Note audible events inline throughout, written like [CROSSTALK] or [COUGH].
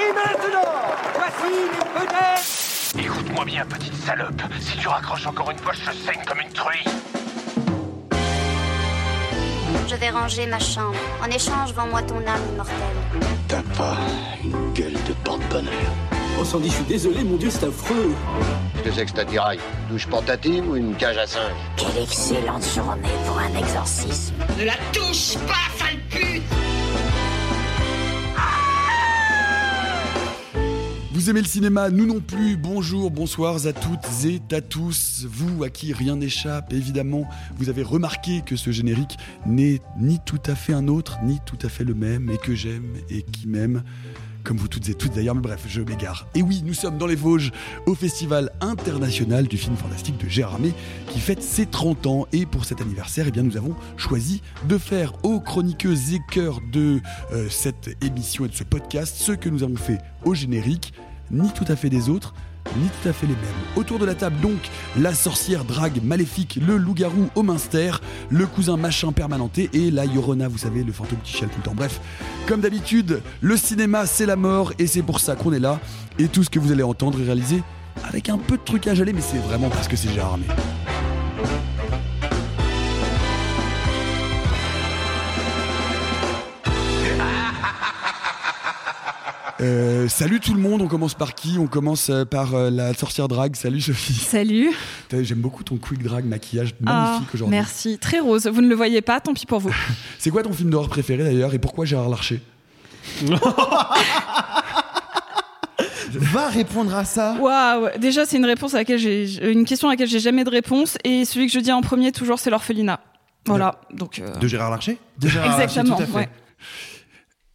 Et maintenant, voici les vedettes Écoute-moi bien, petite salope. Si tu raccroches encore une fois, je te saigne comme une truie. Je vais ranger ma chambre. En échange, vends-moi ton âme immortelle. T'as pas une gueule de porte-bonheur. Oh Sandy, je suis désolé, mon Dieu, c'est affreux. Qu'est-ce que c'est que cette attirail Douche portative ou une cage à singe? Quelle excellente journée pour un exorcisme. Ne la touche pas, sale pute Vous aimez le cinéma, nous non plus. Bonjour, bonsoir à toutes et à tous. Vous à qui rien n'échappe, évidemment, vous avez remarqué que ce générique n'est ni tout à fait un autre, ni tout à fait le même, et que j'aime et qui m'aime. Comme vous toutes et toutes d'ailleurs, mais bref, je m'égare. Et oui, nous sommes dans les Vosges, au Festival international du film fantastique de Gérard May, qui fête ses 30 ans. Et pour cet anniversaire, eh bien, nous avons choisi de faire aux chroniqueuses et cœurs de euh, cette émission et de ce podcast ce que nous avons fait au générique, ni tout à fait des autres, ni tout à fait les mêmes. Autour de la table donc, la sorcière drague maléfique, le loup-garou au minster, le cousin machin permanenté et la Yorona, vous savez, le fantôme qui tout le temps. Bref, comme d'habitude, le cinéma c'est la mort et c'est pour ça qu'on est là. Et tout ce que vous allez entendre est réalisé avec un peu de trucage à aller, mais c'est vraiment parce que c'est Gérard Armé. Euh, salut tout le monde, on commence par qui? On commence euh, par euh, la sorcière drague. Salut Sophie. Salut. J'aime beaucoup ton quick drag maquillage Ah, magnifique aujourd'hui. merci. Très rose. Vous ne le voyez pas, tant pis pour vous. [LAUGHS] C'est quoi ton film d'horreur préféré d'ailleurs et pourquoi Gérard Larcher? [LAUGHS] Va répondre à ça. Waouh. Déjà, c'est une réponse à laquelle j'ai une question à laquelle j'ai jamais de réponse et celui que je dis en premier toujours, c'est l'orphelinat. Voilà. Donc. euh, De Gérard Larcher? Exactement. tout à fait. ouais.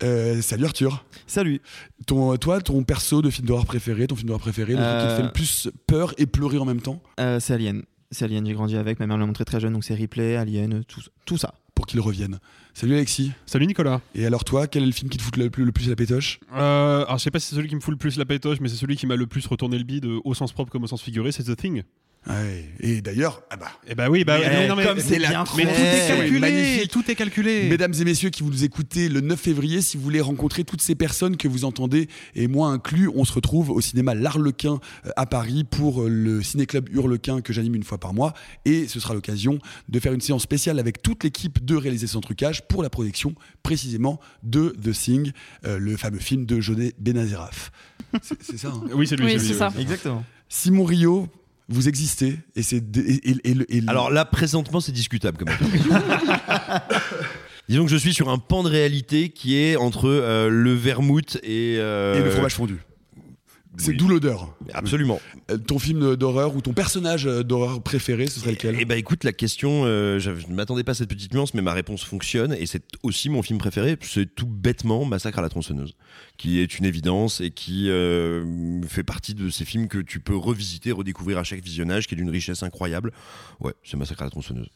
Euh, Salut Arthur. Salut. Ton, toi, ton perso de film d'horreur préféré, ton film d'horreur préféré, le truc qui te Euh, fait le plus peur et pleurer en même temps Euh, c'est Alien. C'est Alien, j'ai grandi avec. Ma mère me l'a montré très jeune, donc c'est Ripley, Alien, tout, tout ça. pour qu'il revienne. Salut Alexis. Salut Nicolas. Et alors toi, quel est le film qui te fout le plus, le plus la pétoche? Euh, alors je sais pas si c'est celui qui me fout le plus la pétoche, mais c'est celui qui m'a le plus retourné le bide euh, au sens propre comme au sens figuré, c'est The Thing. Ouais. Et d'ailleurs, ah bah, Et bah oui, bah Mais, mais non, mais, comme c'est mais- bien mais tout est calculé, Magnifique. tout est calculé. Mesdames et messieurs qui vous nous écoutez le 9 février, si vous voulez rencontrer toutes ces personnes que vous entendez, et moi inclus, on se retrouve au cinéma L'Arlequin euh, à Paris pour euh, le ciné-club Hurlequin que j'anime une fois par mois. Et ce sera l'occasion de faire une séance spéciale avec toute l'équipe de réaliser son trucage pour la projection précisément de The Thing, euh, le fameux film de Jodé Benaziraf. C'est c'est ça. hein Oui, c'est lui. Oui, c'est oui, ça. Exactement. Simon Rio, vous existez et c'est et, et- et Alors là, présentement, c'est discutable quand même. [LAUGHS] Disons que je suis sur un pan de réalité qui est entre euh, le vermouth et. euh, et le fromage fondu. C'est oui. d'où l'odeur. Absolument. Euh, Ton film d'horreur ou ton personnage euh, d'horreur préféré, ce serait lequel Eh ben écoute, la question, euh, je je ne m'attendais pas à cette petite nuance, mais ma réponse fonctionne et c'est aussi mon film préféré. C'est tout bêtement Massacre à la tronçonneuse, qui est une évidence et qui euh, fait partie de ces films que tu peux revisiter, redécouvrir à chaque visionnage, qui est d'une richesse incroyable. Ouais, c'est Massacre à la tronçonneuse.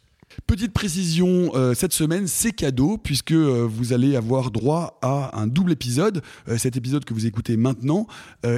Petite précision, euh, cette semaine, c'est cadeau, puisque euh, vous allez avoir droit à un double épisode, euh, cet épisode que vous écoutez maintenant,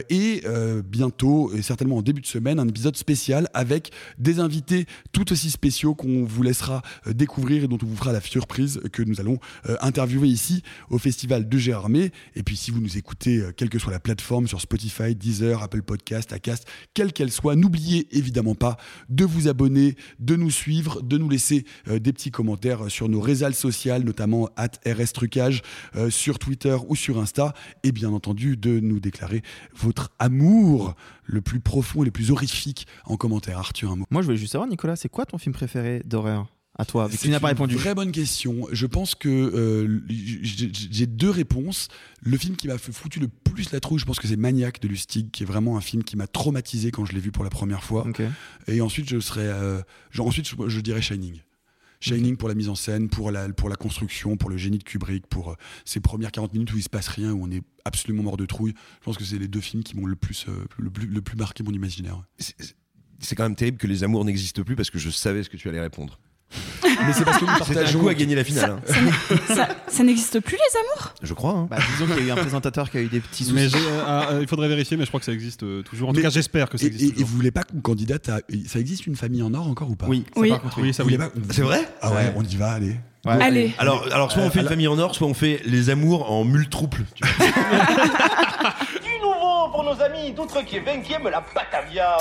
et bientôt, et certainement en début de semaine, un épisode spécial avec des invités tout aussi spéciaux qu'on vous laissera découvrir et dont on vous fera la surprise que nous allons interviewer ici au Festival de Gérardmer. Et puis si vous nous écoutez, quelle que soit la plateforme, sur Spotify, Deezer, Apple Podcast, Acast, quelle qu'elle soit, n'oubliez évidemment pas de vous abonner, de nous suivre, de nous laisser euh, des petits commentaires sur nos réseaux sociaux, notamment at RSTrucage, euh, sur Twitter ou sur Insta, et bien entendu de nous déclarer votre amour le plus profond et le plus horrifique en commentaire. Arthur, un mot. Moi, je voulais juste savoir, Nicolas, c'est quoi ton film préféré d'horreur à toi vu que Tu n'as pas répondu? Vraie bonne question. Je pense que euh, j'ai deux réponses. Le film qui m'a foutu le plus la trouille, je pense que c'est Maniac de Lustig, qui est vraiment un film qui m'a traumatisé quand je l'ai vu pour la première fois. Et ensuite, je serais, euh, genre ensuite, je, je dirais Shining. Shining pour la mise en scène, pour la, pour la construction, pour le génie de Kubrick, pour euh, ces premières 40 minutes où il se passe rien, où on est absolument mort de trouille. Je pense que c'est les deux films qui m'ont le plus, euh, le, plus, le plus marqué mon imaginaire. C'est- C'est quand même terrible que les amours n'existent plus parce que je savais ce que tu allais répondre. [LAUGHS] Mais c'est parce que nous un partageons. coup à gagner la finale. hein. Ça, ça [LAUGHS] n'existe plus les amours? Je crois. hein. Bah, disons qu'il y a eu un présentateur qui a eu des petits soucis. Mais euh, euh, il faudrait vérifier, mais je crois que ça existe euh, toujours. En Mais- tout cas, j'espère que ça Et, existe et- et toujours. vous voulez pas qu'on candidate à. Ça existe une famille en or encore ou pas? Oui, ça, Oui. par contre, oui. Ça Vous oui. voulez pas- C'est vrai? Ah ouais, Ouais. on y va, allez. Ouais. Allez. alors, alors, soit on fait une famille en or, soit on fait les amours en multrouple. [LAUGHS] Du nouveau pour nos amis d'outre-Quai 20e, la Batavia.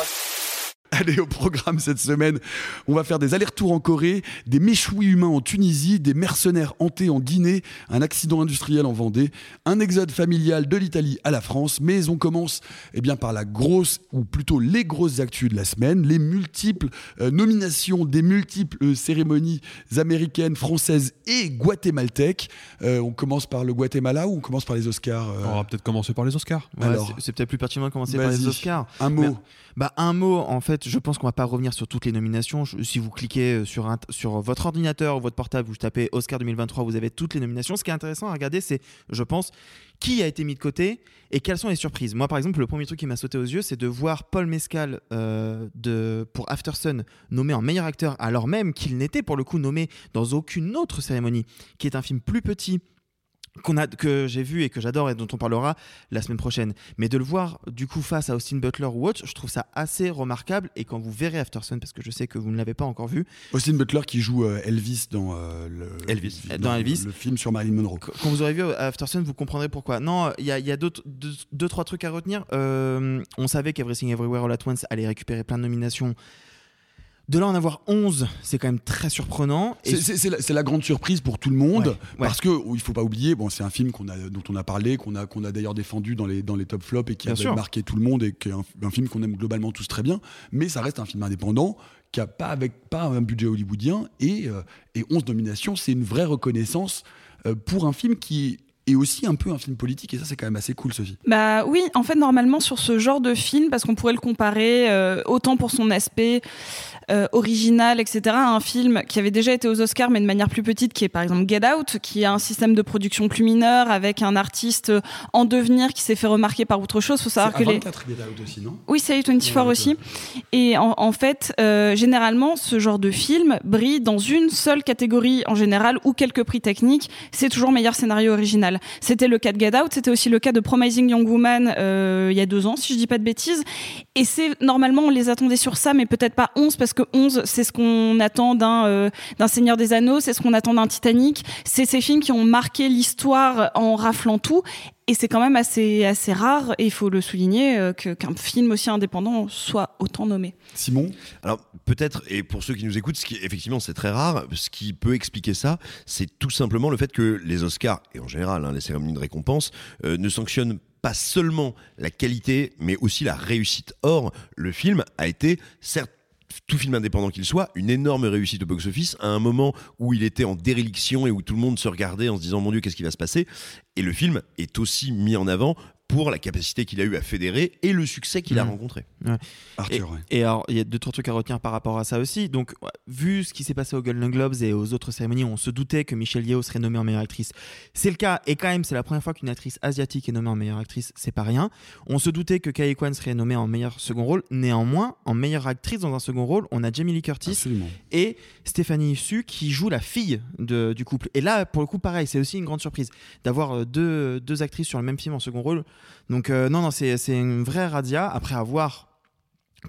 Allez, au programme cette semaine, on va faire des allers-retours en Corée, des méchouis humains en Tunisie, des mercenaires hantés en Guinée, un accident industriel en Vendée, un exode familial de l'Italie à la France. Mais on commence eh bien, par la grosse, ou plutôt les grosses actus de la semaine, les multiples euh, nominations des multiples cérémonies américaines, françaises et guatémaltèques. Euh, on commence par le Guatemala ou on commence par les Oscars euh, On va peut-être commencer par les Oscars. Ouais, Alors, c'est- peut-être plus pertinent de commencer par les. Oscars. Un mot. Mais- Bah, un mot, en fait, je pense qu'on va pas revenir sur toutes les nominations. Si vous cliquez euh, sur votre ordinateur ou votre portable, vous tapez Oscar 2023, vous avez toutes les nominations. Ce qui est intéressant à regarder, c'est, je pense, qui a été mis de côté et quelles sont les surprises. Moi, par exemple, le premier truc qui m'a sauté aux yeux, c'est de voir Paul Mescal euh, de, pour After Sun nommé en meilleur acteur, alors même qu'il n'était pour le coup nommé dans aucune autre cérémonie, qui est un film plus petit qu'on a, que j'ai vu et que j'adore et dont on parlera la semaine prochaine. Mais de le voir du coup face à Austin Butler ou autre, je trouve ça assez remarquable. Et quand vous verrez After Sun, parce que je sais que vous ne l'avez pas encore vu, Austin Butler qui joue euh, Elvis dans euh, le, Elvis. le- Dans Elvis. le film sur Marilyn Monroe. qu- quand vous aurez vu After Sun, vous comprendrez pourquoi. Non, il y a, y deux, deux, trois trucs à retenir. Euh, on savait qu'Everything Everywhere All At Once allait récupérer plein de nominations. De là en avoir 11, c'est quand même très surprenant. C'est- la, grande surprise pour tout le monde, Ouais, ouais. parce que oh, il faut pas oublier, bon, c'est un film qu'on a, dont on a parlé, qu'on a, qu'on a d'ailleurs défendu dans les, dans les top flops et qui Bien a sûr. marqué tout le monde et qui est un, un film qu'on aime globalement tous très bien, mais ça reste un film indépendant qui a pas avec pas un budget hollywoodien et, euh, et 11 nominations, c'est une vraie reconnaissance euh, pour un film qui est aussi un peu un film politique et ça c'est quand même assez cool Sophie. Bah oui, en fait, normalement, sur ce genre de film, parce qu'on pourrait le comparer euh, autant pour son aspect euh, original, etc., à un film qui avait déjà été aux Oscars, mais de manière plus petite, qui est par exemple Get Out, qui a un système de production plus mineur, avec un artiste en devenir qui s'est fait remarquer par autre chose. Faut savoir que les... 24 Get Out aussi, non? Oui, c'est A24 Ouais, aussi. Et en, en fait, euh, généralement, ce genre de film brille dans une seule catégorie en général ou quelques prix techniques. C'est toujours meilleur scénario original. C'était le cas de Get Out, c'était aussi le cas de Promising Young Woman euh, il y a deux ans, si je dis pas de bêtises. Et c'est normalement, on les attendait sur ça, mais peut-être pas 11, parce que 11, c'est ce qu'on attend d'un euh, d'un Seigneur des Anneaux, c'est ce qu'on attend d'un Titanic. C'est ces films qui ont marqué l'histoire en raflant tout. Et c'est quand même assez, assez rare, et il faut le souligner, euh, que- qu'un film aussi indépendant soit autant nommé. Simon Alors peut-être, et pour ceux qui nous écoutent, ce qui effectivement c'est très rare, ce qui peut expliquer ça, c'est tout simplement le fait que les Oscars, et en général hein, les cérémonies de récompense, euh, ne sanctionnent pas seulement la qualité, mais aussi la réussite. Or, le film a été, certes, tout film indépendant qu'il soit, une énorme réussite au box-office, à un moment où il était en déréliction et où tout le monde se regardait en se disant mon Dieu, qu'est-ce qui va se passer? Et le film est aussi mis en avant pour la capacité qu'il a eu à fédérer et le succès qu'il a Mhm. rencontré. Arthur, ouais. Et alors, il y a deux, trois trucs à retenir par rapport à ça aussi. Donc, vu ce qui s'est passé aux Golden Globes et aux autres cérémonies, on se doutait que Michelle Yeoh serait nommée en meilleure actrice. C'est le cas, et quand même, c'est la première fois qu'une actrice asiatique est nommée en meilleure actrice, c'est pas rien. On se doutait que Kai Kwan serait nommée en meilleur second rôle. Néanmoins, en meilleure actrice dans un second rôle, on a Jamie Lee Curtis Absolument. et Stéphanie Su qui joue la fille de- du couple. Et là, pour le coup, pareil, c'est aussi une grande surprise d'avoir euh, deux, deux actrices sur le même film en second rôle. Donc, euh, non, non, c'est une vraie radia. Après avoir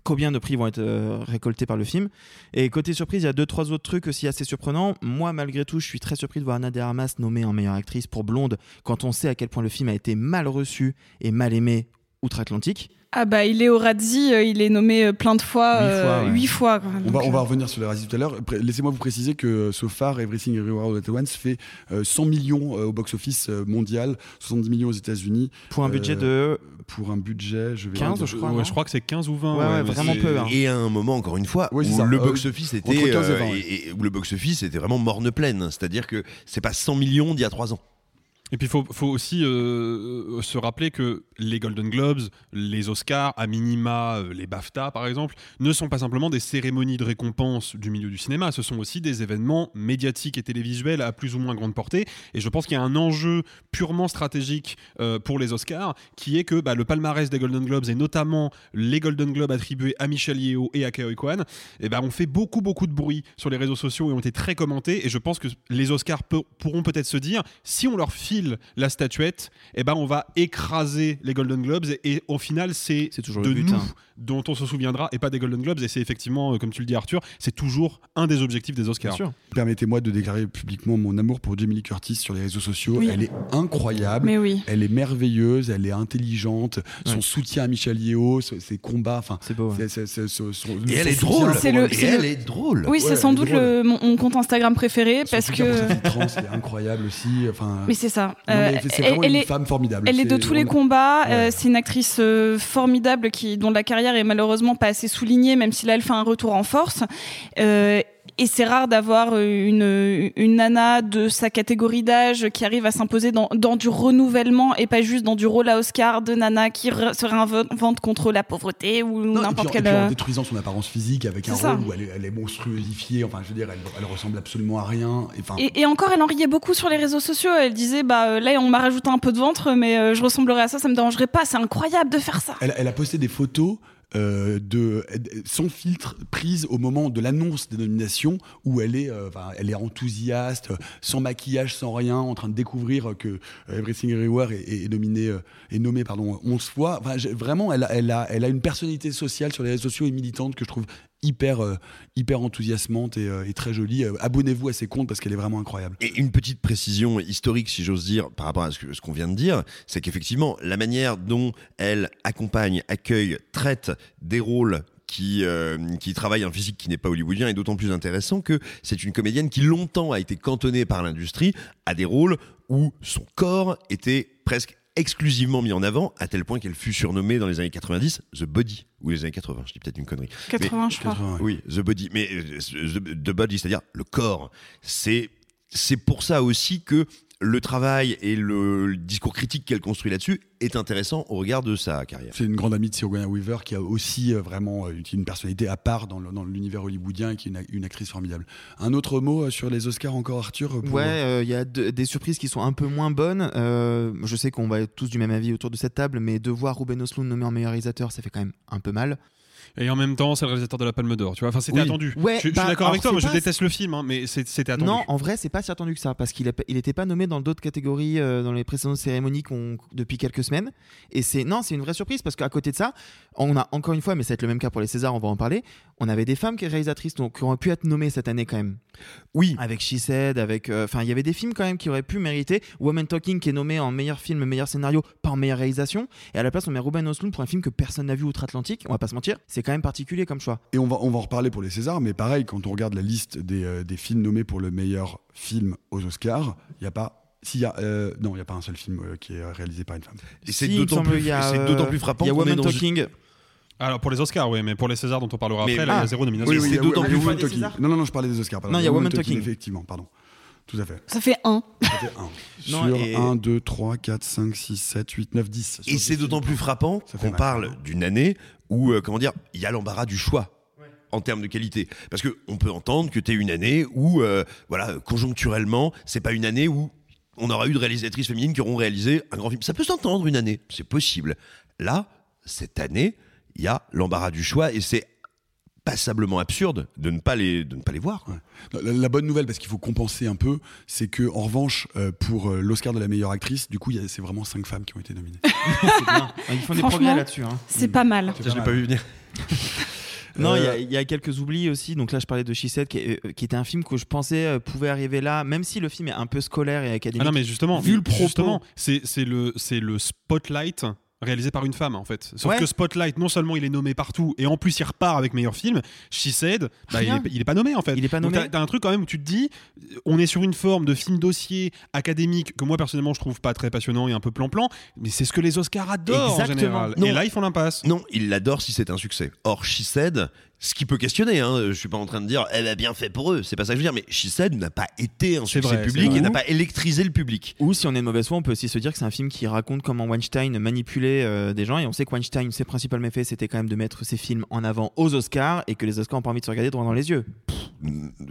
combien de prix vont être euh, récoltés par le film. Et côté surprise, il y a deux, trois autres trucs aussi assez surprenants. Moi, malgré tout, je suis très surpris de voir Anna de Armas nommée en meilleure actrice pour Blonde quand on sait à quel point le film a été mal reçu et mal aimé outre-Atlantique. Ah bah, il est au Razzie, euh, il est nommé euh, plein de fois, Huit euh, fois, ouais. huit fois. quoi. On va, Donc, on va euh, revenir sur le Razzie tout à l'heure. Laissez-moi vous préciser que so far, Everything Everywhere All At Once fait euh, 100 millions au box-office mondial, 70 millions aux États-Unis. Pour un budget Euh, de. Pour un budget, je vais 15, dire- je crois. Ouais, je crois que c'est 15 ou 20. Ouais, vraiment peu, hein. Et à un moment, encore une fois, où ça. le Euh, box-office était, entre 15 et euh, 20, ouais. et- et où le box-office était vraiment morne pleine. C'est-à-dire que c'est pas 100 millions d'il y a 3 ans. Et puis il faut, aussi euh, se rappeler que les Golden Globes, les Oscars, à minima euh, les BAFTA par exemple, ne sont pas simplement des cérémonies de récompense du milieu du cinéma, ce sont aussi des événements médiatiques et télévisuels à plus ou moins grande portée. Et je pense qu'il y a un enjeu purement stratégique euh, pour les Oscars, qui est que bah, le palmarès des Golden Globes, et notamment les Golden Globes attribués à Michel Yeo et à Kaoi Kwan, et bah, ont fait beaucoup beaucoup de bruit sur les réseaux sociaux et ont été très commentés. Et je pense que les Oscars pourront peut-être se dire, si on leur file la statuette, eh ben on va écraser les Golden Globes et, et au final c'est toujours de le but, nous hein. Dont on se souviendra et pas des Golden Globes et c'est effectivement euh, comme tu le dis Arthur, c'est toujours un des objectifs des Oscars. Permettez-moi de déclarer publiquement mon amour pour Jamie Lee Curtis sur les réseaux sociaux. Oui. Elle est incroyable. Mais oui. Elle est merveilleuse, elle est intelligente. Son soutien à Michel Yeo, ses combats, enfin, c'est beau. son- Et elle est drôle. le- elle le- est drôle. Oui, Ouais, c'est sans doute le, mon, mon compte Instagram préféré Son parce que. trans, c'est incroyable aussi. Enfin, Mais c'est ça. Euh, c'est elle- vraiment elle une est- femme formidable. Elle est de tous les combats. Ouais. euh, c'est une actrice euh, formidable qui, dont la carrière est malheureusement pas assez soulignée, même si là elle fait un retour en force. Euh, et c'est rare d'avoir euh, une, une nana de sa catégorie d'âge qui arrive à s'imposer dans, dans du renouvellement et pas juste dans du rôle à Oscar de nana qui se réinvente contre la pauvreté ou n'importe puis, quel. et puis en euh, détruisant son apparence physique avec un ça. rôle où elle est, elle est monstruosifiée. Enfin, je veux dire, elle, elle ressemble absolument à rien. Et, Enfin, Et, et encore, elle en riait beaucoup sur les réseaux sociaux. Elle disait, bah là, on m'a rajouté un peu de ventre, mais je ressemblerais à ça, ça me dérangerait pas. C'est incroyable de faire ça. Elle, elle a posté des photos euh, de sans filtre prises au moment de l'annonce des nominations où elle est, euh, elle est enthousiaste, sans maquillage, sans rien, en train de découvrir que euh, Everything Everywhere est, est nominé, est nommé pardon 11 fois. Vraiment, elle, elle a, elle a une personnalité sociale sur les réseaux sociaux et militante que je trouve hyper, euh, hyper enthousiasmante et, euh, très jolie. Euh, Abonnez-vous à ses comptes parce qu'elle est vraiment incroyable. Et une petite précision historique, si j'ose dire, par rapport à ce qu'on vient de dire, c'est qu'effectivement, la manière dont elle accompagne, accueille, traite des rôles qui, euh, qui travaillent un physique qui n'est pas hollywoodien est d'autant plus intéressant que c'est une comédienne qui longtemps a été cantonnée par l'industrie à des rôles où son corps était presque exclusivement mis en avant, à tel point qu'elle fut surnommée dans les années 90 The Body, ou les années 80, je dis peut-être une connerie. 80, je crois. 80, ouais. Oui, The Body. Mais euh, the, the Body, c'est-à-dire le corps. C'est c'est pour ça aussi que le travail et le, discours critique qu'elle construit là-dessus est intéressant au regard de sa carrière. C'est une grande amie de Sigourney Weaver qui a aussi euh, vraiment euh, une personnalité à part dans l'univers hollywoodien et qui est une, une actrice formidable. Un autre mot euh, sur les Oscars encore, Arthur pour- Ouais, il y a de- des surprises qui sont un peu moins bonnes. Euh, je sais qu'on va être tous du même avis autour de cette table, mais de voir Ruben Östlund nommé en meilleur réalisateur, ça fait quand même un peu mal. Et en même temps, c'est le réalisateur de la Palme d'Or. Tu vois, enfin, c'était Oui. attendu. Ouais, je, je suis bah, d'accord avec toi. Moi, c'est je déteste le film, hein, mais c'était attendu. Non, en vrai, c'est pas si attendu que ça, parce qu'il n'était pas nommé dans d'autres catégories euh, dans les précédentes cérémonies qu'on- depuis quelques semaines. Et c'est non, c'est une vraie surprise parce qu'à côté de ça, on a encore une fois, mais ça va être le même cas pour les Césars, on va en parler. On avait des femmes qui réalisatrices donc, qui auraient pu être nommées cette année quand même. Oui. Avec She Said, avec, euh, enfin, il y avait des films quand même qui auraient pu mériter. Woman Talking qui est nommé en meilleur film, meilleur scénario, pas en meilleure réalisation. Et à la place, on met Ruben Östlund pour un film que personne n'a vu outre-Atlantique. On va pas se mentir, c'est quand même particulier comme choix. Et on va, on va en reparler pour les Césars, mais pareil, quand on regarde la liste des, euh, des films nommés pour le meilleur film aux Oscars, il n'y a pas. S'il y a, euh, non, il n'y a pas un seul film euh, qui est réalisé par une femme. Et c'est Si, d'autant plus, c'est euh, frappant Il y a Woman une- Talking. Alors pour les Oscars, oui, mais pour les Césars dont on parlera Mais- après, il y a zéro nomination. Oui, c'est oui, a- d'autant plus Talking. Non, non, non, je parlais des Oscars. pardon. Non, il y a Woman Talking. Effectivement, pardon. Tout à fait. Ça fait un. Ça fait un. [LAUGHS] Non, Sur et- 1, 2, 3, 4, 5, 6, 7, 8, 9, 10. Et c'est d'autant plus frappant qu'on parle d'une année où, euh, comment dire, il y a l'embarras du choix. En termes de qualité, parce que on peut entendre que tu es une année où, euh, voilà, conjoncturellement, c'est pas une année où on aura eu de réalisatrices féminines qui auront réalisé un grand film. Ça peut s'entendre une année, c'est possible. Là, cette année, il y a l'embarras du choix et c'est passablement absurde de ne pas les, de ne pas les voir. La, la bonne nouvelle, parce qu'il faut compenser un peu, c'est que en revanche, euh, pour euh, l'Oscar de la meilleure actrice, du coup, il y a- c'est vraiment cinq femmes qui ont été nominées. [LAUGHS] Bien. Ils font des progrès là-dessus. hein. C'est pas mal. Je l'ai pas vu venir. [LAUGHS] Non, il y a- Euh, il y, a quelques oublis aussi. Donc là, je parlais de She Said, qui, est- qui était un film que je pensais euh, pouvait arriver là, même si le film est un peu scolaire et académique. Ah non, mais justement, Vu le propos. c'est c'est le, c'est le spotlight réalisé par une femme en fait. Sauf Ouais. que Spotlight, non seulement il est nommé partout, et en plus il repart avec meilleur film, She Said, bah, il, est, il est pas nommé en fait. Il est pas Donc nommé. t'as- T'as un truc quand même où tu te dis, on est sur une forme de film dossier académique que moi personnellement je trouve pas très passionnant et un peu plan-plan, mais c'est ce que les Oscars adorent Exactement. en général. Non. Et là ils font l'impasse. Non, il l'adore si c'est un succès. Or, She Said, Ce qui peut questionner, hein. je suis pas en train de dire, eh ben, bien fait pour eux, c'est pas ça que je veux dire, mais She Said n'a pas été un succès vrai, public et n'a pas électrisé le public. Ou si on est de mauvaise foi, on peut aussi se dire que c'est un film qui raconte comment Weinstein manipulait euh, des gens. Et on sait que Weinstein, ses principaux méfaits, c'était quand même de mettre ses films en avant aux Oscars et que les Oscars ont pas envie de se regarder droit dans les yeux.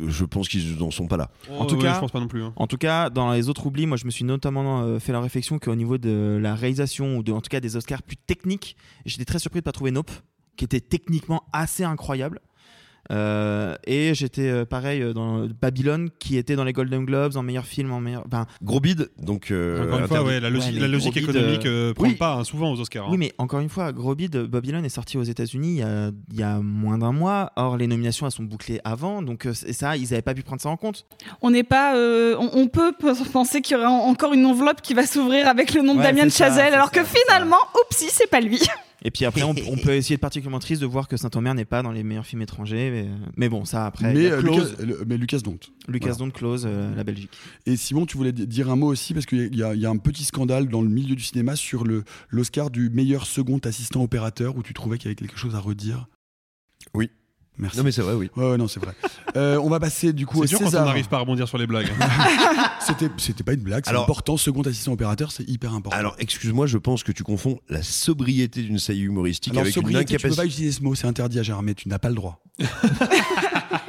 Je pense qu'ils n'en sont pas là. En tout ouais, cas, je pense pas non plus. hein. En tout cas, dans les autres oublis, moi, je me suis notamment euh, fait la réflexion qu'au niveau de la réalisation ou de, en tout cas, des Oscars plus techniques, j'étais très surpris de pas trouver Nope, qui était techniquement assez incroyable. Euh, et j'étais euh, pareil euh, dans Babylone, qui était dans les Golden Globes en meilleur film, en meilleur. Enfin, Gros bide, donc. euh, Encore une fois, ouais, la, logi- Ouais, mais la logique économique euh, prend oui. pas hein, souvent aux Oscars. hein. Oui, mais encore une fois, Gros Bid, Babylone est sorti aux États-Unis il, y a- il y a moins d'un mois. Or, les nominations, elles sont bouclées avant. Donc, et ça, ils n'avaient pas pu prendre ça en compte. On n'est pas. euh, on, on peut penser qu'il y aura en- encore une enveloppe qui va s'ouvrir avec le nom de Ouais, Damien Chazelle, alors que finalement, oupsie, c'est pas lui. [LAUGHS] Et puis après, on, on peut essayer de particulièrement triste de voir que Saint-Omer n'est pas dans les meilleurs films étrangers. Mais, mais bon, ça, après. mais, euh, Close. Lucas, le- mais Lucas Dont. Lucas Voilà. Don't Close, euh, la Belgique. Et Simon, tu voulais di- dire un mot aussi parce qu'il y, y a un petit scandale dans le milieu du cinéma sur le l'Oscar du meilleur second assistant opérateur où tu trouvais qu'il y avait quelque chose à redire? Merci. Non, mais c'est vrai, oui. Ouais, ouais, non, c'est vrai. Euh, on va passer du coup au C'est dur quand on César. n'arrive pas à rebondir sur les blagues. [LAUGHS] C'était, c'était pas une blague, c'est Alors- important. Second assistant opérateur, c'est hyper important. Alors, excuse-moi, je pense que tu confonds la sobriété d'une saillie humoristique Alors, avec sobriété, une tu peux pas incapacité. utiliser ce mot, c'est interdit à Germain, tu n'as pas le droit. [LAUGHS]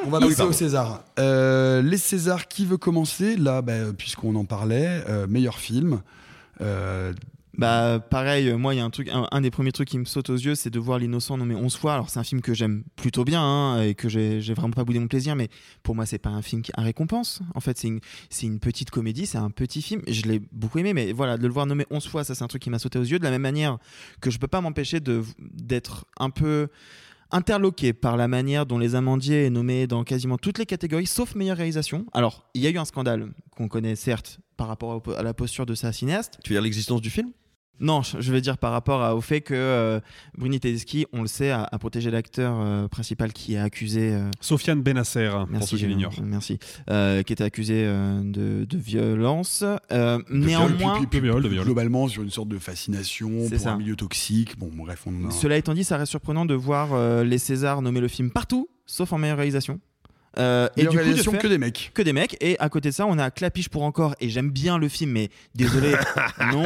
On va oui, passer au. César. Euh, les Césars, qui veut commencer? Là, bah, puisqu'on en parlait, euh, meilleur film. Euh, Bah, pareil, euh, moi, il y a un truc, un, des premiers trucs qui me saute aux yeux, c'est de voir L'Innocent nommé 11 fois. Alors, c'est un film que j'aime plutôt bien hein, et que j'ai vraiment pas boudé mon plaisir, mais pour moi, c'est pas un film qui a récompense. En fait, c'est une, une petite comédie, c'est un petit film. Je l'ai beaucoup aimé, mais voilà, de le voir nommé 11 fois, ça, c'est un truc qui m'a sauté aux yeux. De la même manière que je peux pas m'empêcher d'être un peu interloqué par la manière dont Les Amandiers est nommé dans quasiment toutes les catégories, sauf meilleure réalisation. Alors, il y a eu un scandale qu'on connaît certes par rapport à la posture de sa cinéaste. Tu veux dire l'existence du film? Non, je veux dire par rapport à- au fait que euh, Bruni Tedeschi, on le sait, a, a protégé l'acteur euh, principal qui est accusé. euh, Sofiane Benasser, pour Merci, ceux qui l'ignorent. Merci. Euh, qui était accusé euh, de, de violence. Euh, de viol, néanmoins, puis- puis- De viol, puis globalement sur une sorte de fascination pour ça. un milieu toxique. Bon, bref, on a- cela étant dit, ça reste surprenant de voir euh, les Césars nommer le film partout, sauf en meilleure réalisation. Euh, et du coup, de faire- que des mecs. que des mecs. Et à côté de ça, on a Clapiche pour encore. Et j'aime bien le film, mais désolé, [LAUGHS] non.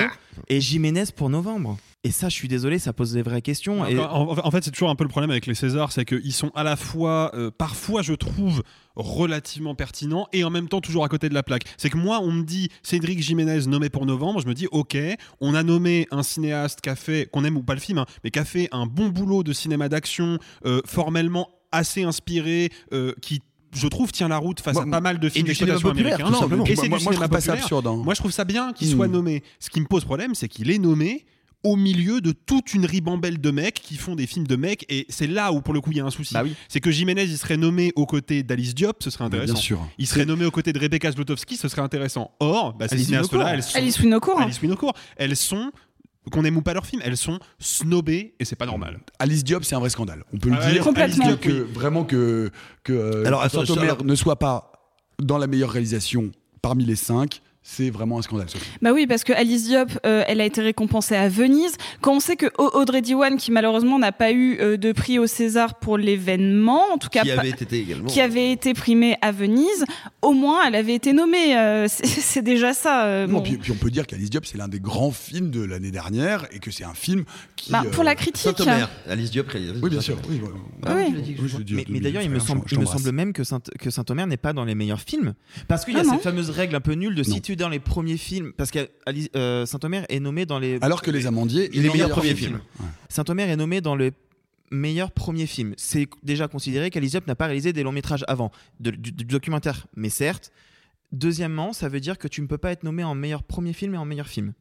Et Jiménez pour novembre. Et ça, je suis désolé, ça pose des vraies questions. Et... En, en fait, c'est toujours un peu le problème avec les Césars, c'est qu'ils sont à la fois, euh, parfois, je trouve, relativement pertinents et en même temps toujours à côté de la plaque. C'est que moi, on me dit Cédric Jiménez nommé pour novembre, je me dis ok, on a nommé un cinéaste qui a fait, qu'on aime ou pas le film, hein, mais qui a fait un bon boulot de cinéma d'action, euh, formellement assez inspiré, euh, qui je trouve tient la route face Moi, à pas mal de films d'exploitation américains. Non, et Moi- c'est moi- du moi, je cinéma trouve pas ça absurde, hein. Moi, je trouve ça bien qu'il Hmm. soit nommé. Ce qui me pose problème, c'est qu'il est nommé au milieu de toute une ribambelle de mecs qui font des films de mecs et c'est là où pour le coup il y a un souci. Bah oui. C'est que Jiménez il serait nommé aux côtés d'Alice Diop, ce serait Mais intéressant. Bien sûr. Il serait nommé aux côtés de Rebecca Zlotowski, ce serait intéressant. Or, bah, ces cinéastes-là, Winocourt. elles sont Alice Winocourt. Alice Winocourt, elles sont qu'on aime ou pas leurs films, elles sont snobées et c'est pas normal. Alice Diop, c'est un vrai scandale. On peut Ah le ouais, dire. complètement. Alice Diop, que, vraiment que, que euh, Alors, attends, Saint-Omer alors- ne soit pas dans la meilleure réalisation parmi les cinq, c'est vraiment un scandale. Sophie. Bah oui, parce que Alice Diop, euh, elle a été récompensée à Venise. Quand on sait que Au- Audrey Diwan, qui malheureusement n'a pas eu euh, de prix au César pour l'événement, en tout cas Qui avait été également. qui avait été primée à Venise, au moins elle avait été nommée. euh, [LAUGHS] c'est- déjà ça. euh, Non, bon. puis, puis on peut dire qu'Alice Diop, c'est l'un des grands films de l'année dernière et que c'est un film qui. Bah, pour la critique. Saint-Omer, Alice Diop, Oui, bien sûr. Saint-Omer. Oui, oui. Ah oui. Tu l'as dit que Oui, je- je dis- Mais, d'ailleurs, il me semble, il me semble même que Saint- que Saint-Omer n'est pas dans les meilleurs films. Parce qu'il y a Ah non. cette fameuse règle un peu nulle de si tu dans les premiers films. Parce que euh, Saint-Omer est nommé dans les. Alors que Les Amandiers, Les est dans meilleurs le premiers meilleur films. Ouais. Saint-Omer est nommé dans le meilleur premier film. C'est déjà considéré qu'Alice n'a pas réalisé des longs métrages avant, de- du, du documentaire. Mais certes. Deuxièmement, ça veut dire que tu ne peux pas être nommé en meilleur premier film et en meilleur film.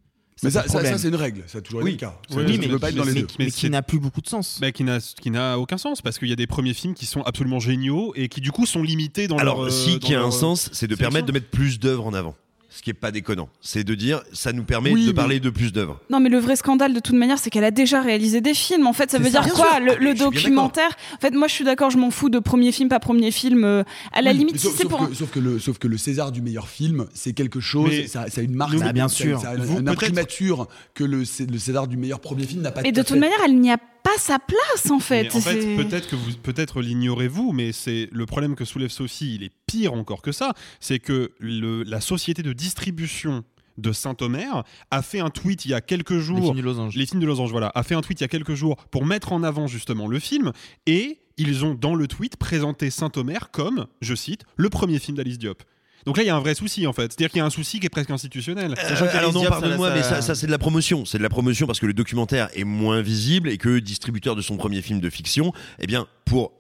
Mais ça, c'est une règle. Ça a toujours Oui. été le cas. Oui, mais- peux pas être dans les mais, deux. mais Mais qui n'a plus beaucoup de sens. Bah, qui n'a qui n'a aucun sens parce qu'il y a des premiers films qui sont absolument géniaux et qui du coup sont limités dans Alors, leur. euh, si, qui a leur, un euh, sens, c'est de permettre de mettre plus d'œuvres en avant. Ce qui est pas déconnant. C'est de dire, ça nous permet Oui, de mais- parler de plus d'œuvres. Non, mais le vrai scandale de toute manière, c'est qu'elle a déjà réalisé des films. En fait, ça veut ça, dire quoi sûr. Le, documentaire. En fait, moi, je suis d'accord, je m'en fous de premier film, pas premier film. euh, à la Oui, limite, si sauf, c'est pour. que, sauf, que le, sauf que le César du meilleur film, c'est quelque chose, Mais ça, ça a une marque, ça, Bah, bien ça- sûr. ça a Vous, une imprimature que le, le César du meilleur premier film n'a pas Et de toute fait. manière, elle n'y a pas pas sa place en fait. Mais en fait, C'est- peut-être que vous, peut-être l'ignorez-vous, mais c'est le problème que soulève Sophie. Il est pire encore que ça. C'est que le- la société de distribution de Saint-Omer a fait un tweet il y a quelques jours. Les films du losange. Les films de losange, voilà, a fait un tweet il y a quelques jours pour mettre en avant justement le film et ils ont dans le tweet présenté Saint-Omer comme, je cite, le premier film d'Alice Diop. Donc là, il y a un vrai souci en fait. C'est-à-dire qu'il y a un souci qui est presque institutionnel. Euh, alors non, pardonne-moi, mais ça, ça, c'est de la promotion. C'est de la promotion parce que le documentaire est moins visible et que distributeur de son premier film de fiction, eh bien, pour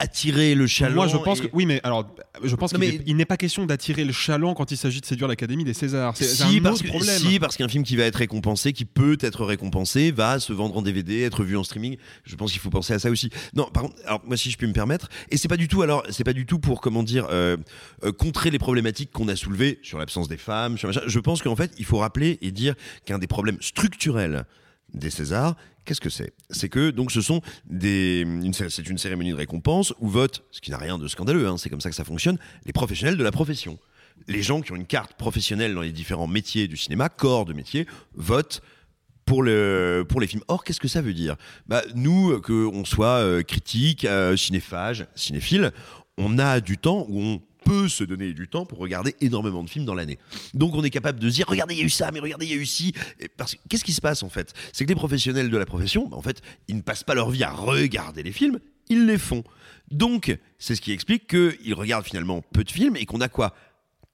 attirer le chaland. Moi, je pense et- que oui, mais alors, je pense qu'il mais- n'est- il n'est pas question d'attirer le chaland quand il s'agit de séduire l'Académie des Césars. C'est Si un parce, autre que, problème. si, parce qu'un film qui va être récompensé, qui peut être récompensé, va se vendre en DVD, être vu en streaming. Je pense qu'il faut penser à ça aussi. Non, par contre, alors moi si je peux me permettre, et c'est pas du tout, alors c'est pas du tout pour comment dire euh, euh, contrer les problématiques qu'on a soulevées sur l'absence des femmes. Sur machin. Je pense qu'en fait, il faut rappeler et dire qu'un des problèmes structurels des Césars, qu'est-ce que c'est? C'est que donc ce sont des, c'est une cérémonie de récompense où votent, ce qui n'a rien de scandaleux, hein, c'est comme ça que ça fonctionne, les professionnels de la profession. Les gens qui ont une carte professionnelle dans les différents métiers du cinéma, corps de métier, votent pour, le, pour les films. Or, qu'est-ce que ça veut dire? Bah, Nous, euh, qu'on soit euh, critique, euh, cinéphage, cinéphile, on a du temps où on peut se donner du temps pour regarder énormément de films dans l'année. Donc on est capable de se dire, regardez, il y a eu ça, mais regardez, il y a eu ci. Et Parce que qu'est-ce qui se passe en fait? C'est que les professionnels de la profession, bah, en fait, ils ne passent pas leur vie à regarder les films, ils les font. Donc, c'est ce qui explique qu'ils regardent finalement peu de films et qu'on a quoi?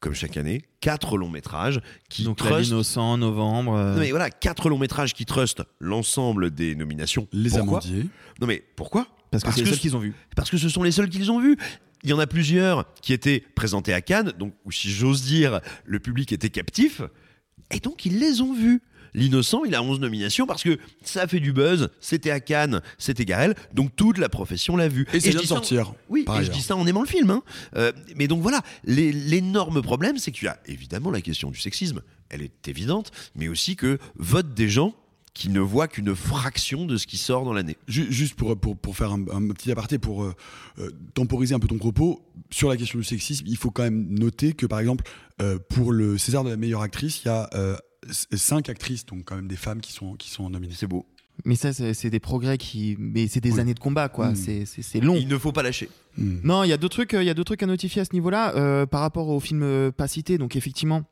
Comme chaque année, quatre longs métrages qui Donc, trustent L'Innocent, Novembre. euh, non mais voilà, quatre longs métrages qui trustent l'ensemble des nominations. Les Pourquoi? Amandiers. Non mais pourquoi? Parce que c'est les seuls qu'ils ont vus. Parce que ce sont les seuls qu'ils ont vus. Il y en a plusieurs qui étaient présentés à Cannes, donc où si j'ose dire, le public était captif, et donc ils les ont vus. L'innocent, il a 11 nominations parce que ça a fait du buzz, c'était à Cannes, c'était Garel, donc toute la profession l'a vu. Et ça je vient de dis ça en- sortir, Oui, et je ailleurs. dis ça en aimant le film. hein. Euh, mais donc voilà, l'énorme problème, c'est qu'il y a évidemment la question du sexisme, elle est évidente, mais aussi que votent des gens qui ne voient qu'une fraction de ce qui sort dans l'année. Ju- Juste pour, pour, pour faire un, un petit aparté, pour euh, euh, temporiser un peu ton propos, sur la question du sexisme, il faut quand même noter que, par exemple, euh, pour le César de la meilleure actrice, il y a euh, cinq actrices, donc quand même des femmes qui sont, qui sont nominées. C'est beau. Mais ça, c'est des progrès qui. Mais c'est des Oui. années de combat, quoi. Mm. C'est- long. Il ne faut pas lâcher. Hmm. Non, il y a deux trucs, il y a deux trucs à notifier à ce niveau-là euh, par rapport au film pas cité. Donc effectivement.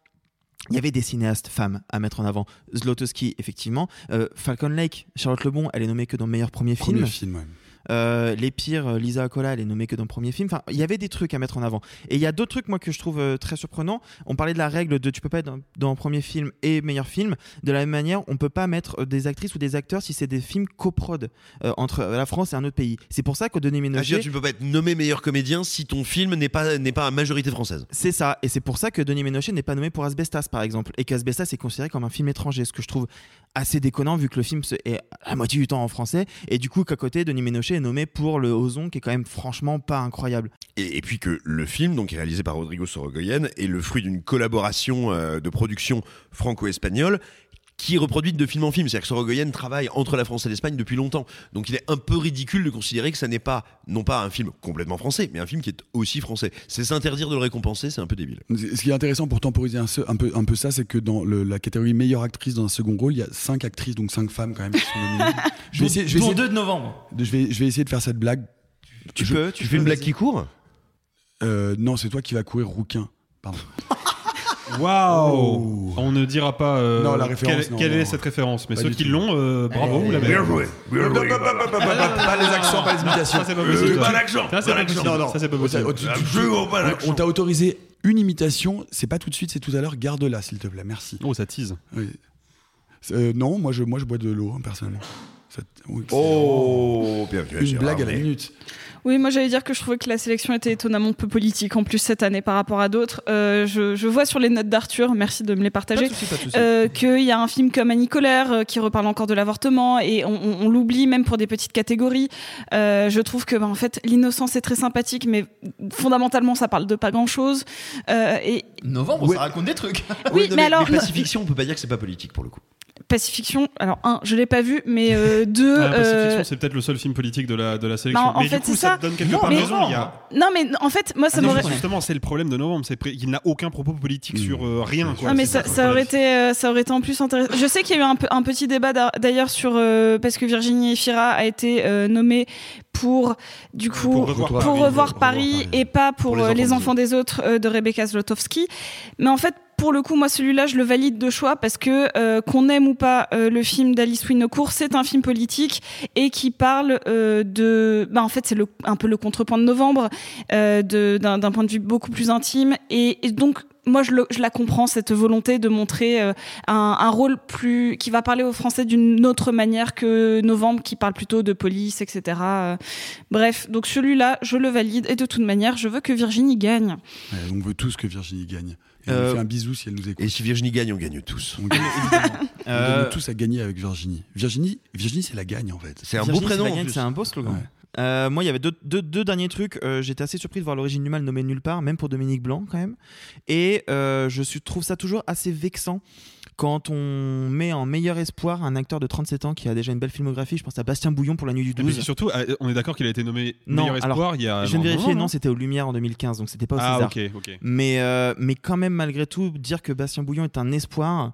Il y avait des cinéastes femmes à mettre en avant. Zlotowski, effectivement. Euh, Falcon Lake, Charlotte Lebon, elle est nommée que dans meilleur premier film. Premier film, ouais. Euh, les pires, euh, Lisa Akola, elle est nommée que dans le premier film. Enfin, il y avait des trucs à mettre en avant. Et il y a d'autres trucs, moi, que je trouve euh, très surprenants. On parlait de la règle de tu peux pas être dans, dans le premier film et meilleur film. De la même manière, on peut pas mettre des actrices ou des acteurs si c'est des films coprod euh, entre la France et un autre pays. C'est pour ça que Denis Ah, Ménochet. dire, tu ne peux pas être nommé meilleur comédien si ton film n'est pas, n'est pas à majorité française. C'est ça, et c'est pour ça que Denis Ménochet n'est pas nommé pour Asbestas, par exemple, et qu'Asbestas est considéré comme un film étranger, ce que je trouve assez déconnant vu que le film est à la moitié du temps en français, et du coup qu'à côté, Denis Ménochet est nommé pour le Ozon, qui est quand même franchement pas incroyable. Et, puis que le film, donc réalisé par Rodrigo Sorogoyen, est le fruit d'une collaboration euh, de production franco-espagnole qui est reproduite de film en film. C'est-à-dire que Sorogoyen travaille entre la France et l'Espagne depuis longtemps. Donc il est un peu ridicule de considérer que ça n'est pas, non pas un film complètement français, mais un film qui est aussi français. C'est s'interdire de le récompenser, c'est un peu débile. Ce qui est intéressant pour temporiser un, un peu, un peu ça, c'est que dans le- la catégorie meilleure actrice dans un second rôle, il y a cinq actrices, donc cinq femmes quand même qui sont [LAUGHS] je vais essayer, je vais Dont essayer deux de novembre. de, je vais, je vais essayer de faire cette blague. Tu Je- peux, tu fais une blague qui court? Euh, non, c'est toi qui vas courir rouquin. Pardon. [LAUGHS] Waouh On ne dira pas euh, Non, la référence, quelle, non, quelle non. est cette référence, mais Pas ceux du qui tout. l'ont, euh, bravo, vous l'avez. Bien joué, bien joué. Pas les accents, pas les imitations. Ça, c'est pas possible. Pas l'accent, Ça, c'est pas possible. Non, non. Ça, c'est pas On t'a- possible. tu- tu- Absolument pas on- l'accent. On t'a autorisé une imitation, c'est pas tout de suite, c'est tout à l'heure. Garde-la, s'il te plaît, merci. Oh, ça tease. Oui. Euh, non, moi je, moi je bois de l'eau, hein, personnellement. Ça- oui, c'est Oh, bienvenue. Une Gérard blague à la May. minute. Oui, moi j'allais dire que je trouvais que la sélection était étonnamment peu politique en plus cette année par rapport à d'autres. Euh, je, je vois sur les notes d'Arthur, merci de me les partager, euh, qu'il y a un film comme Annie Colère euh, qui reparle encore de l'avortement et on, on- on l'oublie même pour des petites catégories. Euh, je trouve que bah, en fait l'innocence est très sympathique, mais fondamentalement ça parle de pas grand chose. et Novembre, Ouais. ça raconte des trucs. oui, [LAUGHS] non, mais, alors Pacifiction, on peut pas dire que c'est pas politique pour le coup. Pacifiction, alors un, je l'ai pas vu, mais euh, [LAUGHS] deux. Ah, Pacifiction, euh, c'est peut-être le seul film politique de la, de la sélection. Bah, en mais fait, du coup, c'est ça, ça. te donne quelque Non, part mais- raison. Il y a... Non, mais en fait, moi, ça Ah m'aurait. justement, c'est le problème de novembre, c'est pré- qu'il n'a aucun propos politique sur euh, rien. Quoi. Ah mais ça, aurait été euh, ça aurait été en plus intéressant. Je sais qu'il y a eu un, petit débat d'a- d'ailleurs sur euh, parce que Virginie Efira a été euh, nommée pour du coup Pour revoir pour Paris. revoir Paris et pas pour, Pour euh, les les, enfants enfants des autres euh, de Rebecca Zlotowski. Mais en fait pour le coup, moi, celui-là, je le valide de choix parce que euh, qu'on aime ou pas euh, le film d'Alice Winocourt, c'est un film politique et qui parle euh, de, bah, en fait, c'est un peu le contrepoint de novembre, d'un point de vue beaucoup plus intime et, donc. Moi, je, la comprends cette volonté de montrer un, rôle plus qui va parler aux Français d'une autre manière que Novembre, qui parle plutôt de police, etc. Bref, donc celui-là, je le valide et de toute manière, je veux que Virginie gagne. On veut tous que Virginie gagne. Et on Euh, lui fait un bisou si elle nous écoute. Et si Virginie gagne, on gagne tous. On gagne, évidemment. [LAUGHS] On Euh, gagne tous à gagner avec Virginie. Virginie, Virginie c'est la gagne en fait. C'est un beau prénom. c'est un beau slogan. Ouais. Euh, moi, il y avait deux, deux- deux derniers trucs. Euh, J'étais assez surpris de voir l'origine du mal nommé nulle part, même pour Dominique Blanc quand même. Et euh, je trouve ça toujours assez vexant quand on met en meilleur espoir un acteur de 37 ans qui a déjà une belle filmographie. Je pense à Bastien Bouillon pour La Nuit du Et puis 12. surtout, euh, on est d'accord qu'il a été nommé Non, meilleur espoir alors, il y a. je viens de vérifier, non, c'était aux Lumières en 2015, donc c'était pas au Ah, César. ok, ok. Mais, euh, mais quand même, malgré tout, dire que Bastien Bouillon est un espoir,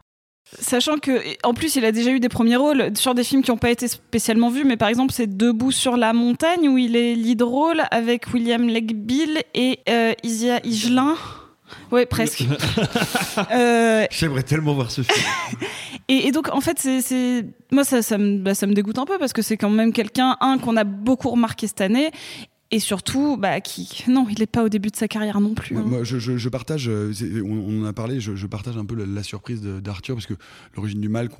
Sachant que, en plus, il a déjà eu des premiers rôles sur des films qui n'ont pas été spécialement vus, mais par exemple, c'est Debout sur la montagne où il est lead rôle avec William Legbill et euh, Isia Higelin. Ouais, presque. [LAUGHS] Euh, J'aimerais tellement voir ce film. [LAUGHS] et, et donc, en fait, c'est, moi, ça, ça, me, bah, ça me dégoûte un peu parce que c'est quand même quelqu'un, un, qu'on a beaucoup remarqué cette année. Et surtout, bah, qui, non, il n'est pas au début de sa carrière non plus. Ouais, hein. moi, je, je- je partage, euh, on, on en a parlé, je, je partage un peu la, la surprise de- d'Arthur parce que l'origine du mal,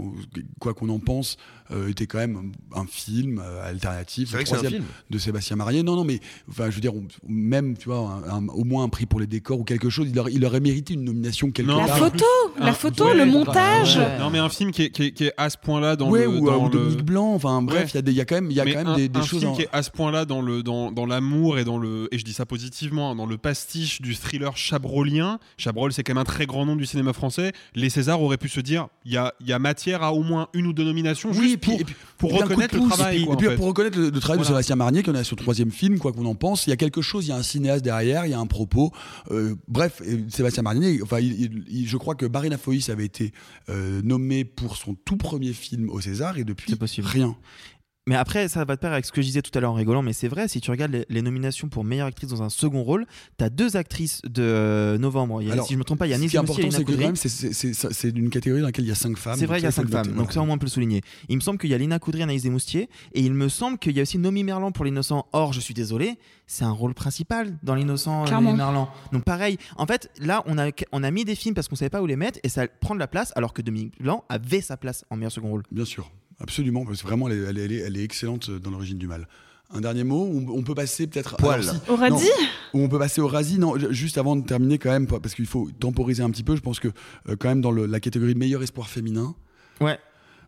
quoi qu'on en pense, euh, était quand même un film euh, alternatif, C'est vrai le un troisième film. de Sébastien Marié. Non, non, mais enfin, je veux dire, on- même, tu vois, un- un- au moins un prix pour les décors ou quelque chose, il aurait, il aurait mérité une nomination quelque Non, La part. photo, la Un- photo, ouais, le montage. ouais. Non, mais un film qui est, qui est- qui est à ce point-là dans ouais, le. ou, dans ou le- Dominique Blanc, enfin bref, Ouais. il y a des- y, a quand même, il y a quand même un, des, des un choses. film en- qui est à ce point-là dans le dans, dans l'amour et dans le et je dis ça positivement hein, dans le pastiche du thriller chabrolien. Chabrol c'est quand même un très grand nom du cinéma français. Les Césars auraient pu se dire il y a il y a matière à au moins une ou deux nominations Oui, juste et puis- pour, et puis- pour et reconnaître le travail. Et puis, quoi, et puis en fait. pour reconnaître le, le travail de. Sébastien Marnier, qu'on a sur le troisième film, quoi qu'on en pense, il y a quelque chose, il y a un cinéaste derrière, il y a un propos. Euh, bref, Sébastien Marnier, enfin, il- il- il- je crois que Barina Foïs avait été euh, nommé pour son tout premier film au César et depuis rien. Mais après, ça va de pair avec ce que je disais tout à l'heure en rigolant, mais c'est vrai, si tu regardes les, les nominations pour meilleure actrice dans un second rôle, t'as deux actrices de euh, novembre. Il y a, Alors, si je me trompe pas, il y a Ce Agnès qui est Moustier et important, Lina c'est c'est- une catégorie dans laquelle il y a cinq femmes. C'est vrai, il y a cinq femmes, donc ça au moins on peut le souligner. Il me semble qu'il y a Lina Coudry, Anaïs Desmoustiers, et il me semble qu'il y a aussi Nomi Merlan pour l'innocent. Or, je suis désolé, c'est un rôle principal dans l'innocent, euh. Nomi Merlan. Donc pareil, en fait, là, on a, on a mis des films parce qu'on savait pas où les mettre, et ça prend de la place, alors que Dominique Blanc avait sa place en meilleur second rôle. Bien sûr, absolument, parce que vraiment, elle est, elle est- elle est- elle est excellente dans l'origine du mal. Un dernier mot, on, peut passer peut-être Poil. alors, Au radis non, ou on peut passer au Razi. Non, ju- juste avant de terminer quand même, parce qu'il faut temporiser un petit peu. Je pense que euh, quand même dans le- la catégorie meilleur espoir féminin. Ouais.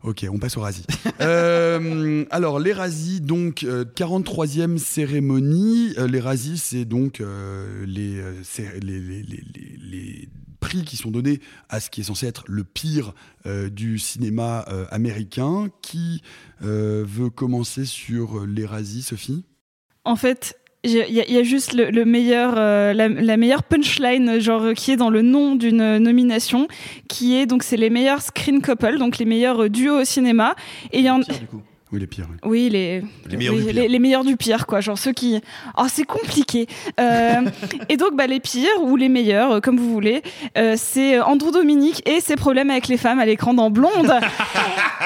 Ok, on passe au Razi. [LAUGHS] Euh, alors les Razzies, donc euh, 43e cérémonie. Euh, les Razzies, c'est donc euh, les, euh, cé- les, les- les- les- les prix qui sont donnés à ce qui est censé être le pire euh, du cinéma euh, américain. Qui euh, veut commencer sur les Razzies, Sophie? En fait, il y, a- il y a juste le, le meilleur, euh, la, la meilleure punchline, genre qui est dans le nom d'une nomination, qui est donc c'est les meilleurs screen couple, donc les meilleurs duos au cinéma. Et il y en, Oui, les pires. oui. oui, les, Les meilleurs du pire. les, les meilleurs du pire, quoi. Genre ceux qui. Oh, c'est compliqué. Euh, [LAUGHS] et donc, bah, les pires ou les meilleurs, euh, comme vous voulez, euh, c'est Andrew Dominique et ses problèmes avec les femmes à l'écran dans Blonde. [LAUGHS]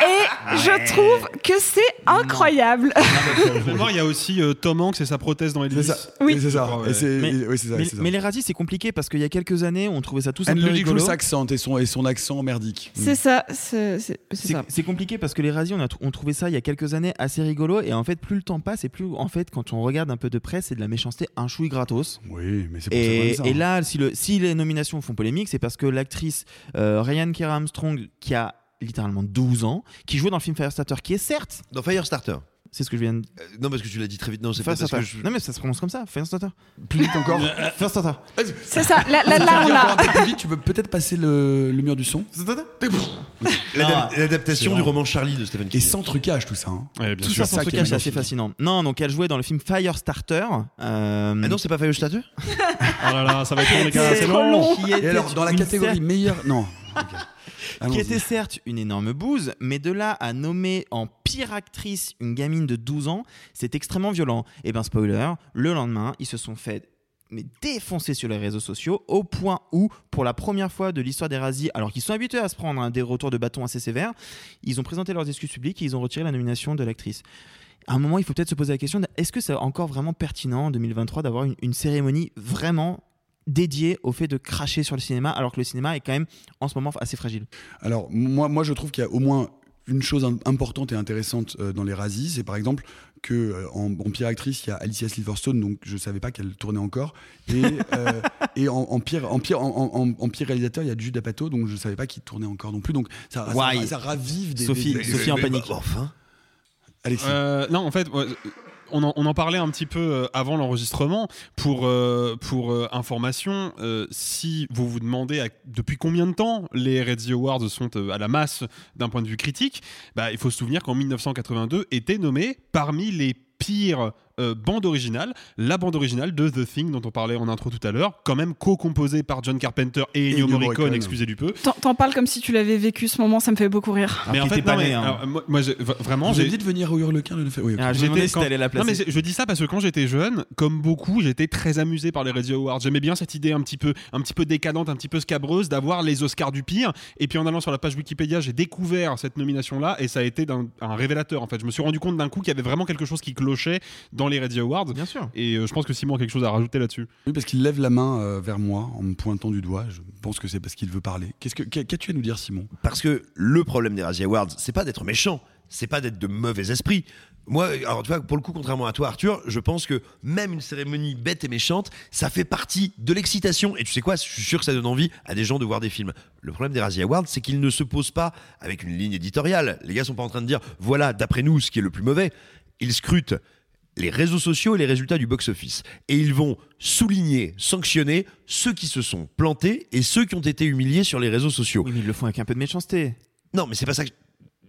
et je trouve que c'est incroyable. Finalement, [LAUGHS] il y a aussi euh, Tom Hanks et sa prothèse dans Elvis. C'est ça. Oui. C'est ça. Ouais. Mais- oui, c'est ça, mais, c'est ça. mais les Razzies, c'est compliqué parce qu'il y a quelques années, on trouvait ça tous un peu rigolo. accent et son, et son accent merdique. C'est ça. C'est c'est- c'est C'est ça. c'est compliqué parce que les Razzies, on a on trouvait ça il y a quelques années assez rigolo et en fait plus le temps passe et plus en fait quand on regarde un peu de près c'est de la méchanceté un chouï gratos. Oui, mais c'est pour Et, et hein. là si, le, si les nominations font polémique c'est parce que l'actrice euh, Ryan Kira Armstrong qui a littéralement 12 ans, qui jouait dans le film Firestarter qui est certes Dans Firestarter. C'est ce que je viens de. Euh, non, parce que tu l'as dit très vite. Non, c'est pas parce que Order. je... Non, mais ça se prononce comme ça. First Order. Plus vite encore. [LAUGHS] First Order. C'est ça, là, là, là, on l'a. plus vite, tu [LAUGHS] peux peut-être passer le, le mur du son. L'adaptation du roman Charlie de Stephen King. Et sans trucage, tout ça. hein. Ouais, Tout sûr. ça sans trucage, c'est assez fascinant. Non, donc elle jouait dans le film Firestarter. Euh, Ah non, c'est pas Firestarter? Oh là là, ça va être long, les gars, C'est long. Qui était alors, dans la catégorie meilleure. Non. [LAUGHS] Qui était certes une énorme bouse, mais de là à nommer en pire actrice une gamine de 12 ans, c'est extrêmement violent. Et ben spoiler, le lendemain, ils se sont fait mais sur les réseaux sociaux au point où, pour la première fois de l'histoire des Razzies, alors qu'ils sont habitués à se prendre hein, des retours de bâton assez sévères, ils ont présenté leurs excuses publiques et ils ont retiré la nomination de l'actrice. À un moment, il faut peut-être se poser la question est-ce que c'est encore vraiment pertinent en 2023 d'avoir une cérémonie vraiment dédiée au fait de cracher sur le cinéma, alors que le cinéma est quand même en ce moment assez fragile. Alors, moi, moi, je trouve qu'il y a au moins une chose im- importante et intéressante euh, dans les Razzies, c'est par exemple que euh, en, en pire actrice, il y a Alicia Silverstone, donc je savais pas qu'elle tournait encore, et, euh, et en, en pire, en pire, en, en- en pire réalisateur, il y a Jude Apatow, donc je savais pas qu'il tournait encore non plus, donc ça, ça, Why? ça ravive des. Sophie- des- des- Sophie en panique. Enfin. Alexis. Euh, non, en fait, on en, parlait un petit peu euh, avant l'enregistrement. Pour, euh, euh, information, si vous vous demandez depuis combien de temps les Razzie Awards sont à la masse d'un point de vue critique, bah, il faut se souvenir qu'en 1982 était nommé parmi les pires euh, bandes originales, la bande originale de The Thing dont on parlait en intro tout à l'heure, quand même co-composée par John Carpenter et Ennio Morricone, Morricone. excusez du peu. T'en- parles comme si tu l'avais vécu ce moment, ça me fait beaucoup rire. mais en fait, pas non, mais, né, hein. alors, moi, vraiment, j'ai dit de venir au Hurlequin le. Oui, ok. Ah, J'étais- quand- la Non, mais placer. je dis ça parce que quand j'étais jeune, comme beaucoup, j'étais très amusé par les Radio Awards. J'aimais bien cette idée un petit peu, un petit peu décadente, un petit peu scabreuse d'avoir les Oscars du pire. Et puis en allant sur la page Wikipédia, j'ai découvert cette nomination-là et ça a été un révélateur. En fait, je me suis rendu compte d'un coup qu'il y avait vraiment quelque chose qui clochait dans les Radio Awards. Bien sûr. Et euh, je pense que Simon a quelque chose à rajouter là-dessus. Oui, parce qu'il lève la main euh, vers moi en me pointant du doigt. Je pense que c'est parce qu'il veut parler. Qu'est-ce que qu'a- qu'as-tu à nous dire, Simon? Parce que le problème des Razzie Awards, c'est pas d'être méchant, c'est pas d'être de mauvais esprit. Moi, alors tu vois, pour le coup, contrairement à toi, Arthur, je pense que même une cérémonie bête et méchante, ça fait partie de l'excitation. Et tu sais quoi, je suis sûr que ça donne envie à des gens de voir des films. Le problème des Razzie Awards, c'est qu'ils ne se posent pas avec une ligne éditoriale. Les gars sont pas en train de dire, voilà, d'après nous, ce qui est le plus mauvais. Ils scrutent les réseaux sociaux et les résultats du box-office. Et ils vont souligner, sanctionner ceux qui se sont plantés et ceux qui ont été humiliés sur les réseaux sociaux. Oui, mais ils le font avec un peu de méchanceté. Non, mais c'est pas ça. que-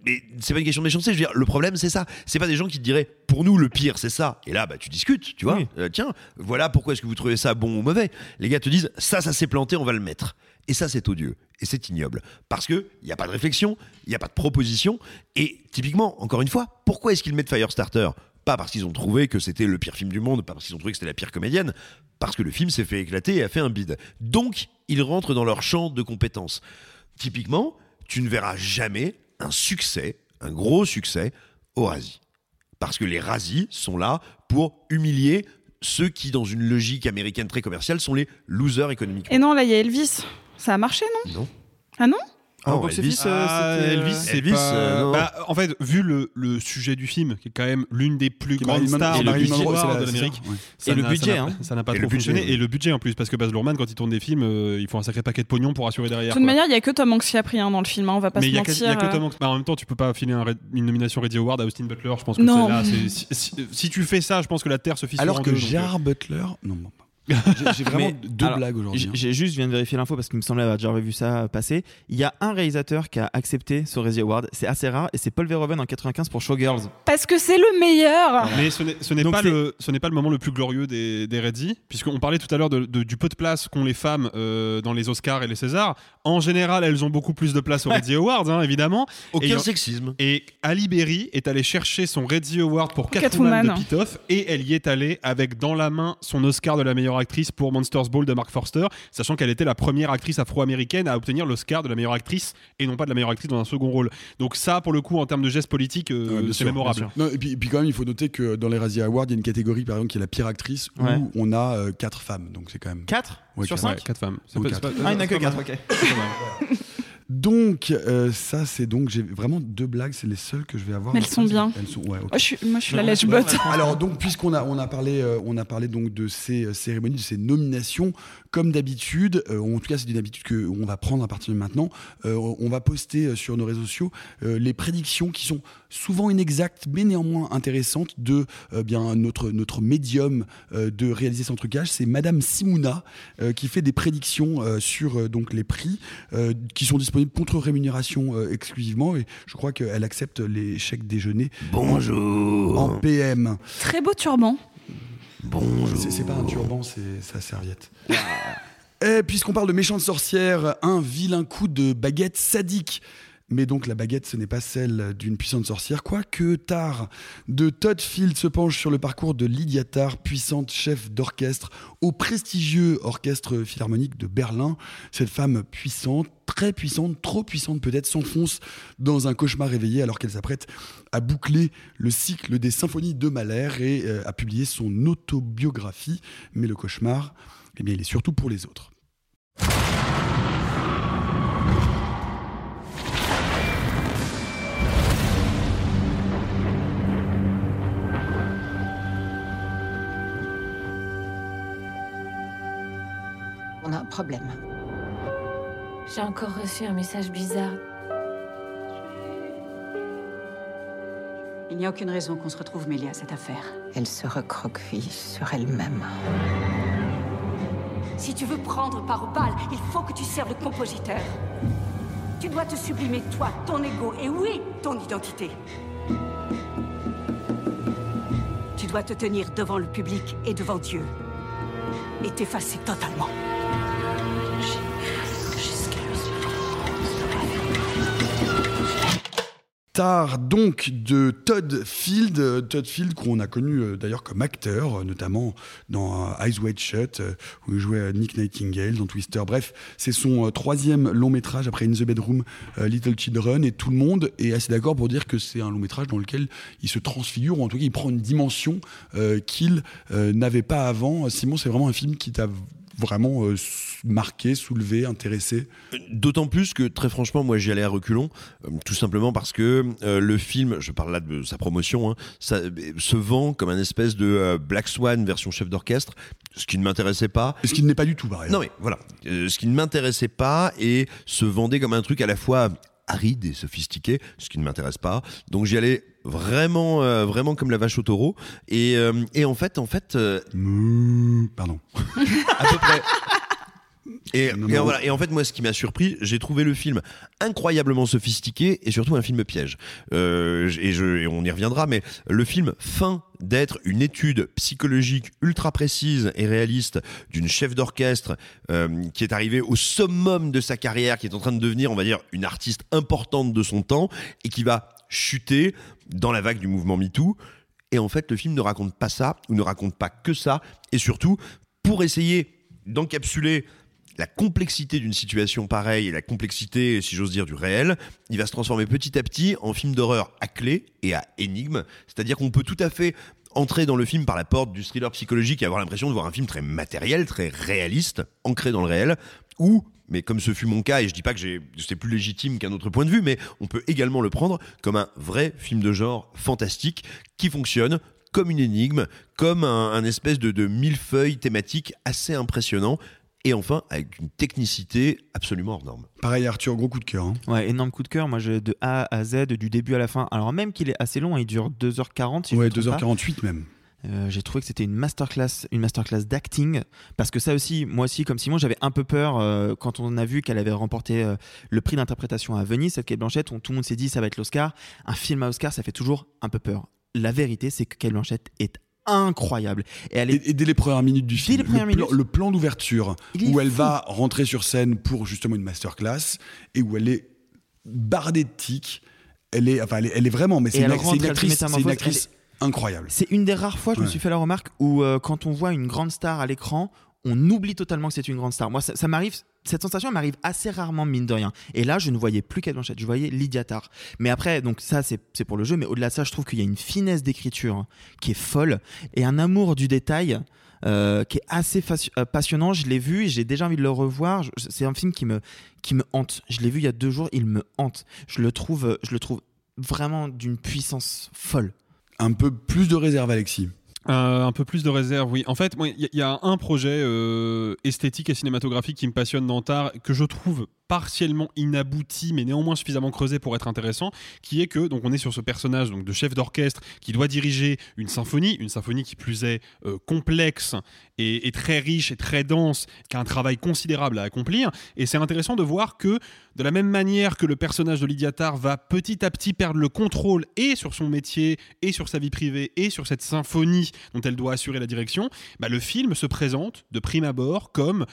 Mais c'est pas une question de méchanceté. Je veux dire, le problème, c'est ça. C'est pas des gens qui te diraient, pour nous, le pire, c'est ça. Et là, bah, tu discutes, tu vois. Oui. Euh, tiens, voilà pourquoi est-ce que vous trouvez ça bon ou mauvais. Les gars te disent, ça, ça s'est planté, on va le mettre. Et ça, c'est odieux. Et c'est ignoble. Parce que il n'y a pas de réflexion, il n'y a pas de proposition. Et typiquement, encore une fois, pourquoi est-ce qu'ils mettent Firestarter? Pas parce qu'ils ont trouvé que c'était le pire film du monde, pas parce qu'ils ont trouvé que c'était la pire comédienne, parce que le film s'est fait éclater et a fait un bide. Donc, ils rentrent dans leur champ de compétences. Typiquement, tu ne verras jamais un succès, un gros succès, au Razzie. Parce que les Razzies sont là pour humilier ceux qui, dans une logique américaine très commerciale, sont les losers économiques. Et non, là, il y a Elvis. Ça a marché, non? Non. Ah non? Oh, Elvis. euh, Ah, c'était, euh, Elvis, c'est Elvis, pas- euh, bah, en fait, vu le, le sujet du film, qui est quand même l'une des plus grandes stars de l'Amérique, Et le n'a- budget, ça n'a- hein. ça n'a pas Et trop fonctionné. Et le budget en plus, parce que Baz Luhrmann, quand il tourne des films, euh, il faut un sacré paquet de pognon pour assurer derrière. De toute quoi. manière, il y a que Tom Hanks qui a pris un dans le film, hein, on va pas mais se y a que, il y mentir. a que. Tom Hanks. Bah, en même temps, tu peux pas filer un une nomination Radio Award à Austin Butler. Je pense que Non. c'est là. c'est- Si, si- si tu fais ça, je pense que la terre se fissure Alors en que deux, donc, Gérard Butler. Non, bon. J'ai vraiment deux alors, blagues aujourd'hui. J'ai hein. juste, je viens de vérifier l'info parce qu'il me semblait avoir déjà vu ça passer. Il y a un réalisateur qui a accepté ce Razzie Award. C'est assez rare et c'est Paul Verhoeven en 95 pour Showgirls. Parce que c'est le meilleur Mais ce n'est, pas le, ce n'est pas le moment le plus glorieux des, des Razzies, puisqu'on parlait tout à l'heure de- de- du peu de place qu'ont les femmes euh, dans les Oscars et les Césars. En général, elles ont beaucoup plus de place aux Razzie Awards, hein, évidemment. Aucun Et- sexisme. Et Ali Berry est allée chercher son Razzie Award pour Catwoman, Catwoman. de Pitoff et elle y est allée avec dans la main son Oscar de la meilleure actrice pour Monsters Ball de Mark Forster, sachant qu'elle était la première actrice afro-américaine à obtenir l'Oscar de la meilleure actrice et non pas de la meilleure actrice dans un second rôle. Donc ça, pour le coup, en termes de geste politique, euh, Ouais, c'est mémorable. Non, et, puis, et puis quand même, il faut noter que dans les Razzie Awards, il y a une catégorie, par exemple, qui est la pire actrice, où Ouais. on a euh, quatre femmes. Donc c'est quand même. 4 Ouais, sur quatre. 5 Ouais, quatre femmes. Pas- quatre. pas- Ah, il n'y en a que 4, mal. ok. [LAUGHS] Donc, euh, ça, c'est donc, j'ai vraiment deux blagues, c'est les seules que je vais avoir. Mais elles sont bien. Elles sont, ouais, ok. Moi, je suis, moi, je suis la Non, lèche-botte. ouais, Alors donc puisqu'on a on a parlé euh, on a parlé donc de ces euh, cérémonies de ces nominations comme d'habitude euh, en tout cas c'est une habitude que on va prendre à partir de maintenant on va poster sur nos réseaux sociaux les prédictions qui sont souvent inexactes mais néanmoins intéressantes de bien notre notre médium de réaliser sans trucage c'est Madame Simouna qui fait des prédictions sur donc les prix qui sont disponibles contre rémunération euh, exclusivement et je crois qu'elle accepte les chèques déjeuner Bonjour. en PM. Très beau turban. C'est c'est pas un turban, c'est sa serviette. [LAUGHS] Et puisqu'on parle de méchante sorcière, un vilain coup de baguette sadique. Mais donc la baguette, ce n'est pas celle d'une puissante sorcière, quoique Tar de Todd Field se penche sur le parcours de Lydia Tarr, puissante chef d'orchestre au prestigieux orchestre philharmonique de Berlin. Cette femme puissante, très puissante, trop puissante peut-être, s'enfonce dans un cauchemar réveillé alors qu'elle s'apprête à boucler le cycle des symphonies de Mahler et euh, à publier son autobiographie. Mais le cauchemar, eh bien, il est surtout pour les autres. Un problème. J'ai encore reçu un message bizarre. Il n'y a aucune raison qu'on se retrouve mêlé à cette affaire. Elle se recroqueville sur elle-même. Si tu veux prendre part au bal, il faut que tu serves le compositeur. Tu dois te sublimer toi, ton ego et oui, ton identité. Tu dois te tenir devant le public et devant Dieu. Et t'effacer totalement. Tar donc de Todd Field, euh, Todd Field qu'on a connu euh, d'ailleurs comme acteur, euh, notamment dans Eyes Wide Shut, où il jouait Nick Nightingale dans Twister. Bref, c'est son troisième long métrage après In the Bedroom, Little Children, et tout le monde est assez d'accord pour dire que c'est un long métrage dans lequel il se transfigure, ou en tout cas il prend une dimension qu'il n'avait pas avant. Simon, c'est vraiment un film qui t'a vraiment euh, marqué, soulevé, intéressé D'autant plus que très franchement, moi j'y allais à reculons, euh, tout simplement parce que euh, le film, je parle là de sa promotion, hein, ça, se vend comme un espèce de Black Swan version chef d'orchestre, ce qui ne m'intéressait pas. Ce qui n'est pas du tout pareil. Non mais voilà, ce qui ne m'intéressait pas et se vendait comme un truc à la fois aride et sophistiqué, ce qui ne m'intéresse pas. Donc j'y allais vraiment, euh, vraiment comme la vache au taureau. Et, euh, et en fait, en fait, euh, pardon, [LAUGHS] à peu près. Et, Non, et non. voilà. et en fait, moi, ce qui m'a surpris, j'ai trouvé le film incroyablement sophistiqué et surtout un film piège. Euh, et, je, et on y reviendra, mais le film feint d'être une étude psychologique ultra précise et réaliste d'une chef d'orchestre euh, qui est arrivée au summum de sa carrière, qui est en train de devenir, on va dire, une artiste importante de son temps et qui va chuter dans la vague du mouvement MeToo. Et en fait, le film ne raconte pas ça, ou ne raconte pas que ça, et surtout, pour essayer d'encapsuler la complexité d'une situation pareille et la complexité, si j'ose dire, du réel, il va se transformer petit à petit en film d'horreur à clé et à énigme. C'est-à-dire qu'on peut tout à fait entrer dans le film par la porte du thriller psychologique et avoir l'impression de voir un film très matériel, très réaliste, ancré dans le réel, ou mais comme ce fut mon cas, et je dis pas que j'ai- c'est plus légitime qu'un autre point de vue, mais on peut également le prendre comme un vrai film de genre fantastique qui fonctionne comme une énigme, comme un, un espèce de, de millefeuille thématique assez impressionnant, et enfin avec une technicité absolument hors norme. Pareil, Arthur, gros coup de cœur. hein. Ouais, énorme coup de cœur. Moi, je, de A à Z, du début à la fin. Alors, même qu'il est assez long, il dure 2h40. Si Ouais, je me trompe pas. 2h48 même. Euh, j'ai trouvé que c'était une masterclass, une masterclass d'acting, parce que ça aussi, moi aussi, comme Simon, j'avais un peu peur euh, quand on a vu qu'elle avait remporté euh, le prix d'interprétation à Venise, cette Kate Blanchett, où tout le monde s'est dit ça va être l'Oscar. Un film à Oscar, ça fait toujours un peu peur. La vérité, c'est que Kate Blanchett est incroyable. Et, elle est... Et, dès les premières minutes du film, le, plan, minutes. le plan d'ouverture où elle fou. va rentrer sur scène pour justement une masterclass et où elle est bardée de tics. Elle est, enfin, elle est, elle est vraiment, mais c'est une, c'est actrice incroyable. C'est une des rares fois, je me suis fait la remarque, où euh, quand on voit une grande star à l'écran, on oublie totalement que c'est une grande star. Moi, ça, ça m'arrive cette sensation m'arrive assez rarement mine de rien. Et là, je ne voyais plus Kate Blanchett, je voyais Lydia Tarr. Mais après, donc ça c'est pour le jeu, mais au-delà de ça, je trouve qu'il y a une finesse d'écriture hein, qui est folle et un amour du détail. euh, qui est assez euh, passionnant. Je l'ai vu j'ai déjà envie de le revoir. C'est un film qui me, qui me hante. Je l'ai vu il y a deux jours, il me hante. Je le trouve, je le trouve vraiment d'une puissance folle. Un peu plus de réserve, Alexis. Euh, un peu plus de réserve, oui. En fait, il y, y a un projet euh, esthétique et cinématographique qui me passionne dans Tar, que je trouve partiellement inabouti, mais néanmoins suffisamment creusé pour être intéressant, qui est que donc on est sur ce personnage donc de chef d'orchestre qui doit diriger une symphonie, une symphonie qui plus est euh, complexe et, et très riche et très dense, qui a un travail considérable à accomplir. Et c'est intéressant de voir que de la même manière que le personnage de Lydia Tarr va petit à petit perdre le contrôle et sur son métier et sur sa vie privée et sur cette symphonie dont elle doit assurer la direction, bah, le film se présente de prime abord comme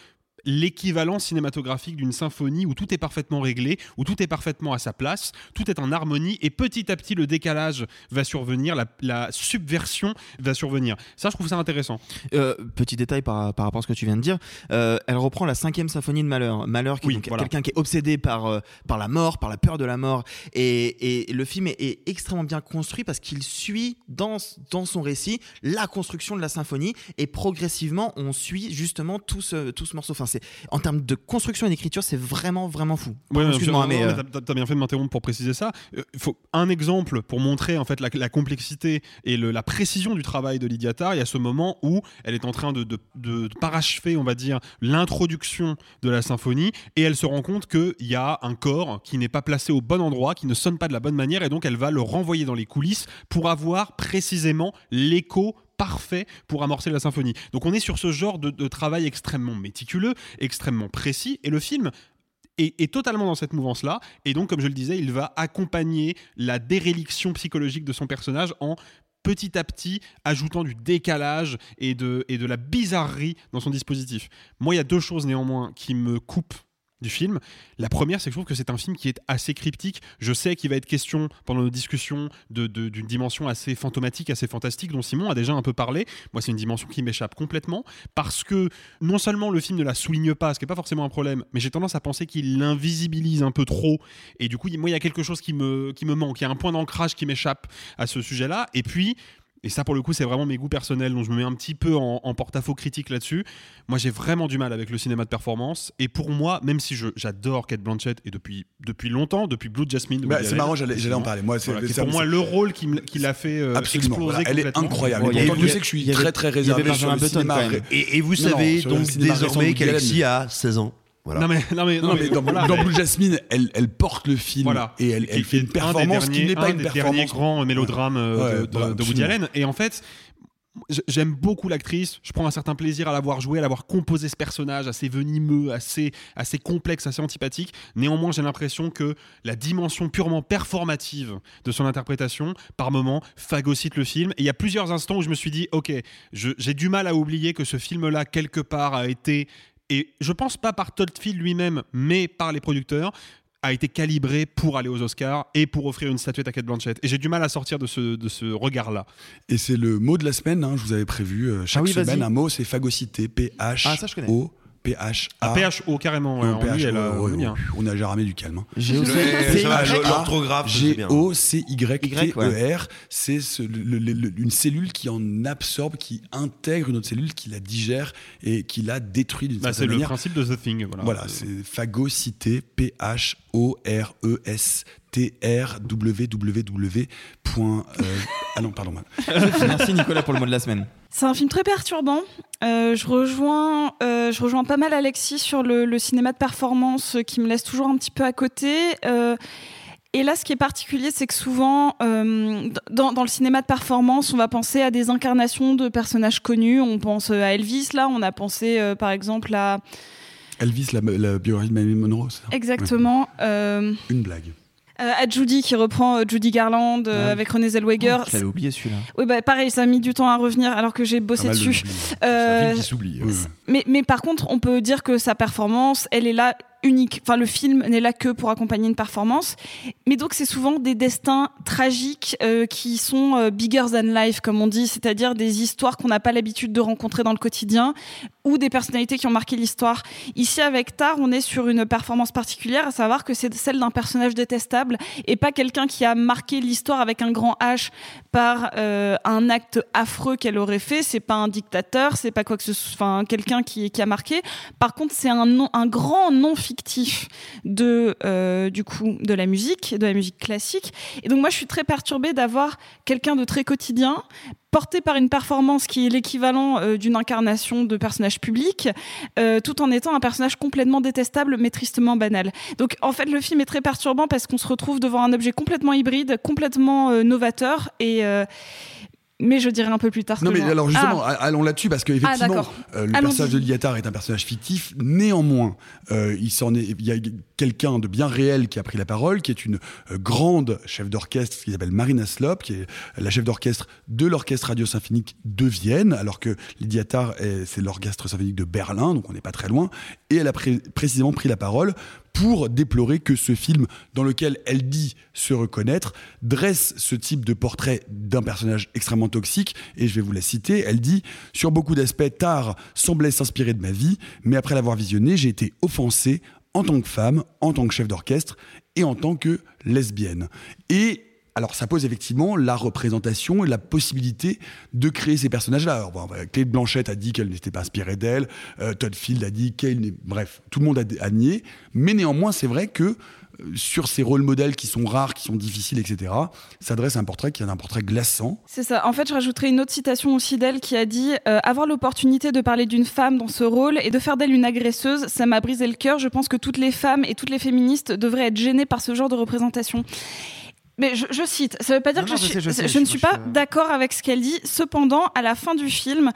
l'équivalent cinématographique d'une symphonie où tout est parfaitement réglé, où tout est parfaitement à sa place, tout est en harmonie et petit à petit le décalage va survenir, la, la subversion va survenir. Ça, je trouve ça intéressant. Euh, petit détail par, par rapport à ce que tu viens de dire, euh, elle reprend la cinquième symphonie de Malheur. Malheur qui est Oui, donc voilà. quelqu'un qui est obsédé par, euh, par la mort, par la peur de la mort. Et, et le film est, est extrêmement bien construit parce qu'il suit dans, dans son récit la construction de la symphonie et progressivement on suit justement tout ce, tout ce morceau. Enfin, c'est, en termes de construction et d'écriture, c'est vraiment, vraiment fou. Ouais, Excuse-moi, mais. euh, mais t'as- bien fait de m'interrompre pour préciser ça. Euh, Il faut un exemple pour montrer en fait la, la complexité et le- la précision du travail de Lydia Tarr. Il y a ce moment où elle est en train de- de parachever, on va dire, l'introduction de la symphonie et elle se rend compte qu'il y a un corps qui n'est pas placé au bon endroit, qui ne sonne pas de la bonne manière et donc elle va le renvoyer dans les coulisses pour avoir précisément l'écho parfait pour amorcer la symphonie. Donc on est sur ce genre de, travail extrêmement méticuleux, extrêmement précis, et le film est, est totalement dans cette mouvance-là. Et donc, comme je le disais, il va accompagner la déréliction psychologique de son personnage en petit à petit ajoutant du décalage et de, et de la bizarrerie dans son dispositif. Moi, il y a deux choses néanmoins qui me coupent du film. La première, c'est que je trouve que c'est un film qui est assez cryptique. Je sais qu'il va être question pendant nos discussions de- de- d'une dimension assez fantomatique, assez fantastique, dont Simon a déjà un peu parlé. Moi, c'est une dimension qui m'échappe complètement parce que non seulement le film ne la souligne pas, ce qui n'est pas forcément un problème, mais j'ai tendance à penser qu'il l'invisibilise un peu trop. Et du coup, moi, il y a quelque chose qui me, qui me manque. Il y a un point d'ancrage qui m'échappe à ce sujet-là. Et puis, et ça, pour le coup, c'est vraiment mes goûts personnels, donc je me mets un petit peu en, en porte-à-faux critique là-dessus. Moi, j'ai vraiment du mal avec le cinéma de performance. Et pour moi, même si je- j'adore Kate Blanchett, et depuis, depuis longtemps, depuis Blue Jasmine. Bah, c'est Allen, marrant, j'allais- j'allais en parler. Moi, c'est- Voilà, pour moi c'est- le rôle qui, me- qui l'a fait euh, Absolument. exploser Voilà, elle est incroyable. Bon, Et pourtant, Dieu sait que je suis avait- très très réservé sur le cinéma. Et, et vous Non, savez donc désormais qu'Alexis a 16 ans. Voilà. Non, mais, non, mais, Non, mais dans, voilà, dans Blue Jasmine, elle, elle porte le film Voilà. et elle, fait une performance qui n'est pas un une des performance. derniers grands mélodrames euh, Ouais, de, de- Woody. Allen. Et en fait, j'aime beaucoup l'actrice. Je prends un certain plaisir à l'avoir joué, à l'avoir composé ce personnage assez venimeux, assez, assez complexe, assez antipathique. Néanmoins, j'ai l'impression que la dimension purement performative de son interprétation, par moment, phagocyte le film. Et il y a plusieurs instants où je me suis dit, ok, j'ai du mal à oublier que ce film-là, quelque part, a été et je pense pas par Todd Field lui-même, mais par les producteurs, a été calibré pour aller aux Oscars et pour offrir une statuette à Kate Blanchett. Et j'ai du mal à sortir de ce, de ce regard-là. Et c'est le mot de la semaine, hein, je vous avais prévu. euh, chaque Ah oui, semaine, un mot, c'est phagocyté. P-H-O. Ah, ça, je connais. P-H-A. Ah, PHO carrément, ouais, en lui, elle PHO, ouais. On a jamais du calme. hein. Le- c'est- c'est- c'est bien. G-O-C-Y-T-E-R. C'est ce- le- le- le- une cellule qui en absorbe, qui intègre une autre cellule, qui la digère et qui la détruit d'une Bah, c'est certaine le manière. principe de The Thing. Voilà, Voilà, C'est- c'est phagocyté, P-H-O-R-E-S-T-R-W-W-W. Point, euh, [LAUGHS] ah non, pardon. Merci Nicolas pour le mot de la semaine. C'est un film très perturbant. Euh, je, rejoins, euh, je rejoins pas mal Alexis sur le, le cinéma de performance euh, qui me laisse toujours un petit peu à côté. Euh, et là, ce qui est particulier, c'est que souvent, dans, dans le cinéma de performance, on va penser à des incarnations de personnages connus. On pense à Elvis, là. On a pensé, par exemple, à... Elvis, la, la biographie de Marilyn Monroe, ça? Exactement. Ouais. Une blague. Euh, à Judy qui reprend euh, Judy Garland euh, Ouais. avec Renée Zellweger. Oh, je l'avais oublié celui-là. Oui, bah, pareil, ça a mis du temps à revenir alors que j'ai bossé de dessus. Euh, s'oublie. Ouais. mais, mais par contre, on peut dire que sa performance, elle est là unique. Enfin, le film n'est là que pour accompagner une performance. Mais donc, c'est souvent des destins tragiques euh, qui sont euh, bigger than life, comme on dit, c'est-à-dire des histoires qu'on n'a pas l'habitude de rencontrer dans le quotidien ou des personnalités qui ont marqué l'histoire. Ici, avec Tar, on est sur une performance particulière, à savoir que c'est celle d'un personnage détestable et pas quelqu'un qui a marqué l'histoire avec un grand H par euh, un acte affreux qu'elle aurait fait. C'est pas un dictateur, c'est pas quoi que ce soit, enfin quelqu'un qui, a marqué. Par contre, c'est un grand nom fictif de euh, du coup de la musique, de la musique classique. Et donc moi, je suis très perturbée d'avoir quelqu'un de très quotidien porté par une performance qui est l'équivalent euh, d'une incarnation de personnage public, euh, tout en étant un personnage complètement détestable mais tristement banal. Donc en fait le film est très perturbant parce qu'on se retrouve devant un objet complètement hybride, complètement novateur et mais je dirais un peu plus tard. Non, mais genre. alors justement, Ah. allons là-dessus parce que effectivement, euh, le personnage de Liatar est un personnage fictif. Néanmoins, euh, il s'en est, il y a quelqu'un de bien réel qui a pris la parole, qui est une euh, grande chef d'orchestre qui s'appelle Marina Slop, qui est la chef d'orchestre de l'orchestre radio-symphonique de Vienne, alors que Liatar c'est l'orchestre symphonique de Berlin, donc on n'est pas très loin. Et elle a pré- précisément pris la parole pour déplorer que ce film, dans lequel elle dit se reconnaître, dresse ce type de portrait d'un personnage extrêmement toxique. Et je vais vous la citer. Elle dit Sur beaucoup d'aspects, Tar semblait s'inspirer de ma vie, mais après l'avoir visionné, j'ai été offensée en tant que femme, en tant que chef d'orchestre et en tant que lesbienne. Et alors, ça pose effectivement la représentation et la possibilité de créer ces personnages-là. Bon, bah, Kate Blanchett a dit qu'elle n'était pas inspirée d'elle, euh, Todd Field a dit qu'elle. Bref, tout le monde a, nié. Mais néanmoins, c'est vrai que euh, sur ces rôles modèles qui sont rares, qui sont difficiles, etc., s'adresse à un portrait qui est un portrait glaçant. C'est ça. En fait, je rajouterai une autre citation aussi d'elle qui a dit euh, Avoir l'opportunité de parler d'une femme dans ce rôle et de faire d'elle une agresseuse, ça m'a brisé le cœur. Je pense que toutes les femmes et toutes les féministes devraient être gênées par ce genre de représentation. Mais je, je cite, ça veut pas dire Non, que non, je, je suis, sais, je sais, je ne suis pas d'accord avec ce qu'elle dit. Cependant, à la fin du film,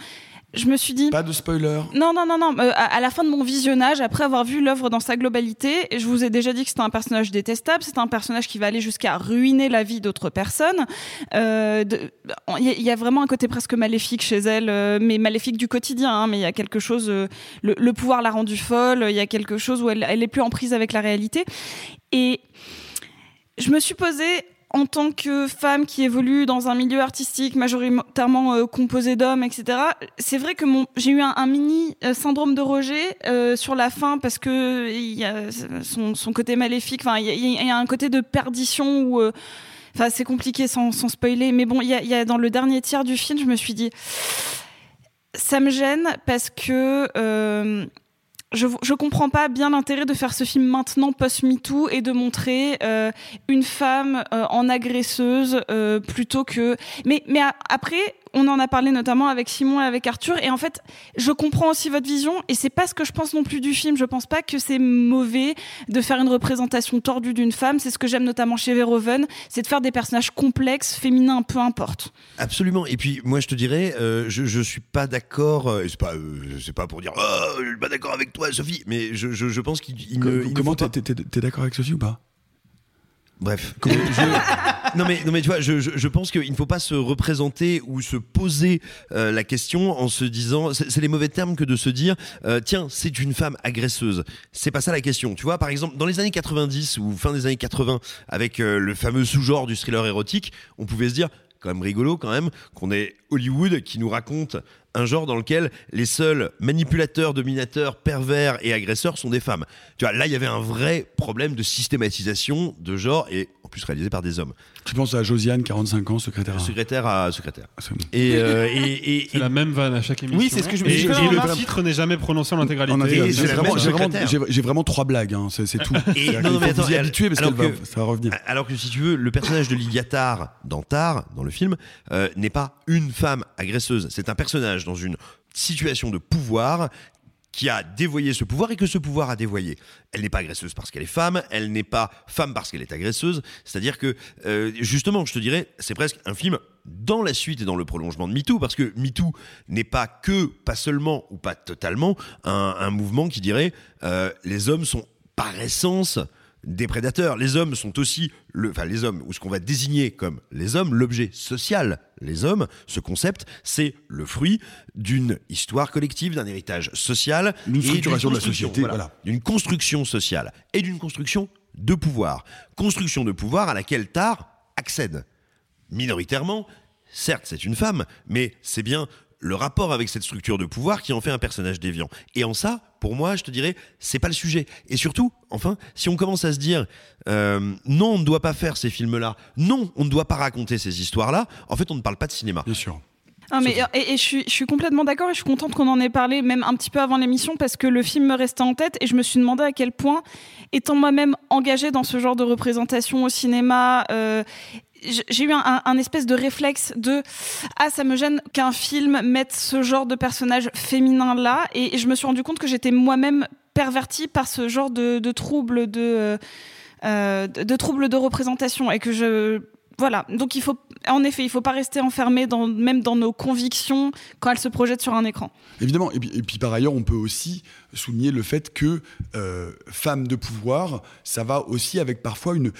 je me suis dit. Pas de spoiler. Non, non, non, non. euh, à, à la fin de mon visionnage, après avoir vu l'œuvre dans sa globalité, je vous ai déjà dit que c'était un personnage détestable. C'est un personnage qui va aller jusqu'à ruiner la vie d'autres personnes. Euh, Il y, a- il y a vraiment un côté presque maléfique chez elle, euh, mais maléfique du quotidien. hein, mais il y a quelque chose. euh, le, le pouvoir l'a rendue folle. Il y a quelque chose où elle, elle est plus en prise avec la réalité. Et je me suis posé en tant que femme qui évolue dans un milieu artistique majoritairement euh, composé d'hommes, etc. C'est vrai que j'ai eu un, mini euh, syndrome de rejet euh, sur la fin parce que il y a son, côté maléfique. Enfin, il y, a- un côté de perdition où c'est compliqué sans, spoiler, mais bon, il dans le dernier tiers du film, je me suis dit, ça me gêne parce que je, je comprends pas bien l'intérêt de faire ce film maintenant post-MeToo et de montrer euh, une femme euh, en agresseuse euh, plutôt que. Mais, mais après, on en a parlé notamment avec Simon et avec Arthur, et en fait, je comprends aussi votre vision, et c'est pas ce que je pense non plus du film. Je pense pas que c'est mauvais de faire une représentation tordue d'une femme. C'est ce que j'aime notamment chez Verhoeven, c'est de faire des personnages complexes, féminins, peu importe. Absolument. Et puis moi je te dirais, euh, je, je suis pas d'accord. euh, c'est pas, euh, c'est pas pour dire, oh, je suis pas d'accord avec toi, Sophie. Mais je, je, je pense qu'il Comment t'es d'accord avec Sophie ou pas? Bref. je- non, mais, non mais tu vois, je, je, je pense qu'il ne faut pas se représenter ou se poser euh, la question en se disant, c'est les mauvais termes que de se dire, euh, tiens, c'est une femme agresseuse. C'est pas ça la question. Tu vois, par exemple, dans les années 90 ou fin des années 80, avec euh, le fameux sous-genre du thriller érotique, on pouvait se dire, quand même rigolo quand même, qu'on ait Hollywood qui nous raconte un genre dans lequel les seuls manipulateurs, dominateurs, pervers et agresseurs sont des femmes. Tu vois, là, il y avait un vrai problème de systématisation de genre et en plus réalisé par des hommes. Tu penses à Josiane, 45 ans, secrétaire. Secrétaire à secrétaire. C'est bon. Et, euh, et, et- [LAUGHS] la même vanne à chaque émission. Oui, c'est ce que je me fait et le titre n'est jamais prononcé en intégralité. En intégralité. Et J'ai vraiment, même j'ai vraiment- secrétaire. j'ai- j'ai vraiment trois blagues, hein, c'est c'est tout. Et- non, mais vous y habituer parce va- que- ça va revenir. Alors que si tu veux, le personnage de Lydia Tarr dans Tar, dans le film, euh, n'est pas une femme agresseuse. C'est un personnage dans une situation de pouvoir qui a dévoyé ce pouvoir et que ce pouvoir a dévoyé. Elle n'est pas agresseuse parce qu'elle est femme, elle n'est pas femme parce qu'elle est agresseuse. C'est-à-dire que, euh, justement, je te dirais, c'est presque un film dans la suite et dans le prolongement de MeToo, parce que MeToo n'est pas que, pas seulement ou pas totalement, un, mouvement qui dirait euh, les hommes sont par essence des prédateurs. Les hommes sont aussi, le, enfin les hommes, ou ce qu'on va désigner comme les hommes, l'objet social, les hommes, ce concept, c'est le fruit d'une histoire collective, d'un héritage social. D'une structuration de la société, voilà. D'une construction sociale et d'une construction de pouvoir. Construction de pouvoir à laquelle Tar accède. Minoritairement, certes c'est une femme, mais c'est bien le rapport avec cette structure de pouvoir qui en fait un personnage déviant. Et en ça, pour moi, je te dirais, c'est pas le sujet. Et surtout, enfin, si on commence à se dire, euh, non, on ne doit pas faire ces films-là, non, on ne doit pas raconter ces histoires-là, en fait, on ne parle pas de cinéma. Bien sûr. Ah, mais, et, et je, suis, je suis complètement d'accord et je suis contente qu'on en ait parlé même un petit peu avant l'émission parce que le film me restait en tête et je me suis demandé à quel point, étant moi-même engagée dans ce genre de représentation au cinéma, euh, j'ai eu un, espèce de réflexe de ah ça me gêne qu'un film mette ce genre de personnage féminin là et, je me suis rendu compte que j'étais moi-même pervertie par ce genre de, troubles de euh, troubles de représentation. Et que je voilà. Donc en effet il faut pas rester enfermé même dans nos convictions quand elles se projettent sur un écran. Évidemment, et puis, par ailleurs, on peut aussi souligner le fait que euh, femme de pouvoir, ça va aussi avec parfois une,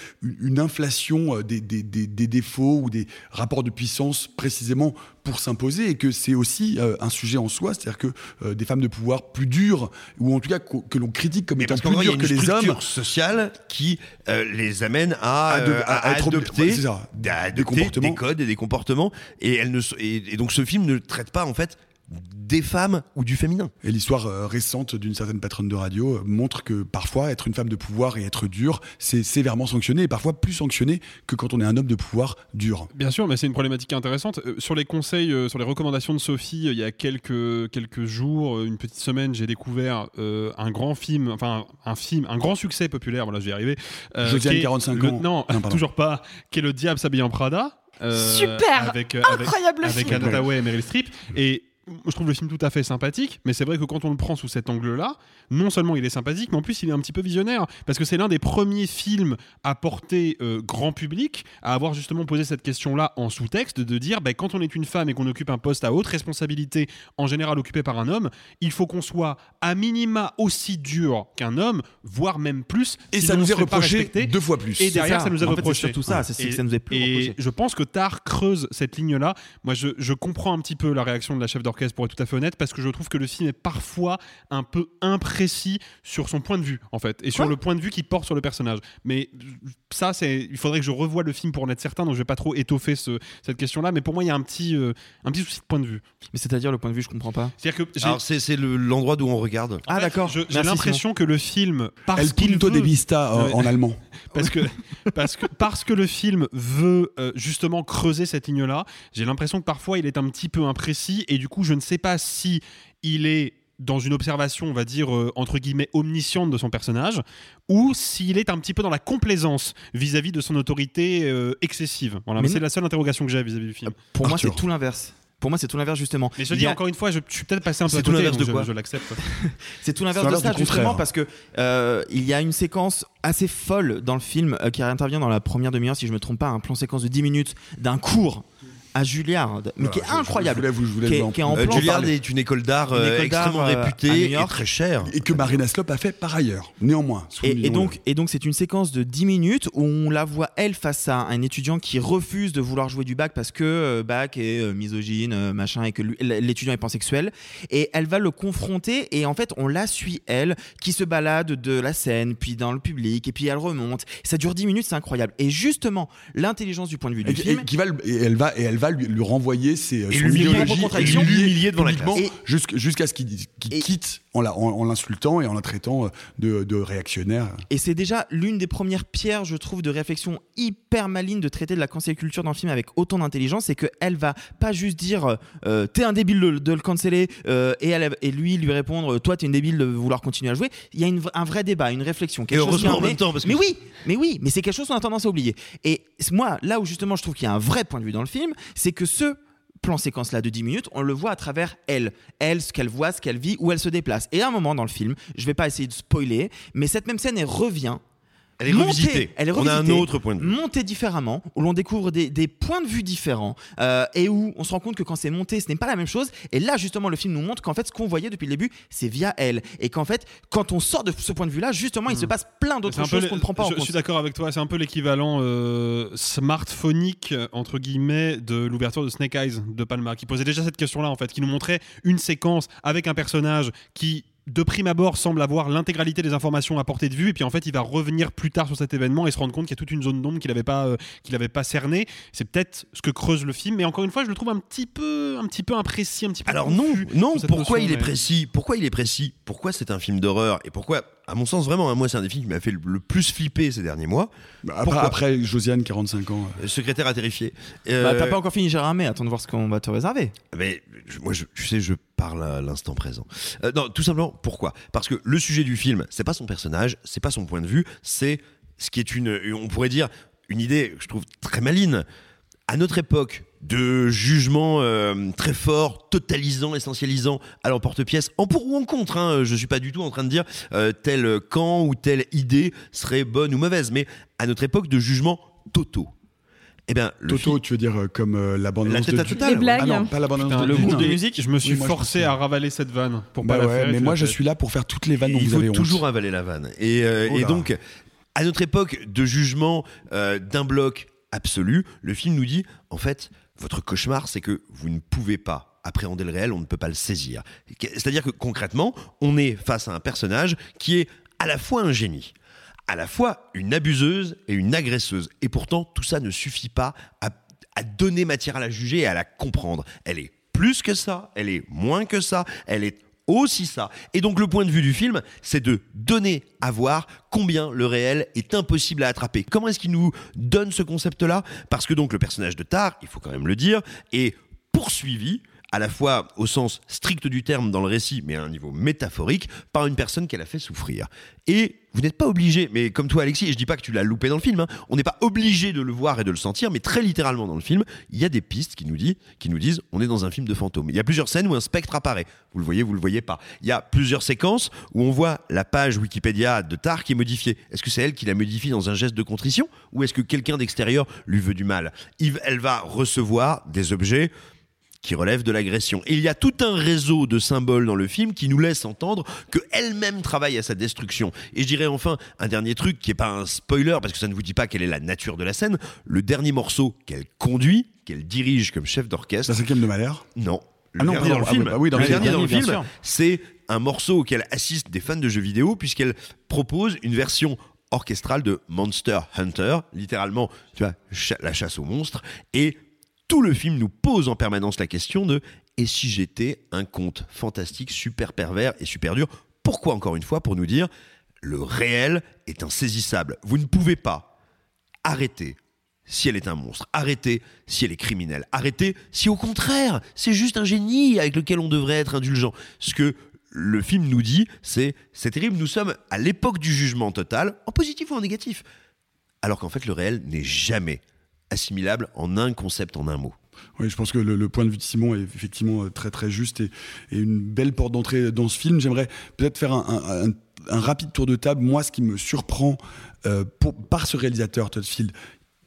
inflation euh, des défauts ou des rapports de puissance précisément pour s'imposer, et que c'est aussi euh, un sujet en soi, c'est-à-dire que euh, des femmes de pouvoir plus dures, ou en tout cas que l'on critique comme étant plus dures que les hommes, sociale qui euh, les amène à, À de- à- à être obli- adopter, ça. adopter comportements. des codes et des comportements. Et, elle ne, et donc ce film ne traite pas en fait des femmes ou du féminin. Et l'histoire euh, récente d'une certaine patronne de radio euh, montre que parfois être une femme de pouvoir et être dure, c'est sévèrement sanctionné, et parfois plus sanctionné que quand on est un homme de pouvoir dur. Bien sûr, mais c'est une problématique intéressante. Euh, sur les conseils, sur les recommandations de Sophie, il y a quelques, quelques jours, une petite semaine, j'ai découvert euh, un grand film, enfin un film, un grand succès populaire, voilà, je vais y arriver. euh, Josiane, qui est 45 le- ans. Non, Non, pardon. toujours pas, qui est Le Diable s'habille en Prada. euh, Super avec, euh, Incroyable avec, avec film. Anna Hathaway et Meryl Streep. Et je trouve le film tout à fait sympathique, mais c'est vrai que quand on le prend sous cet angle-là, non seulement il est sympathique, mais en plus il est un petit peu visionnaire, parce que c'est l'un des premiers films à porter euh, grand public, à avoir justement posé cette question-là en sous-texte, de dire bah, quand on est une femme et qu'on occupe un poste à haute responsabilité, en général occupé par un homme, il faut qu'on soit à minima aussi dur qu'un homme, voire même plus. Et ça nous est reproché deux fois plus. Et derrière, ça. ça nous est En fait, reproché. surtout ça, c'est que Et- ça nous est plus Et reproché. je pense que Tar creuse cette ligne-là. Moi, je, je comprends un petit peu la réaction de la chef d'orchestre, pour être tout à fait honnête, parce que je trouve que le film est parfois un peu imprécis sur son point de vue, en fait, et sur le point de vue qu'il porte sur le personnage. Mais ça, c'est, il faudrait que je revoie le film pour en être certain, donc je vais pas trop étoffer ce- cette question-là. Mais pour moi, il y a un petit, euh, un petit souci de point de vue. Mais c'est-à-dire le point de vue, je comprends pas. C'est-à-dire que Alors c'est c'est le- l'endroit d'où on regarde. Ah fait, d'accord. je- J'ai l'impression que le film, parce El qu'il punto veut, de vista euh, en allemand. [LAUGHS] parce que, parce que, parce que le film veut euh, justement creuser cette ligne-là, j'ai l'impression que parfois il est un petit peu imprécis et du coup je ne sais pas si il est dans une observation, on va dire, euh, entre guillemets, omnisciente de son personnage, ou s'il est un petit peu dans la complaisance vis-à-vis de son autorité euh, excessive. Voilà, Mais c'est la seule interrogation que j'ai vis-à-vis du film. Pour moi, c'est tout l'inverse. Pour moi, c'est tout l'inverse justement. Mais je dis a- encore une fois, je, je suis peut-être passé un peu C'est à tout côté, l'inverse de quoi je l'accepte. [LAUGHS] C'est tout l'inverse de ça, justement, contraire. parce que euh, il y a une séquence assez folle dans le film euh, qui intervient dans la première demi-heure, si je me trompe pas, un plan séquence de 10 minutes d'un cours à Juilliard, mais Voilà, qui est je- incroyable. Je voulais, vous- je voulais Qui est- qui est en parler. plan Euh, Juilliard parlé. est une école d'art euh, extrêmement euh, réputée et très chère. Et que Marina Slop a fait par ailleurs, néanmoins. Et, donc, et donc c'est une séquence de 10 minutes où on la voit elle face à un étudiant qui refuse de vouloir jouer du bac parce que euh, bac est euh, misogyne, euh, machin, et que l'étudiant est pansexuel. Et elle va le confronter et en fait on la suit elle qui se balade de la scène puis dans le public et puis elle remonte. Ça dure 10 minutes, c'est incroyable. Et justement l'intelligence du point de vue du Et, film. et qui va, et elle va, et elle va lui, lui renvoyer ses, Et son idéologie, Propre et contradiction. l'humilier devant la publiquement classe. jusqu'- jusqu'à ce qu'il quitte en la- en- en l'insultant et en la traitant euh, de, de réactionnaire. Et c'est déjà l'une des premières pierres, je trouve, de réflexion hyper maligne de traiter de la cancel culture dans le film avec autant d'intelligence, c'est qu'elle va pas juste dire euh, t'es un débile de, de le canceller euh, et, elle, et lui lui répondre toi t'es une débile de vouloir continuer à jouer. Il y a une un vrai débat, une réflexion. quelque Et chose qui heureusement en même temps, parce que- Mais oui, mais oui, mais c'est quelque chose qu'on a tendance à oublier. Et moi, là où justement je trouve qu'il y a un vrai point de vue dans le film, c'est que ce plan séquence là de 10 minutes, on le voit à travers elle. Elle, ce qu'elle voit, ce qu'elle vit, où elle se déplace. Et à un moment dans le film, je vais pas essayer de spoiler, mais cette même scène, elle revient Elle est montée- revisitée. Elle est On a un autre point de vue. Montée différemment, où l'on découvre des, des points de vue différents euh, et où on se rend compte que quand c'est monté, ce n'est pas la même chose. Et là, justement, le film nous montre qu'en fait, ce qu'on voyait depuis le début, c'est via elle. Et qu'en fait, quand on sort de ce point de vue-là, justement, il se passe plein d'autres choses qu'on ne prend pas en je, compte. suis d'accord avec toi, c'est un peu l'équivalent euh, smartphonique entre guillemets de l'ouverture de Snake Eyes de Palma, qui posait déjà cette question-là en fait, qui nous montrait une séquence avec un personnage qui de prime abord semble avoir l'intégralité des informations à portée de vue et puis en fait il va revenir plus tard sur cet événement et se rendre compte qu'il y a toute une zone d'ombre qu'il n'avait pas euh, qu'il avait pas cernée. C'est peut-être ce que creuse le film mais encore une fois je le trouve un petit peu un petit peu imprécis un petit peu Alors non, non. Pourquoi notion, il est précis? Pourquoi il est précis? Pourquoi c'est un film d'horreur? Et pourquoi, à mon sens, vraiment, hein, moi, c'est un des films qui m'a fait le, le plus flipper ces derniers mois. Bah, après, après, Josiane, 45 ans. Euh, Secrétaire à terrifier. Bah, Euh, T'as pas encore fini Gérard May, attends de voir ce qu'on va te réserver. Mais je- moi, je, tu sais, je parle à l'instant présent. Euh, non, tout simplement, pourquoi? Parce que le sujet du film, c'est pas son personnage, c'est pas son point de vue, c'est ce qui est une, on pourrait dire, une idée, je trouve très maline. À notre époque de jugement euh, très fort, totalisant, essentialisant à l'emporte-pièce, en pour ou en contre, hein, je suis pas du tout en train de dire euh, tel camp ou telle idée serait bonne ou mauvaise, mais à notre époque de jugement totaux. Eh bien, le Toto, tu veux dire euh, comme euh, la bande La tête à de Total, Les blagues. Ah non, pas la bande Putain, de le groupe de Putain. musique, je me suis Oui, moi, je forcé à ravaler cette vanne pour Bah pas la faire. mais moi je suis là pour faire toutes les vannes dont il vous faut avez honte. toujours avaler la vanne. Et, euh, Oh et donc, à notre époque de jugement euh, d'un bloc absolu, le film nous dit, en fait, votre cauchemar, c'est que vous ne pouvez pas appréhender le réel, on ne peut pas le saisir. C'est-à-dire que concrètement, on est face à un personnage qui est à la fois un génie, à la fois une abuseuse et une agresseuse. Et pourtant, tout ça ne suffit pas à, à donner matière à la juger et à la comprendre. Elle est plus que ça, elle est moins que ça, elle est aussi ça. Et donc le point de vue du film, c'est de donner à voir combien le réel est impossible à attraper. Comment est-ce qu'il nous donne ce concept-là? Parce que donc le personnage de Tar, il faut quand même le dire, est poursuivi à la fois au sens strict du terme dans le récit, mais à un niveau métaphorique, par une personne qu'elle a fait souffrir. Et vous n'êtes pas obligé, mais comme toi Alexis, et je dis pas que tu l'as loupé dans le film, hein, on n'est pas obligé de le voir et de le sentir, mais très littéralement dans le film, il y a des pistes qui nous, disent on est dans un film de fantôme. Il y a plusieurs scènes où un spectre apparaît. Vous le voyez, vous le voyez pas. Il y a plusieurs séquences où on voit la page Wikipédia de Tar qui est modifiée. Est-ce que c'est elle qui la modifie dans un geste de contrition ou est-ce que quelqu'un d'extérieur lui veut du mal? Elle va recevoir des objets qui relève de l'agression. Et il y a tout un réseau de symboles dans le film qui nous laisse entendre que elle-même travaille à sa destruction. Et je dirais enfin un dernier truc qui est pas un spoiler parce que ça ne vous dit pas quelle est la nature de la scène. Le dernier morceau qu'elle conduit, qu'elle dirige comme chef d'orchestre. La cinquième de Malheur Non. Le Ah non, dernier pardon. dans le Ah film, oui, bah le dernier dans le film, c'est un morceau auquel assistent des fans de jeux vidéo puisqu'elle propose une version orchestrale de Monster Hunter, littéralement, tu vois, la chasse aux monstres, et tout le film nous pose en permanence la question de et si j'étais un conte fantastique, super pervers et super dur Pourquoi encore une fois Pour nous dire le réel est insaisissable. Vous ne pouvez pas arrêter si elle est un monstre, arrêter si elle est criminelle, arrêter si au contraire c'est juste un génie avec lequel on devrait être indulgent. Ce que le film nous dit, c'est c'est terrible, nous sommes à l'époque du jugement total, en positif ou en négatif, alors qu'en fait le réel n'est jamais assimilable en un concept, en un mot. Oui, je pense que le, point de vue de Simon est effectivement euh, très très juste et, une belle porte d'entrée dans ce film. J'aimerais peut-être faire un, rapide tour de table. Moi, ce qui me surprend euh, par ce réalisateur, Todd Field,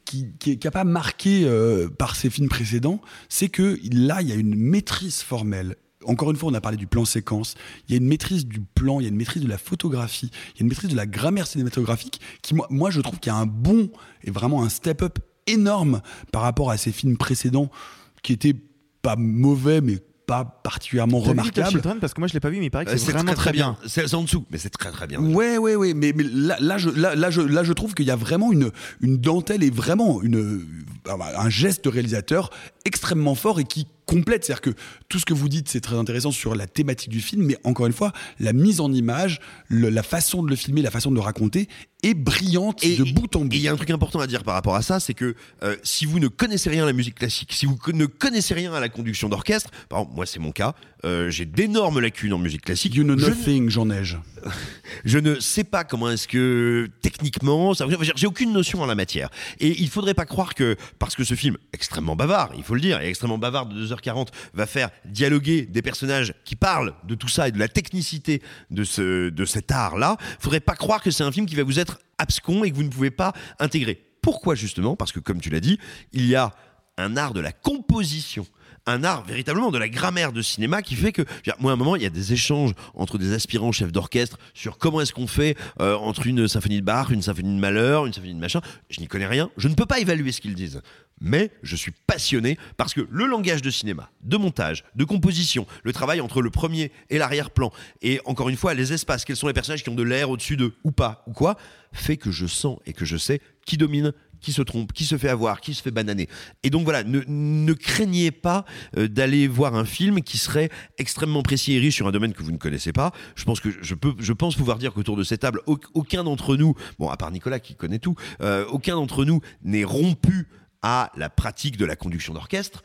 qui n'a pas marqué euh, par ses films précédents, c'est que là, il y a une maîtrise formelle. Encore une fois, on a parlé du plan séquence. Il y a une maîtrise du plan, il y a une maîtrise de la photographie, il y a une maîtrise de la grammaire cinématographique qui, moi, moi je trouve qu'il y a un bon et vraiment un step-up énorme par rapport à ses films précédents qui étaient pas mauvais, mais pas particulièrement. Children parce que moi je l'ai pas vu, mais il paraît que Euh, c'est vraiment très bien. C'est c'est en dessous, mais c'est très très bien. Ouais, ouais, ouais, mais, mais là, là, je, là, là, je, là, je trouve qu'il y a vraiment une, une dentelle et vraiment une, un geste de réalisateur extrêmement fort et qui complète. C'est-à-dire que tout ce que vous dites, c'est très intéressant sur la thématique du film, mais encore une fois, la mise en image, le- la façon de le filmer, la façon de le raconter est brillante de bout en bout. Et il y a un truc important à dire par rapport à ça, c'est que euh, si vous ne connaissez rien à la musique classique, si vous ne connaissez rien à la conduction d'orchestre, par exemple, moi c'est mon cas, euh, j'ai d'énormes lacunes en musique classique. You know ne- nothing, Jean Neige. [LAUGHS] je ne sais pas comment est-ce que techniquement, ça, j'ai aucune notion en la matière. Et il faudrait pas croire que parce que ce film extrêmement bavard, il faut le dire, et extrêmement bavard de 2h40 va faire dialoguer des personnages qui parlent de tout ça et de la technicité de ce de cet art-là, faudrait pas croire que c'est un film qui va vous être abscons et que vous ne pouvez pas intégrer. Pourquoi justement? Parce que comme tu l'as dit, il y a un art de la composition un art véritablement de la grammaire de cinéma qui fait que, moi, à un moment, il y a des échanges entre des aspirants chefs d'orchestre sur comment est-ce qu'on fait euh, entre une symphonie de Bach, une symphonie de Malheur, une symphonie de machin. Je n'y connais rien. Je ne peux pas évaluer ce qu'ils disent. Mais je suis passionné parce que le langage de cinéma, de montage, de composition, le travail entre le premier et l'arrière-plan, et encore une fois, les espaces, quels sont les personnages qui ont de l'air au-dessus d'eux, ou pas, ou quoi, fait que je sens et que je sais qui domine, qui se trompe, qui se fait avoir, qui se fait bananer. Et donc voilà, ne, craignez pas euh, d'aller voir un film qui serait extrêmement précis et riche sur un domaine que vous ne connaissez pas. Je pense que je peux, je pense pouvoir dire qu'autour de cette table, aucun d'entre nous, bon à part Nicolas qui connaît tout, euh, aucun d'entre nous n'est rompu à la pratique de la conduction d'orchestre.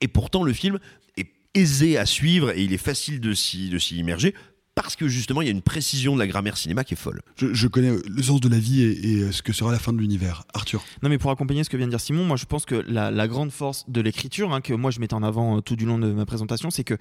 Et pourtant, le film est aisé à suivre et il est facile de s'y immerger parce que justement il y a une précision de la grammaire cinéma qui est folle. Je, connais le sens de la vie et, ce que sera la fin de l'univers. Arthur. Non mais pour accompagner ce que vient de dire Simon, moi je pense que la, grande force de l'écriture, hein, que moi je mets en avant euh, tout du long de ma présentation, c'est que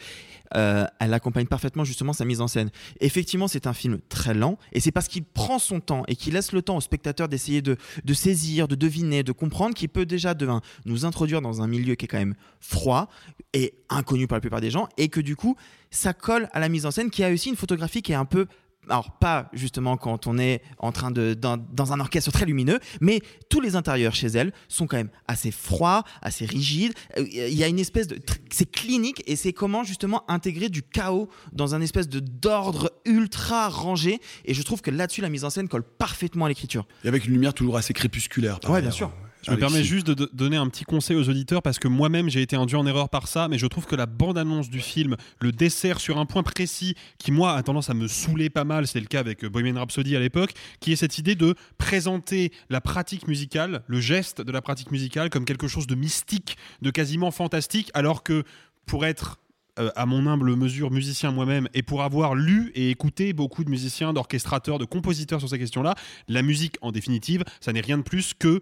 euh, elle accompagne parfaitement justement sa mise en scène. Effectivement c'est un film très lent et c'est parce qu'il prend son temps et qu'il laisse le temps au spectateur d'essayer de, saisir, de deviner, de comprendre, qu'il peut déjà de, nous introduire dans un milieu qui est quand même froid et inconnu par la plupart des gens et que du coup ça colle à la mise en scène qui a aussi une photographie qui est un peu alors pas justement quand on est en train de dans, un orchestre très lumineux, mais tous les intérieurs chez elle sont quand même assez froids, assez rigides. Euh, il y a une espèce de c'est clinique et c'est comment justement intégrer du chaos dans un espèce de d'ordre ultra rangé. Et je trouve que là-dessus la mise en scène colle parfaitement à l'écriture. Et avec une lumière toujours assez crépusculaire. ouais, bien sûr. Je me permets juste de donner un petit conseil aux auditeurs parce que moi-même j'ai été induit en erreur par ça, mais je trouve que la bande-annonce du film le dessert sur un point précis qui, moi, a tendance à me saouler pas mal. C'était le cas avec Bohemian Rhapsody à l'époque, qui est cette idée de présenter la pratique musicale, le geste de la pratique musicale, comme quelque chose de mystique, de quasiment fantastique, alors que pour être euh, à mon humble mesure musicien moi-même et pour avoir lu et écouté beaucoup de musiciens, d'orchestrateurs, de compositeurs sur ces questions-là, la musique en définitive, ça n'est rien de plus que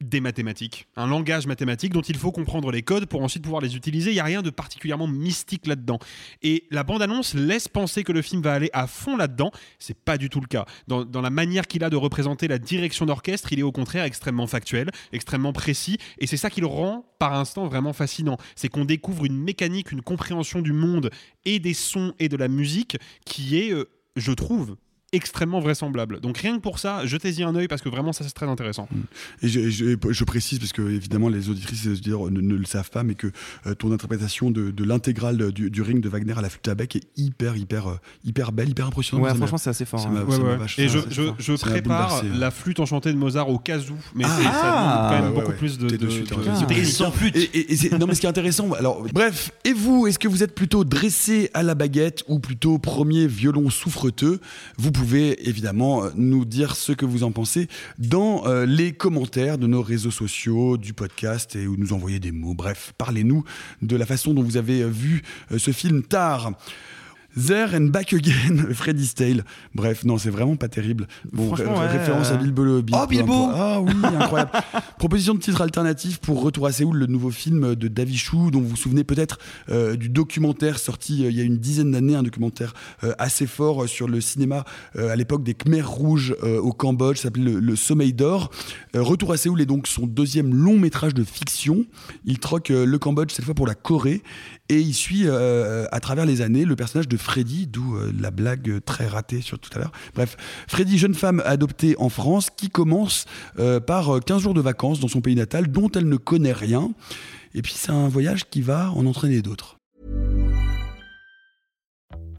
des mathématiques, un langage mathématique dont il faut comprendre les codes pour ensuite pouvoir les utiliser. Il n'y a rien de particulièrement mystique là-dedans. Et la bande-annonce laisse penser que le film va aller à fond là-dedans. C'est pas du tout le cas. Dans, la manière qu'il a de représenter la direction d'orchestre, il est au contraire extrêmement factuel, extrêmement précis. Et c'est ça qui le rend, par instant, vraiment fascinant. C'est qu'on découvre une mécanique, une compréhension du monde et des sons et de la musique qui est, euh, je trouve, extrêmement vraisemblable. Donc rien que pour ça, jetez-y un œil parce que vraiment ça c'est très intéressant. Mm. Et je, précise parce que évidemment les auditrices ne, ne, le savent pas, mais que euh, ton interprétation de, l'intégrale du, ring de Wagner à la flûte à bec est hyper hyper euh, hyper belle, hyper impressionnante. Ouais, franchement c'est assez fort. Hein. Et je, prépare hein. la flûte enchantée de Mozart au cas où, mais ah, ça demande quand même beaucoup plus de, de, de, non mais ce qui est intéressant, alors bref, et vous, est-ce que vous êtes plutôt dressé à la baguette ou plutôt premier violon souffreteux? Vous pouvez évidemment euh, nous dire ce que vous en pensez dans euh, les commentaires de nos réseaux sociaux, du podcast et nous envoyer des mots. Bref, parlez-nous de la façon dont vous avez vu euh, ce film tard. There and Back Again, [LAUGHS] Freddy's Tale. Bref, non, c'est vraiment pas terrible. Bon, référence à Bilbo. oh, Bilbo Ah oui, incroyable. [LAUGHS] Proposition de titre alternatif pour Retour à Séoul, le nouveau film de David Chou, dont vous vous souvenez peut-être euh, du documentaire sorti euh, il y a une dizaine d'années, un documentaire euh, assez fort sur le cinéma à l'époque des Khmers rouges au Cambodge, s'appelle le, Sommeil d'or. Retour à Séoul est donc son deuxième long métrage de fiction. Il troque le Cambodge cette fois pour la Corée et il suit à travers les années le personnage de Freddy, d'où euh, la blague très ratée sur tout à l'heure. Bref, Freddy, jeune femme adoptée en France, qui commence euh, par 15 euh, jours de vacances dans son pays natal, dont elle ne connaît rien. Et puis c'est un voyage qui va en entraîner d'autres.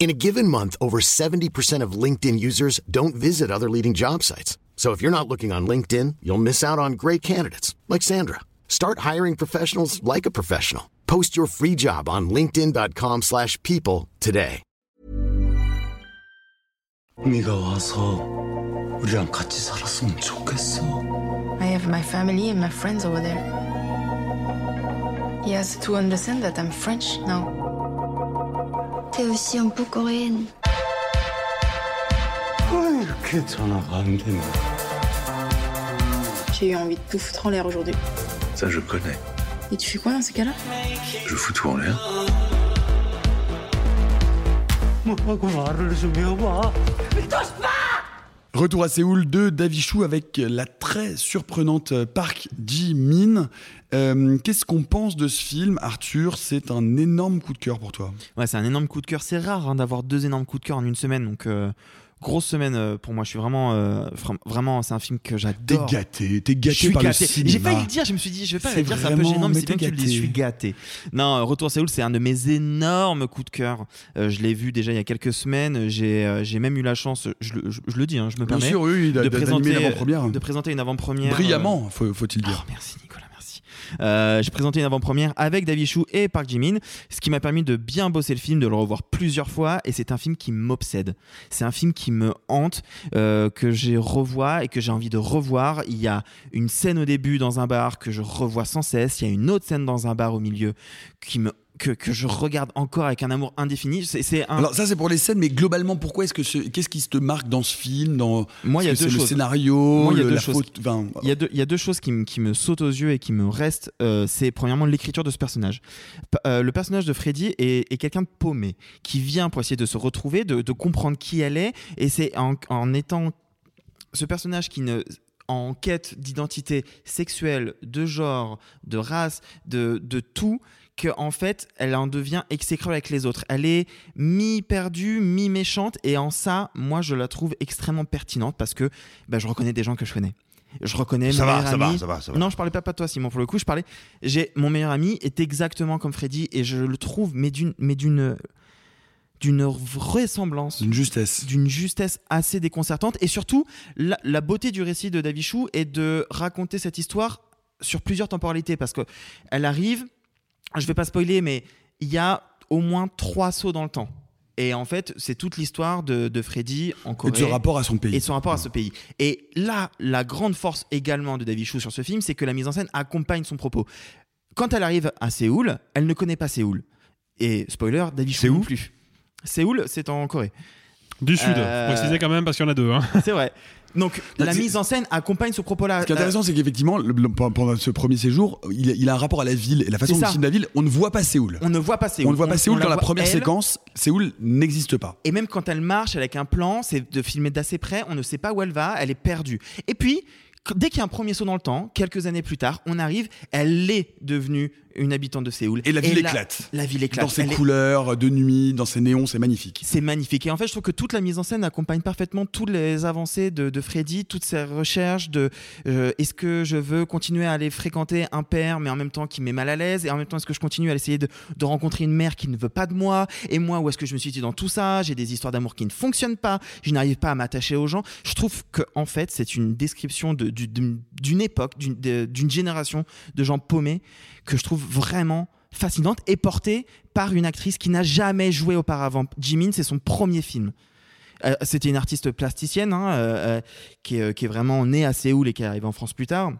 In a given month, over 70% of LinkedIn users don't visit other leading job sites. So if you're not looking on LinkedIn, you'll miss out on great candidates like Sandra. Start hiring professionals like a professional. Post your free job on linkedin.com/people today. 네가 와서 우리랑 같이 살았으면 좋겠어. I have my family and my friends over there. He has to understand that I'm French now. T'es aussi un peu coréenne. J'ai eu envie de tout foutre en l'air aujourd'hui. Ça, je connais. Et tu fais quoi dans ces cas-là? Je fous tout en l'air. Retour à Séoul de Davichou avec la très surprenante Park Ji-min. Euh, Qu'est-ce qu'on pense de ce film, Arthur C'est un énorme coup de cœur pour toi. Ouais, c'est un énorme coup de cœur. C'est rare hein, d'avoir deux énormes coups de cœur en une semaine, donc euh, grosse semaine euh, pour moi. Je suis vraiment, euh, vraiment, c'est un film que T'es j'adore. gâté, t'es gâté Je suis par le gâté. cinéma. J'ai failli le dire, je me suis dit, je vais pas le dire, c'est un peu gênant, mais mais c'est bien que t'es tu le dises, je suis gâté. Non, Retour à Séoul, c'est un de mes énormes coups de cœur. Je l'ai vu déjà il y a quelques semaines. J'ai même eu la chance, je, le- je- je le dis, hein, je me Bien permets, sûr, oui, de, présenter, de présenter une avant-première. Brillamment, faut- faut-il dire. Oh, merci Nicolas. Euh, J'ai présenté une avant-première avec David Chou et Park Jimin, ce qui m'a permis de bien bosser le film, de le revoir plusieurs fois, et c'est un film qui m'obsède. C'est un film qui me hante, euh, que j'ai revois et que j'ai envie de revoir. Il y a une scène au début dans un bar que je revois sans cesse. Il y a une autre scène dans un bar au milieu qui me que, que je regarde encore avec un amour indéfini. C'est c'est un. Alors ça c'est pour les scènes, mais globalement pourquoi est-ce que ce- qu'est-ce qui te marque dans ce film dans Moi, il y a deux choses. le scénario, Moi, il y a deux choses. faute- enfin, Il y a deux, il y a deux choses qui, me- qui me sautent aux yeux et qui me restent. euh, c'est premièrement l'écriture de ce personnage. P- euh, le personnage de Freddy est, est quelqu'un de paumé qui vient pour essayer de se retrouver, de, de comprendre qui elle est, et c'est en, en étant ce personnage qui ne en quête d'identité sexuelle, de genre, de race, de, de tout, que en fait, elle en devient exécrable avec les autres. Elle est mi-perdue, mi-méchante, et en ça, moi, je la trouve extrêmement pertinente parce que bah, je reconnais des gens que je connais. Je reconnais Ça mon va, meilleur ça va, ça va, ça va. Non, je parlais pas pas de toi, Simon. Pour le coup, je parlais. J'ai mon meilleur ami est exactement comme Freddy et je le trouve, mais d'une, mais d'une, d'une vraisemblance, D'une justesse. d'une justesse assez déconcertante. Et surtout, la, la beauté du récit de Davichou est de raconter cette histoire sur plusieurs temporalités parce que elle arrive. Je vais pas spoiler, mais il y a au moins trois sauts dans le temps. Et en fait, c'est toute l'histoire de, de Freddy en Et Corée. de ce rapport à son pays. Et de son rapport à ce pays. Et là, la grande force également de David Chou sur ce film, c'est que la mise en scène accompagne son propos. Quand elle arrive à Séoul, elle ne connaît pas Séoul. Et spoiler, David Chou non plus. Séoul, c'est en Corée. Du Sud, Euh, faut préciser quand même parce qu'il y en a deux. hein. C'est vrai. [LAUGHS] Donc Non, la mise en scène accompagne ce propos-là. Ce qui est intéressant, c'est qu'effectivement, pendant ce premier séjour, il a, il a un rapport à la ville et la façon dont filme la ville. On ne voit pas Séoul. On ne voit pas Séoul. On ne voit pas Séoul dans la voit première elle. séquence. Séoul n'existe pas. Et même quand elle marche avec un plan, c'est de filmer d'assez près, on ne sait pas où elle va, elle est perdue. Et puis, dès qu'il y a un premier saut dans le temps, quelques années plus tard, on arrive, elle est devenue une habitante de Séoul. Et la ville éclate. La ville éclate. Dans ses Elle est- couleurs de nuit, dans ses néons, c'est magnifique. C'est magnifique. Et en fait, je trouve que toute la mise en scène accompagne parfaitement toutes les avancées de, de Freddy, toutes ses recherches de euh, est-ce que je veux continuer à aller fréquenter un père, mais en même temps qui met mal à l'aise, et en même temps est-ce que je continue à essayer de, de rencontrer une mère qui ne veut pas de moi, et moi où est-ce que je me suis dit dans tout ça, j'ai des histoires d'amour qui ne fonctionnent pas, je n'arrive pas à m'attacher aux gens. Je trouve que en fait, c'est une description de- du- d'une époque, d'une génération de gens paumés que je trouve vraiment fascinante et portée par une actrice qui n'a jamais joué auparavant. Jimin, c'est son premier film. Euh, C'était une artiste plasticienne hein, euh, euh, qui, est, vraiment née à Séoul et qui est arrivée en France plus tard.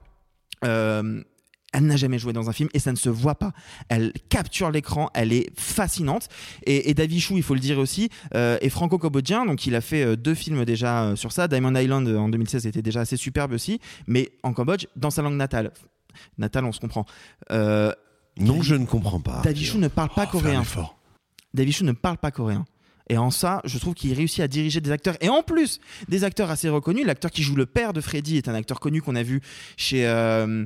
Elle n'a jamais joué dans un film et ça ne se voit pas. Elle capture l'écran, elle est fascinante. Et, et David Chou, il faut le dire aussi, euh, est franco-cambodgien, donc il a fait deux films déjà sur ça. Diamond Island en 2016 était déjà assez superbe aussi, mais en Cambodge, dans sa langue natale. Natale, on se comprend. Euh, Non, je ne comprends pas. David Chou ne parle pas Oh, coréen. effort. David Chou ne parle pas coréen. Et en ça, je trouve qu'il réussit à diriger des acteurs. Et en plus, des acteurs assez reconnus. L'acteur qui joue le père de Freddy est un acteur connu qu'on a vu chez. euh,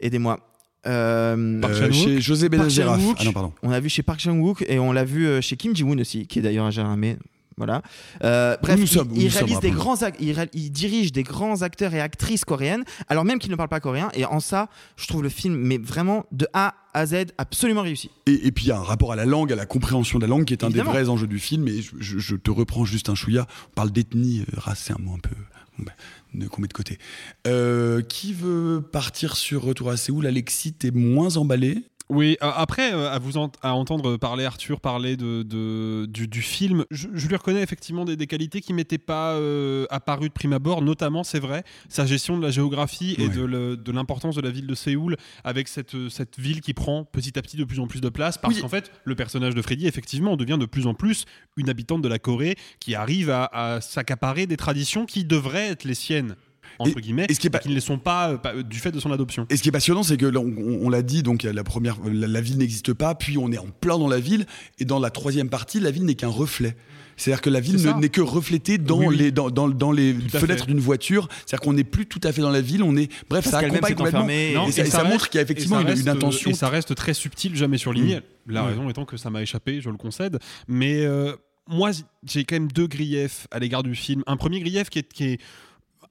Aidez-moi. Euh, chez José Park. Ah non, pardon. On l'a vu chez Park Chan-wook et on l'a vu chez Kim Ji-woon aussi, qui est d'ailleurs à Jérémy. Voilà. Euh, bref, il, sommes, réalise des grands, il, il dirige des grands acteurs et actrices coréennes, alors même qu'il ne parle pas coréen. Et en ça, je trouve le film, mais vraiment de A à Z, absolument réussi. Et, et puis il y a un rapport à la langue, à la compréhension de la langue, qui est un Évidemment. des vrais enjeux du film. Et je, je- je te reprends juste un chouïa. On parle d'ethnie, euh, race, c'est un mot un peu ben, qu'on met de côté. Euh, qui veut partir sur Retour à Séoul? Alexis, t'es moins emballé? Oui, euh, après, euh, à vous ent- à entendre parler Arthur parler de, de- du, du film, je, je lui reconnais effectivement des, des qualités qui m'étaient pas euh, apparues de prime abord, notamment, c'est vrai, sa gestion de la géographie et Ouais. de le- de l'importance de la ville de Séoul, avec cette, cette ville qui prend petit à petit de plus en plus de place, parce Oui. qu'en fait, le personnage de Freddy, effectivement, devient de plus en plus une habitante de la Corée qui arrive à, à s'accaparer des traditions qui devraient être les siennes. Entre guillemets, et qui ne les sont pas euh, pas- euh, du fait de son adoption. Et ce qui est passionnant, c'est que là, on, on- on l'a dit, donc la première, la, la ville n'existe pas, puis on est en plein dans la ville, et dans la troisième partie, la ville n'est qu'un reflet. C'est-à-dire que la ville n'est que reflétée dans Oui, oui. les dans, dans, dans les Tout à fenêtres d'une voiture. C'est-à-dire qu'on n'est plus tout à fait dans la ville. On est bref, Parce ça accompagne s'est complètement. enfermée. Non, et, ça, et ça reste- montre qu'il y a effectivement une, intention. Et ça reste très subtil, jamais surligné. Mm. La Ouais. raison étant que ça m'a échappé, je le concède. Mais euh, moi, j'ai quand même deux griefs à l'égard du film. Un premier grief qui est, qui est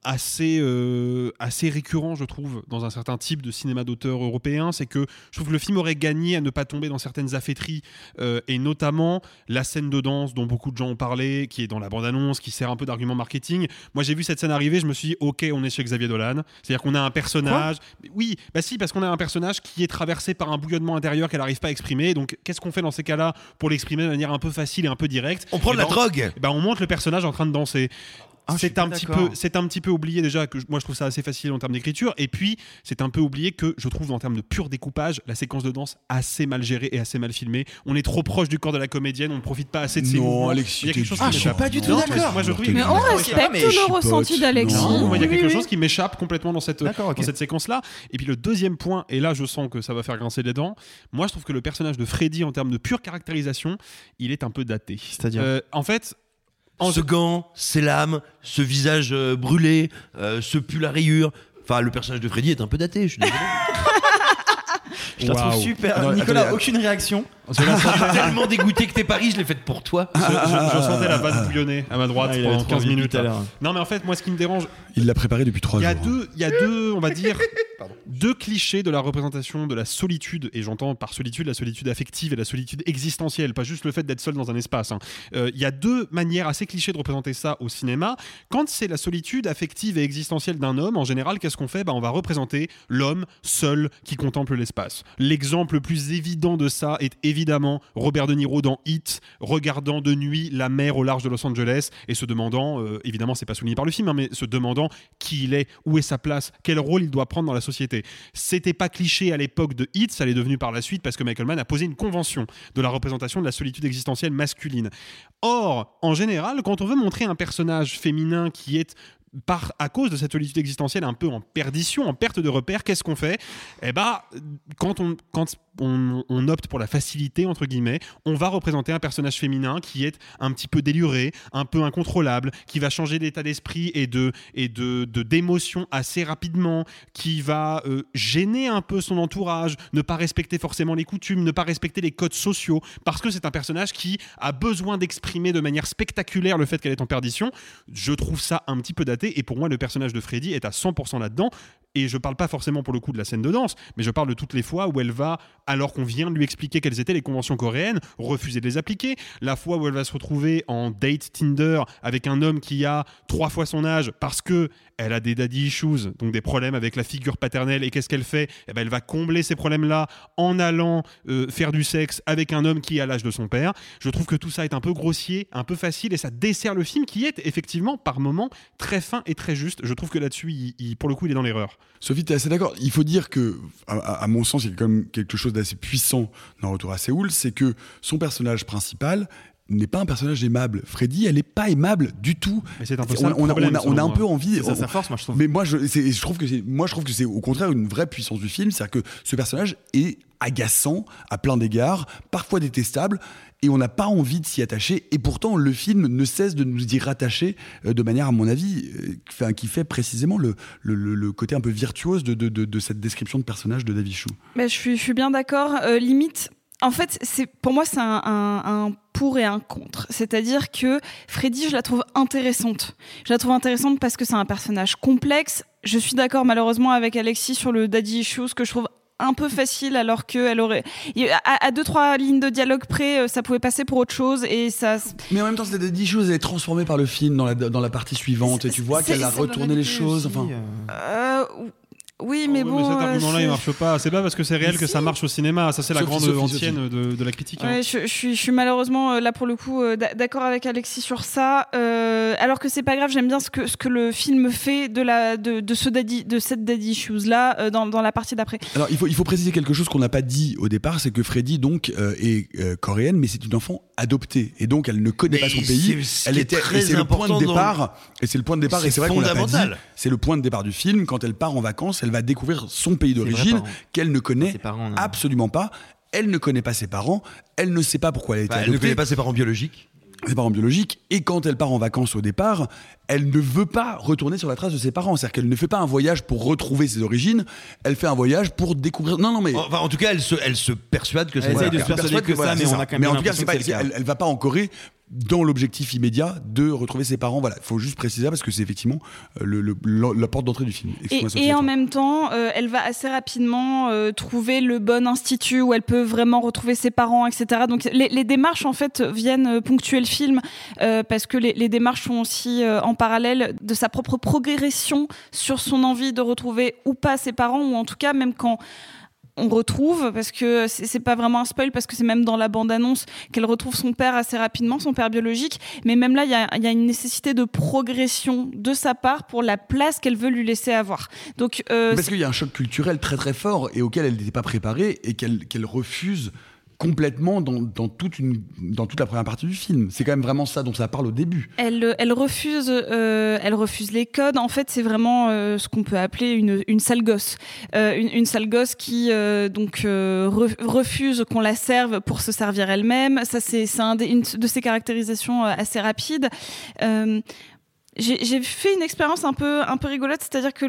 assez, euh, assez récurrent, je trouve, dans un certain type de cinéma d'auteur européen, c'est que je trouve que le film aurait gagné à ne pas tomber dans certaines affaîtries, euh, et notamment la scène de danse dont beaucoup de gens ont parlé, qui est dans la bande-annonce, qui sert un peu d'argument marketing. Moi, j'ai vu cette scène arriver, je me suis dit, ok, on est chez Xavier Dolan. C'est-à-dire qu'on a un personnage. oui, bah si, parce qu'on a un personnage qui est traversé par un bouillonnement intérieur qu'elle n'arrive pas à exprimer. Donc, qu'est-ce qu'on fait dans ces cas-là pour l'exprimer de manière un peu facile et un peu directe? On prend de Eh la ben, drogue. ben, on montre le personnage en train de danser. Ah, c'est un petit peu, c'est un petit peu oublié déjà que je- moi je trouve ça assez facile en termes d'écriture. Et puis c'est un peu oublié que je trouve en termes de pur découpage la séquence de danse assez mal gérée et assez mal filmée. On est trop proche du corps de la comédienne, on ne profite pas assez de ses Non, mouvements. Alexis, il y a quelque chose qui Ah, je suis m'échappe. pas du tout d'accord. Moi, moi, je trouve Mais on respecte le ressenti d'Alexis. Il y a quelque chose qui m'échappe complètement dans cette, dans cette séquence-là. Et puis le deuxième point, et là je sens que ça va faire grincer les dents, moi je trouve que le personnage de Freddy en termes de pure caractérisation, il est un peu daté. C'est-à-dire Euh, En fait, en- Ce gant, ces lames, ce visage euh, brûlé, euh, ce pull à rayures. Enfin, le personnage de Freddy est un peu daté, je suis désolé. [LAUGHS] Je Waouh. super. Nicolas, attendez, aucune réaction. [LAUGHS] je suis tellement dégoûté que t'es Paris, je l'ai faite pour toi. je, je- je sentais la vanne bouillonner à ma droite Ah, pendant trop 15 envie depuis minutes. à l'heure. Non, mais en fait, moi, ce qui me dérange, Il l'a préparé depuis trois il y a jours. deux, il y a deux, on va dire, [LAUGHS] deux clichés de la représentation de la solitude, et j'entends par solitude la solitude affective et la solitude existentielle, pas juste le fait d'être seul dans un espace. hein. Euh, Il y a deux manières assez clichés de représenter ça au cinéma. Quand c'est la solitude affective et existentielle d'un homme, en général, qu'est-ce qu'on fait? Bah, On va représenter l'homme seul qui contemple l'espace. L'exemple le plus évident de ça est évidemment Robert De Niro dans Hit, regardant de nuit la mer au large de Los Angeles et se demandant, euh, évidemment c'est pas souligné par le film, hein, mais se demandant qui il est, où est sa place, quel rôle il doit prendre dans la société. C'était pas cliché à l'époque de Hit, ça l'est devenu par la suite parce que Michael Mann a posé une convention de la représentation de la solitude existentielle masculine. Or, en général, quand on veut montrer un personnage féminin qui est par, à cause de cette solitude existentielle un peu en perdition, en perte de repère, qu'est-ce qu'on fait? Eh ben, quand on, quand on, opte pour la facilité, entre guillemets, on va représenter un personnage féminin qui est un petit peu déluré, un peu incontrôlable, qui va changer d'état d'esprit et de et de- d'émotion assez rapidement, qui va euh, gêner un peu son entourage, ne pas respecter forcément les coutumes, ne pas respecter les codes sociaux, parce que c'est un personnage qui a besoin d'exprimer de manière spectaculaire le fait qu'elle est en perdition. Je trouve ça un petit peu daté, et pour moi, le personnage de Freddy est à 100% là-dedans. Et je parle pas forcément pour le coup de la scène de danse, mais je parle de toutes les fois où elle va, alors qu'on vient de lui expliquer quelles étaient les conventions coréennes, refuser de les appliquer. La fois où elle va se retrouver en date Tinder avec un homme qui a trois fois son âge parce que elle a des daddy issues, donc des problèmes avec la figure paternelle. Et qu'est-ce qu'elle fait? Eh ben, Elle va combler ces problèmes-là en allant euh, faire du sexe avec un homme qui a l'âge de son père. Je trouve que tout ça est un peu grossier, un peu facile, et ça dessert le film qui est effectivement par moments très fin et très juste. Je trouve que là-dessus, pour le coup, il est dans l'erreur. Sophie, tu es assez d'accord. Il faut dire que, à, à- mon sens, il y a quand même quelque chose d'assez puissant dans Retour à Séoul, c'est que son personnage principal n'est pas un personnage aimable. Freddy, elle n'est pas aimable du tout. Mais c'est un peu on, ça on a- problème, on a, on a selon un moi. peu envie. C'est sa force, moi, je trouve. Mais moi, je, trouve que c'est, moi, je trouve que c'est au contraire une vraie puissance du film, c'est-à-dire que ce personnage est agaçant à plein d'égards, parfois détestable, et on n'a pas envie de s'y attacher. Et pourtant, le film ne cesse de nous y rattacher euh, de manière, à mon avis, euh, qui fait précisément le, le, le- le côté un peu virtuose de, de, de- de cette description de personnage de David Chou. Mais je suis, je suis bien d'accord. Euh, limite, en fait, c'est pour moi, c'est un, un- un pour et un contre. C'est-à-dire que Freddy, je la trouve intéressante. Je la trouve intéressante parce que c'est un personnage complexe. Je suis d'accord malheureusement avec Alexis sur le daddy issues que je trouve un peu facile alors que elle aurait à, à deux trois lignes de dialogue près euh, ça pouvait passer pour autre chose et ça Mais en même temps, c'était des choses, elle est transformée par le film dans la, dans la partie suivante, et tu vois qu'elle a retourné les choses. Enfin, Euh, Oui, mais Ouais, bon. mais cet euh, argument-là, il marche pas. C'est pas parce que c'est réel Mais que ça marche au cinéma. Ça, c'est la Sophie, grande Sophie, antienne de, de la critique. hein. Ouais, je, je suis, je suis malheureusement euh, là pour le coup euh, d'a- d'accord avec Alexis sur ça. Euh, alors que c'est pas grave, j'aime bien ce que ce que le film fait de la de, de ce daddy de cette daddy issues là euh, dans, dans la partie d'après. Alors il faut, il faut préciser quelque chose qu'on n'a pas dit au départ, c'est que Freddy donc euh, est euh, coréenne, mais c'est une enfant adoptée et donc elle ne connaît Mais pas son pays. Elle était, très et c'est le point de départ. Et c'est le point de départ. Et c'est vrai qu'on l'a pas dit. C'est le point de départ du film. Quand elle part en vacances, elle va découvrir son pays d'origine qu'elle ne connaît parents, absolument pas. Elle ne connaît pas ses parents. Elle ne sait pas pourquoi elle a été Bah, elle ne connaît pas ses parents biologiques. ses parents biologiques. Et quand elle part en vacances au départ, elle ne veut pas retourner sur la trace de ses parents. C'est-à-dire qu'elle ne fait pas un voyage pour retrouver ses origines. Elle fait un voyage pour découvrir. Non, non, mais. Enfin, en tout cas, elle se, elle se persuade que ça Elle n'est essaye pas de se persuader que ça, mais c'est on a quand même Mais en tout cas, c'est pas, c'est elle, elle va pas en Corée dans l'objectif immédiat de retrouver ses parents. Voilà, il faut juste préciser ça parce que c'est effectivement euh, le, le- la, porte d'entrée du film. Et, et en même temps, euh, elle va assez rapidement euh, trouver le bon institut où elle peut vraiment retrouver ses parents, etc. Donc les, les démarches en fait viennent ponctuer le film euh, parce que les, les démarches sont aussi en parallèle de sa propre progression sur son envie de retrouver ou pas ses parents ou en tout cas même quand on retrouve parce que c'est pas vraiment un spoil parce que c'est même dans la bande annonce qu'elle retrouve son père assez rapidement son père biologique. Mais même là il y a, une nécessité de progression de sa part pour la place qu'elle veut lui laisser avoir. Donc euh, Parce qu'il y a un choc culturel très très fort et auquel elle n'était pas préparée et qu'elle refuse complètement dans, toute la première partie du film. C'est quand même vraiment ça dont ça parle au début. Elle, elle refuse, euh, elle refuse les codes. En fait, c'est vraiment euh, ce qu'on peut appeler une, sale gosse, Euh, une, sale gosse qui euh, donc euh, re- refuse qu'on la serve pour se servir elle-même. Ça, c'est une de ses caractérisations euh, assez rapides. J'ai fait une expérience un peu un peu rigolote, c'est-à-dire que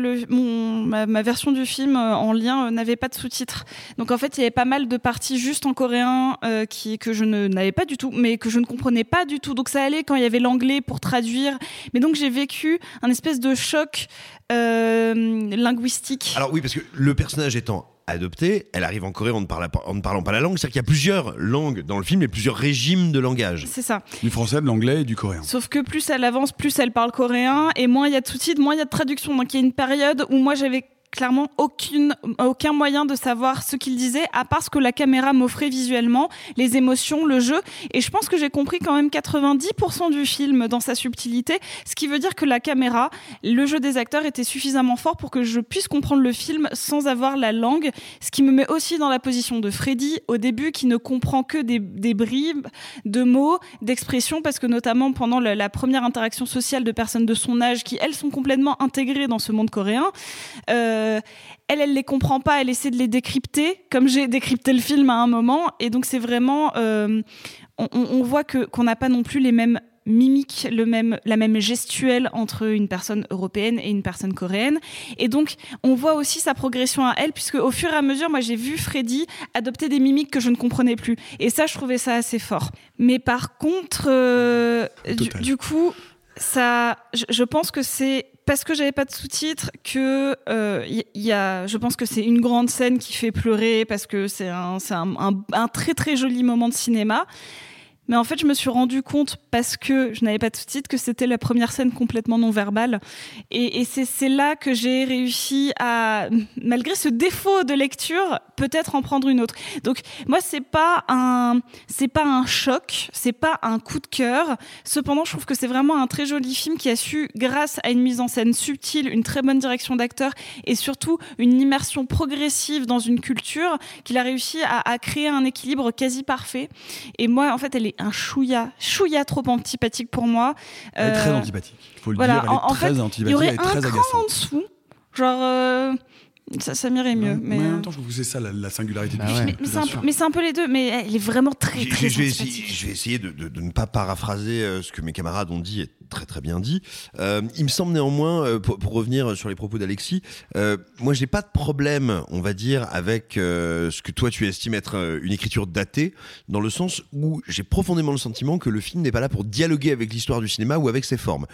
ma, version du film euh, en lien euh, n'avait pas de sous-titres. Donc en fait, il y avait pas mal de parties juste en coréen euh, que je n'avais pas du tout, mais que je ne comprenais pas du tout. Donc ça allait quand il y avait l'anglais pour traduire. Mais donc j'ai vécu un espèce de choc linguistique. Alors oui, parce que le personnage étant adopté, elle arrive en Corée en ne, parlant pas, en ne parlant pas la langue. C'est-à-dire qu'il y a plusieurs langues dans le film et plusieurs régimes de langage. C'est ça. Du français, de l'anglais et du coréen. Sauf que plus elle avance, plus elle parle coréen, et moins il y a de sous-titres, moins il y a de traduction. Donc il y a une période où moi j'avais clairement aucune, aucun moyen de savoir ce qu'il disait, à part ce que la caméra m'offrait visuellement, les émotions, le jeu. Et je pense que j'ai compris quand même 90% du film dans sa subtilité, ce qui veut dire que la caméra, le jeu des acteurs était suffisamment fort pour que je puisse comprendre le film sans avoir la langue, ce qui me met aussi dans la position de Freddy au début qui ne comprend que des, bribes de mots, d'expressions, parce que notamment pendant la, la première interaction sociale de personnes de son âge qui, elles, sont complètement intégrées dans ce monde coréen, euh, elle, elle les comprend pas, elle essaie de les décrypter, comme j'ai décrypté le film à un moment, et donc c'est vraiment, euh, on, on- on voit que qu'on n'a pas non plus les mêmes mimiques, le même, la même gestuelle entre une personne européenne et une personne coréenne. Et donc, on voit aussi sa progression à elle, puisque au fur et à mesure, moi, j'ai vu Freddy adopter des mimiques que je ne comprenais plus. Et ça, je trouvais ça assez fort. Mais par contre, euh, du, du coup, ça, je, je pense que c'est parce que j'avais pas de sous-titres que euh, y, a, je pense que c'est une grande scène qui fait pleurer parce que c'est un, c'est un, un, un très très joli moment de cinéma. Mais en fait, je me suis rendu compte, parce que je n'avais pas de sous-titres, que c'était la première scène complètement non verbale. Et, c'est là que j'ai réussi à, malgré ce défaut de lecture, peut-être en prendre une autre. Donc, moi, c'est pas un, c'est pas un choc, c'est pas un coup de cœur. Cependant, je trouve que c'est vraiment un très joli film qui a su, grâce à une mise en scène subtile, une très bonne direction d'acteur et surtout une immersion progressive dans une culture, qu'il a réussi à créer un équilibre quasi parfait. Et moi, en fait, elle est un chouïa, chouïa trop antipathique pour moi. Elle est très Euh, antipathique. Il faut le voilà, dire, elle est en, en très fait, antipathique, Il y aurait elle est très un cran en dessous, genre. Ça, ça m'irait mieux. Mais, Mais en euh, même temps, je trouve que c'est ça la, la singularité Bah du ouais. film. mais, mais c'est un, peu- un les deux. Mais elle est vraiment très, Je, très je vais essayer, je vais essayer de, de- de ne pas paraphraser euh, ce que mes camarades ont dit et très très bien dit. Euh, il me semble néanmoins, pour, pour revenir sur les propos d'Alexis, euh, moi j'ai pas de problème, on va dire, avec euh, ce que toi tu estimes être une écriture datée, dans le sens où j'ai profondément le sentiment que le film n'est pas là pour dialoguer avec l'histoire du cinéma ou avec ses formes.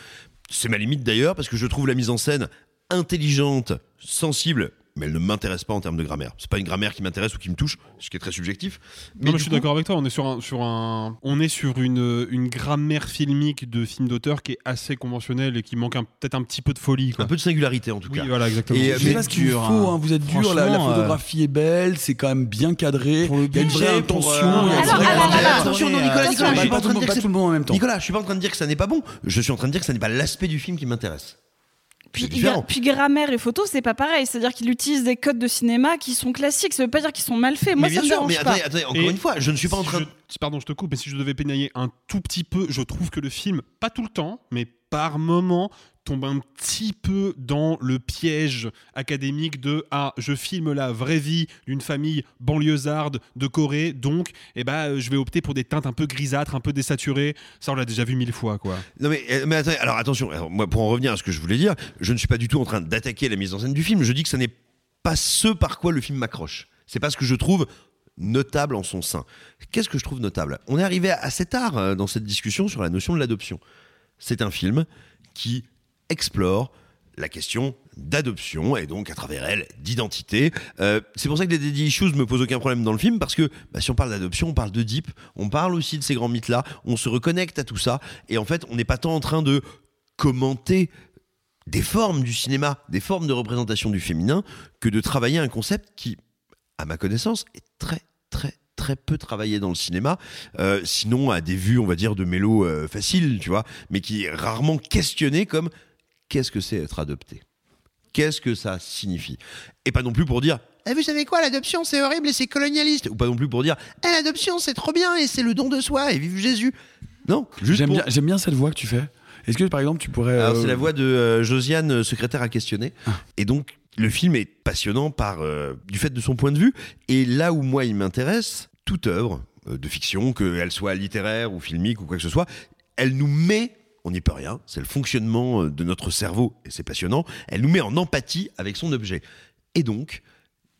C'est ma limite d'ailleurs, parce que je trouve la mise en scène intelligente, sensible mais elle ne m'intéresse pas en termes de grammaire. C'est pas une grammaire qui m'intéresse ou qui me touche, ce qui est très subjectif. Non, mais je suis coup- d'accord avec toi. On est sur un, sur un, on est sur une, une grammaire filmique de film d'auteur qui est assez conventionnelle et qui manque peut-être un petit peu de folie. Quoi. Un peu de singularité en tout Oui, cas. voilà, exactement. Et, je sais pas ce qu'il faut, hein. vous êtes dur, la, la euh, photographie est belle, c'est quand même bien cadré, il y a une budget, vraie pour, intention, euh, il y a une Alors, vraie alors, grammaire. alors, Attention, non, euh, Nicolas, attention, Nicolas, je suis pas en tout train le de monde- dire pas que tout le monde en même temps. Nicolas, je suis pas en train de dire que ça n'est pas bon. Je suis en train de dire que ça n'est pas l'aspect du film qui m'intéresse. Puis, grammaire et photo, c'est pas pareil. C'est-à-dire qu'il utilise des codes de cinéma qui sont classiques. Ça veut pas dire qu'ils sont mal faits. Moi, mais ça bien me sûr, dérange mais pas. attendez, attendez, encore Et une fois, je ne suis pas en train je- Pardon, je te coupe, mais si je devais pénailler un tout petit peu, je trouve que le film, pas tout le temps, mais par moment, tombe un petit peu dans le piège académique de ah je filme la vraie vie d'une famille banlieusarde de Corée donc eh ben euh, je vais opter pour des teintes un peu grisâtres un peu désaturées ça on l'a déjà vu mille fois quoi Non mais, euh, mais attendez, alors attention, alors, moi, pour en revenir à ce que je voulais dire, je ne suis pas du tout en train d'attaquer la mise en scène du film, je dis que ça n'est pas ce par quoi le film m'accroche. C'est pas ce que je trouve notable en son sein. Qu'est-ce que je trouve notable? On est arrivé assez tard euh, dans cette discussion sur la notion de l'adoption. C'est un film qui explore la question d'adoption et donc à travers elle d'identité. Euh, c'est pour ça que les Daddy Issues me posent aucun problème dans le film parce que bah, si on parle d'adoption, on parle de Deep, on parle aussi de ces grands mythes-là, on se reconnecte à tout ça et en fait on n'est pas tant en train de commenter des formes du cinéma, des formes de représentation du féminin que de travailler un concept qui, à ma connaissance, est très très très peu travaillé dans le cinéma, euh, sinon à des vues, on va dire, de mélo euh, faciles, tu vois, mais qui est rarement questionné comme qu'est-ce que c'est être adopté? Qu'est-ce que ça signifie? Et pas non plus pour dire eh, vous savez quoi, l'adoption c'est horrible et c'est colonialiste. Ou pas non plus pour dire eh, l'adoption c'est trop bien et c'est le don de soi et vive Jésus. Non, J'aime pour- bien, cette voix que tu fais. Est-ce que par exemple tu pourrais. alors, euh, c'est la voix de euh, Josiane, euh, secrétaire à questionner. Et donc, le film est passionnant par euh, du fait de son point de vue. Et là où moi, il m'intéresse, toute œuvre de fiction, qu'elle soit littéraire ou filmique ou quoi que ce soit, elle nous met, on n'y peut rien, c'est le fonctionnement euh, de notre cerveau, et c'est passionnant, elle nous met en empathie avec son objet. Et donc,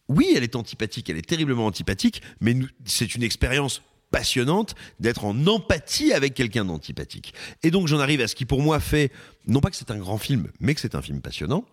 oui, elle est antipathique, elle est terriblement antipathique, mais c'est une expérience passionnante d'être en empathie avec quelqu'un d'antipathique. Et donc j'en arrive à ce qui pour moi fait, non pas que c'est un grand film, mais que c'est un film passionnant.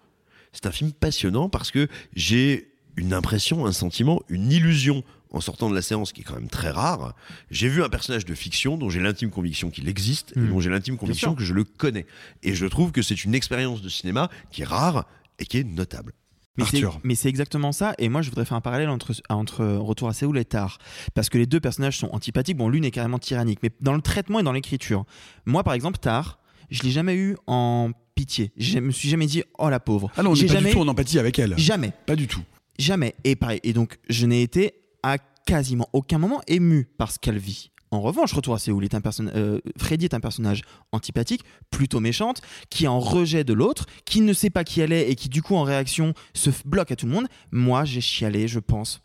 C'est un film passionnant parce que j'ai une impression, un sentiment, une illusion en sortant de la séance qui est quand même très rare. J'ai vu un personnage de fiction dont j'ai l'intime conviction qu'il existe et Mm. dont j'ai l'intime conviction que je le connais. Et je trouve que c'est une expérience de cinéma qui est rare et qui est notable. Mais c'est- Mais c'est exactement ça. Et moi, je voudrais faire un parallèle entre, entre Retour à Séoul et Tar. Parce que les deux personnages sont antipathiques. Bon, l'une est carrément tyrannique. Mais dans le traitement et dans l'écriture. Moi, par exemple, Tar, je l'ai jamais eu en pitié. Je me suis jamais dit, oh la pauvre. Ah non, on J'ai n'est pas jamais du tout en empathie avec elle. Jamais. Pas du tout. Jamais. Et pareil. Et donc, je n'ai été à quasiment aucun moment ému par ce qu'elle vit. En revanche, Retour à Séoul est personnage. Freddy est un personnage antipathique, plutôt méchante, qui est en rejet de l'autre, qui ne sait pas qui elle est et qui, du coup, en réaction, se bloque à tout le monde. Moi, j'ai chialé, je pense,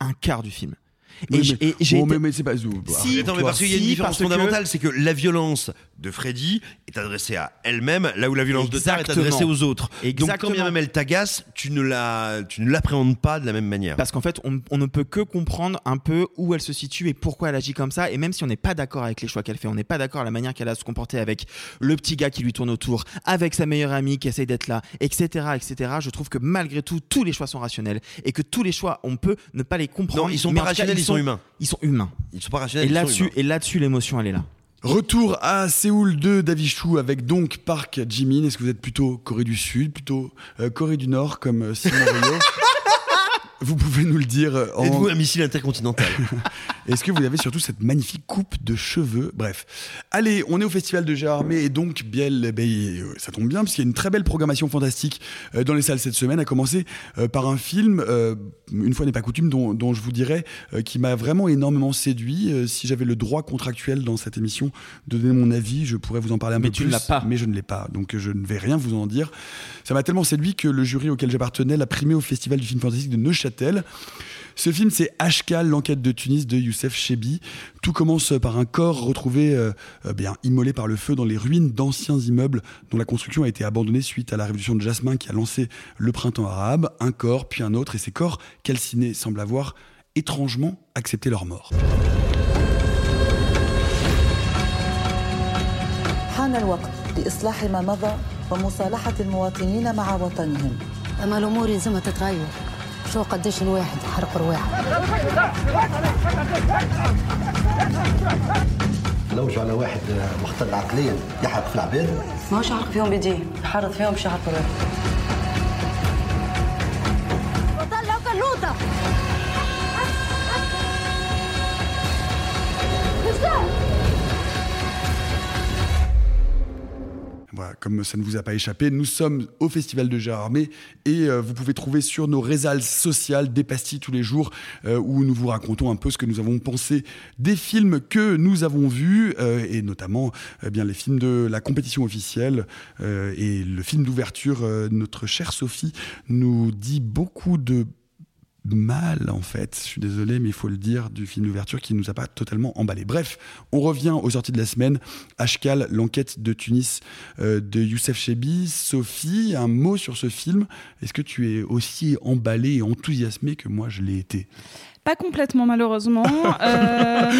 un quart du film. Oui, j- mais- j'ai bon, été- mais- mais c'est pas Zou. Si, Attends, mais parce qu'il y a une si, différence que- fondamentale, c'est que la violence de Freddy est adressée à elle-même, là où la violence de Tar est Exactement. adressée aux autres. Donc quand Exactement. bien même elle t'agace, tu ne la, tu ne l'appréhendes pas de la même manière. Parce qu'en fait, on, on ne peut que comprendre un peu où elle se situe et pourquoi elle agit comme ça. Et même si on n'est pas d'accord avec les choix qu'elle fait, on n'est pas d'accord à la manière qu'elle a de se comporter avec le petit gars qui lui tourne autour, avec sa meilleure amie qui essaye d'être là, etc., etc. Je trouve que malgré tout, tous les choix sont rationnels et que tous les choix, on peut ne pas les comprendre. Non, ils sont mais pas rationnels, ils sont humains. Ils sont humains. Ils sont pas rationnels, Et là-dessus, humains. et là-dessus, l'émotion, elle est là. Retour à Séoul de Davichou avec donc Park Jimin. Est-ce que vous êtes plutôt Corée du Sud, plutôt euh, Corée du Nord comme euh, Simon Rio [LAUGHS] Vous pouvez nous le dire euh, en... Êtes-vous un missile intercontinental? [LAUGHS] Est-ce que vous avez surtout cette magnifique coupe de cheveux? Bref. Allez, on est au Festival de Gérardmer et donc, Biel, ben, euh, ça tombe bien, parce qu'il y a une très belle programmation fantastique euh, dans les salles cette semaine, à commencer euh, par un film, euh, une fois n'est pas coutume, dont, dont je vous dirais, qui m'a vraiment énormément séduit. Si j'avais le droit contractuel dans cette émission de donner mon avis, je pourrais vous en parler un Mais peu tu plus. ne l'as pas. Mais je ne l'ai pas, donc je ne vais rien vous en dire. Ça m'a tellement séduit que le jury auquel j'appartenais l'a primé au Festival du film fantastique de Neuchâtel. Ce film, c'est Ashkal, l'enquête de Tunis de Youssef Chebi. Tout commence par un corps retrouvé euh, euh, bien immolé par le feu dans les ruines d'anciens immeubles dont la construction a été abandonnée suite à la révolution de Jasmin qui a lancé le printemps arabe. Un corps, puis un autre, et ces corps calcinés semblent avoir étrangement accepté leur mort. حان الوقت لإصلاح ما مضى ومصالحة المواطنين مع وطنهم اما الامور يلزمها تتغير شو قديش الواحد حرق رواح. لوجوا على واحد مختل عقليا يحرق في العباد. ما هوش يحرق فيهم بديه يحرض فيهم باش يحرقوا روحهم طلعوا كلوطة Voilà, comme ça ne vous a pas échappé, nous sommes au Festival de Gérardmer et euh, vous pouvez trouver sur nos réseaux sociales des pastilles tous les jours euh, où nous vous racontons un peu ce que nous avons pensé des films que nous avons vus euh, et notamment eh bien les films de la compétition officielle et le film d'ouverture. notre chère Sophie nous dit beaucoup de mal en fait, je suis désolé mais il faut le dire, du film d'ouverture qui nous a pas totalement emballé. Bref, on revient aux sorties de la semaine. Ashkal, l'enquête de Tunis euh, de Youssef Chebi. Sophie, un mot sur ce film. Est-ce que tu es aussi emballé et enthousiasmé que moi je l'ai été? Pas complètement, malheureusement. [LAUGHS] Euh,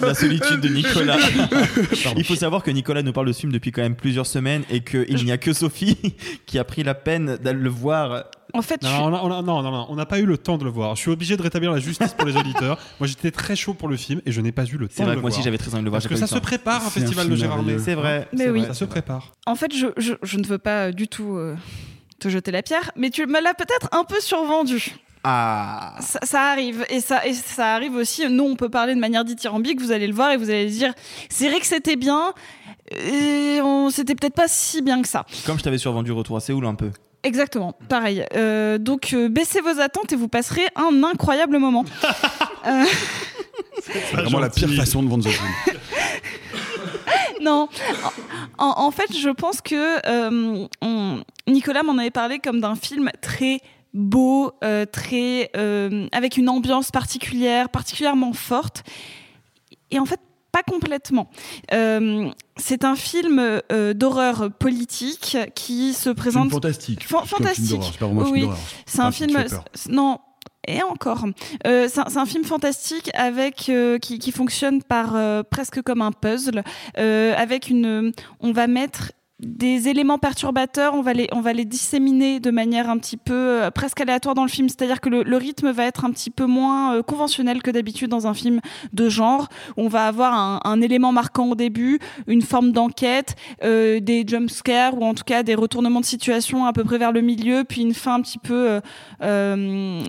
La solitude de Nicolas. [LAUGHS] Il faut savoir que Nicolas nous parle de ce film depuis quand même plusieurs semaines et qu'il n'y a que Sophie [LAUGHS] qui a pris la peine d'aller le voir. En fait, Non, on a- on a- non, non, non, on n'a pas eu le temps de le voir. Je suis obligé de rétablir la justice pour les auditeurs. Moi, j'étais très chaud pour le film et je n'ai pas eu le temps C'est de vrai le que moi aussi, j'avais très envie de le voir, Parce que ça se prépare, un C'est un festival de Gérardmer. C'est vrai. Mais oui. vrai, Ça se prépare. En fait, je, je- je ne veux pas du tout euh, te jeter la pierre, mais tu me l'as peut-être un peu survendu. Ah. Ça, ça arrive et ça et ça arrive aussi. Nous, on peut parler de manière dithyrambique. Vous allez le voir et vous allez dire, c'est vrai que c'était bien. Et on c'était peut-être pas si bien que ça. Comme je t'avais survendu Retour à Séoul un peu. Exactement, pareil. Euh, donc euh, baissez vos attentes et vous passerez un incroyable moment. [LAUGHS] Euh, C'est vraiment la pire façon de vendre [LAUGHS] ce film. non, en, en fait, je pense que euh, on- Nicolas m'en avait parlé comme d'un film très beau, euh, très euh, avec une ambiance particulière, particulièrement forte. Et en fait, pas complètement. Euh, c'est un film euh, d'horreur politique qui se présente. fantastique. D'horreur, fantastique. c'est un film Oui. un Non. Et encore, Euh, c'est un, film fantastique avec qui, qui fonctionne par presque comme un puzzle, avec une. On va mettre des éléments perturbateurs, on va les, on va les disséminer de manière un petit peu euh, presque aléatoire dans le film. C'est-à-dire que le, rythme va être un petit peu moins euh, conventionnel que d'habitude dans un film de genre. On va avoir un, élément marquant au début, une forme d'enquête, euh, des jump scares ou en tout cas des retournements de situation à peu près vers le milieu, puis une fin un petit peu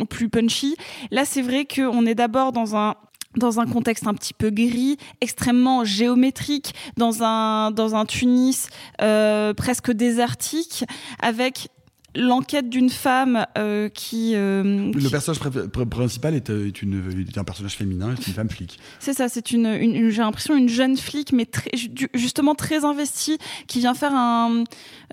plus punchy. Là, c'est vrai qu'on est d'abord dans un dans un contexte un petit peu gris, extrêmement géométrique, dans un, dans un Tunis euh, presque désertique, avec l'enquête d'une femme euh, qui... euh, Le personnage pr- pr- principal est, euh, est une, est un personnage féminin, c'est une femme flic. C'est ça, c'est une, une- une- j'ai l'impression une jeune flic, mais très, justement très investie, qui vient faire un,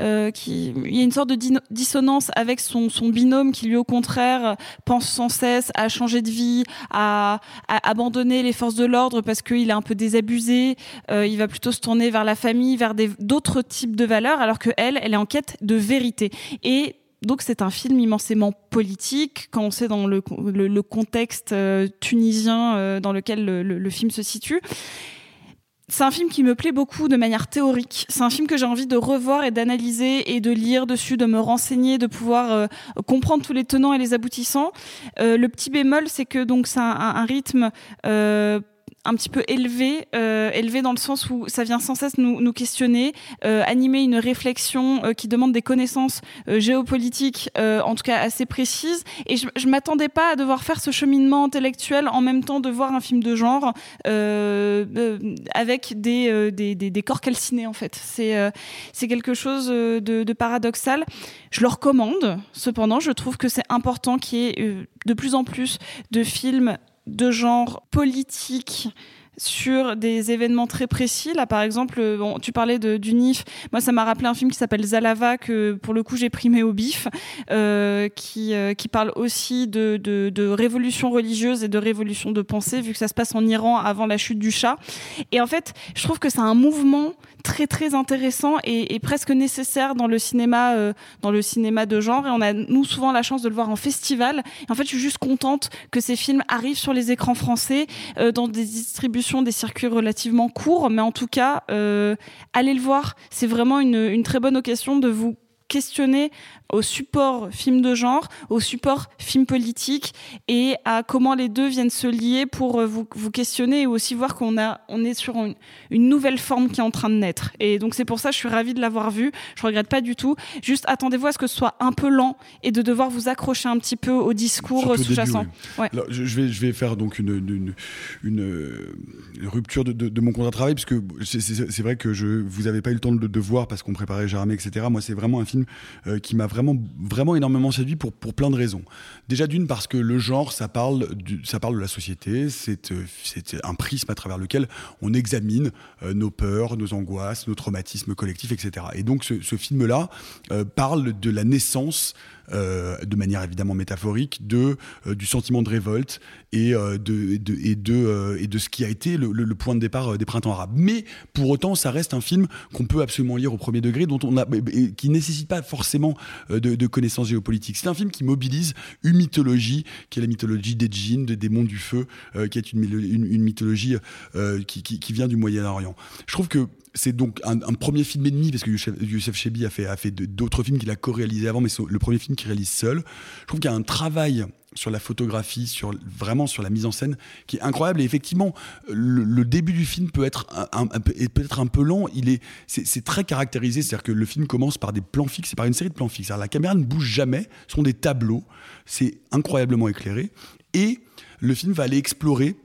euh, qui, il y a une sorte de dissonance avec son, son binôme qui lui au contraire pense sans cesse à changer de vie, à, à abandonner les forces de l'ordre parce qu'il est un peu désabusé. Il va plutôt se tourner vers la famille, vers d'autres types de valeurs, alors que elle, elle est en quête de vérité. Et donc c'est un film immensément politique quand on sait dans le, le, contexte euh, tunisien euh, dans lequel le, film se situe. C'est un film qui me plaît beaucoup de manière théorique. C'est un film que j'ai envie de revoir et d'analyser et de lire dessus, de me renseigner, de pouvoir euh, comprendre tous les tenants et les aboutissants. Le petit bémol, c'est que donc c'est un, rythme un petit peu élevé, euh, élevé dans le sens où ça vient sans cesse nous, nous questionner, euh, animer une réflexion euh, qui demande des connaissances euh, géopolitiques, euh, en tout cas assez précises. Et je, je m'attendais pas à devoir faire ce cheminement intellectuel en même temps de voir un film de genre euh, avec des, des, des, des corps calcinés en fait. C'est c'est quelque chose de, de paradoxal. Je le recommande. Cependant, je trouve que c'est important qu'il y ait de plus en plus de films de genre politique sur des événements très précis. Là, par exemple, euh, tu parlais de, du NIF. Moi, ça m'a rappelé un film qui s'appelle Zalava, que pour le coup, j'ai primé au bif, euh, qui, euh, qui parle aussi de, de, révolution religieuse et de révolution de pensée, vu que ça se passe en Iran avant la chute du Shah. Et en fait, je trouve que c'est un mouvement très très intéressant et, presque nécessaire dans le cinéma dans le cinéma de genre et on a nous souvent la chance de le voir en festival en fait je suis juste contente que ces films arrivent sur les écrans français dans des distributions des circuits relativement courts mais en tout cas euh, allez le voir. C'est vraiment une, une très bonne occasion de vous questionner au support film de genre, au support film politique et à comment les deux viennent se lier pour euh, vous, vous questionner et aussi voir qu'on a, on est sur une, une nouvelle forme qui est en train de naître. Et donc c'est pour ça que je suis ravie de l'avoir vu. Je regrette pas du tout. Juste attendez-vous à ce que ce soit un peu lent et de devoir vous accrocher un petit peu au discours début, sous-jacent. oui. Ouais. Alors, je, je vais, je vais faire donc une, une, une, euh, une rupture de, de- de mon contrat de travail, parce que c'est- vrai que je, vous n'avez pas eu le temps de, de voir parce qu'on préparait Jérémy, etc. Moi, c'est vraiment un film euh, qui m'a vraiment, énormément séduit pour, plein de raisons. Déjà, d'une, parce que le genre, ça parle, de la société, c'est euh, c'est un prisme à travers lequel on examine euh, nos peurs, nos angoisses, nos traumatismes collectifs, etc. Et donc, ce, film-là parle de la naissance de manière évidemment métaphorique, euh, du sentiment de révolte et, euh, de, et, de, euh, ce qui a été le, point de départ euh, des printemps arabes. Mais pour autant, ça reste un film qu'on peut absolument lire au premier degré, dont on a, nécessite pas forcément euh, de, connaissances géopolitiques. C'est un film qui mobilise une mythologie, qui est la mythologie des djinns, des démons du feu, euh, qui est une, mythologie euh, qui, qui- qui vient du Moyen-Orient. Je trouve que c'est donc un, premier film et demi, parce que Youssef, Chebbi a fait, a fait d'autres films qu'il a co-réalisés avant, mais c'est le premier film qu'il réalise seul. Je trouve qu'il y a un travail sur la photographie, sur vraiment sur la mise en scène, qui est incroyable. Et effectivement, le, début du film peut être un, peut-être un peu lent. Il est, c'est, très caractérisé, c'est-à-dire que le film commence par des plans fixes, et par une série de plans fixes. La caméra ne bouge jamais, ce sont des tableaux. C'est incroyablement éclairé, et le film va aller explorer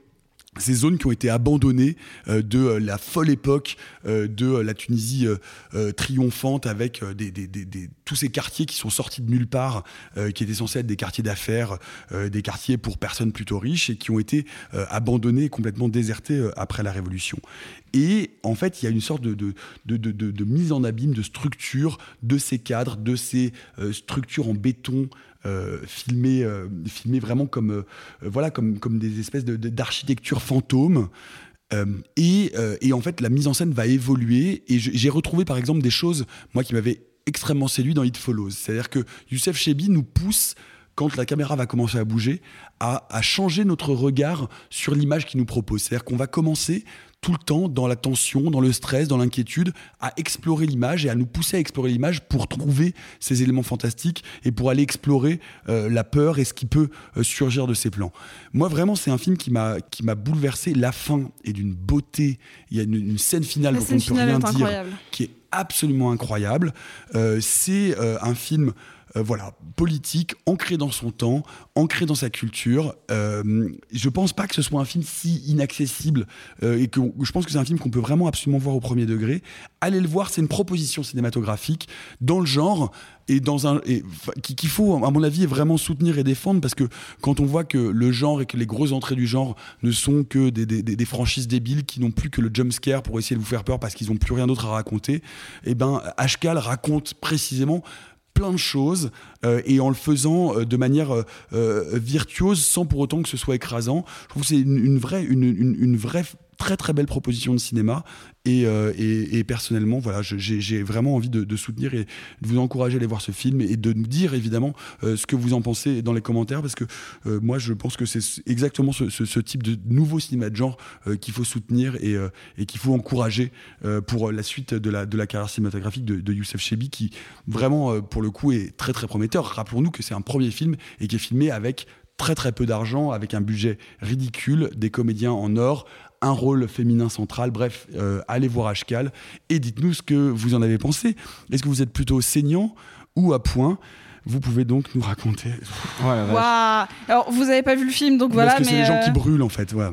ces zones qui ont été abandonnées euh, de euh, la folle époque euh, de la Tunisie triomphante avec tous ces quartiers qui sont sortis de nulle part, qui étaient censés être des quartiers d'affaires, des quartiers pour personnes plutôt riches et qui ont été abandonnés complètement désertés après la Révolution. Et en fait, il y a une sorte de, de, mise en abîme, de structure de ces cadres, de ces structures en béton euh, euh, filmées vraiment comme, euh, voilà, comme, comme des espèces de- de- d'architecture fantôme. Et, et en fait, la mise en scène va évoluer. Et j'ai retrouvé, par exemple, des choses, moi, qui m'avaient extrêmement séduit dans It Follows. C'est-à-dire que Youssef Chebbi nous pousse, quand la caméra va commencer à bouger, à, à changer notre regard sur l'image qu'il nous propose. C'est-à-dire qu'on va commencer tout le temps dans la tension, dans le stress, dans l'inquiétude, à explorer l'image et à nous pousser à explorer l'image pour trouver ces éléments fantastiques et pour aller explorer euh, la peur et ce qui peut euh, surgir de ces plans. Moi, vraiment, c'est un film qui m'a qui m'a bouleversé. La fin est d'une beauté. Il y a une, une scène finale La dont scène on ne peut rien dire, incroyable. qui est absolument incroyable. Euh, c'est un film. Euh, voilà, politique, ancré dans son temps, ancré dans sa culture. Euh, je pense pas que ce soit un film si inaccessible euh, et que je pense que c'est un film qu'on peut vraiment absolument voir au premier degré. Allez le voir, c'est une proposition cinématographique dans le genre et dans un qu'il faut à mon avis vraiment soutenir et défendre parce que quand on voit que le genre et que les grosses entrées du genre ne sont que des, des- des- franchises débiles qui n'ont plus que le jump scare pour essayer de vous faire peur parce qu'ils n'ont plus rien d'autre à raconter et ben Ashkal raconte précisément plein de choses euh, et en le faisant euh, de manière euh, euh, virtuose sans pour autant que ce soit écrasant. Je trouve que c'est une, une vraie, une, une- une vraie très très belle proposition de cinéma. Et, euh, et- personnellement voilà j'ai vraiment envie de, soutenir et de vous encourager à aller voir ce film et de nous dire évidemment euh, ce que vous en pensez dans les commentaires parce que euh, moi je pense que c'est exactement ce, type de nouveau cinéma de genre qu'il faut soutenir et, et qu'il faut encourager pour la suite de la, de la carrière cinématographique de, de Youssef Chebbi qui vraiment pour le coup est très très prometteur. Rappelons-nous que c'est un premier film et qui est filmé avec très très peu d'argent, avec un budget ridicule, des comédiens en or, un rôle féminin central. Bref, euh, allez voir Ashkal et dites-nous ce que vous en avez pensé. Est-ce que vous êtes plutôt saignant ou à point? Vous pouvez donc nous raconter. Waouh Alors, vous avez pas vu le film, donc voilà, Parce que c'est les gens euh, qui brûlent en fait. Ouais.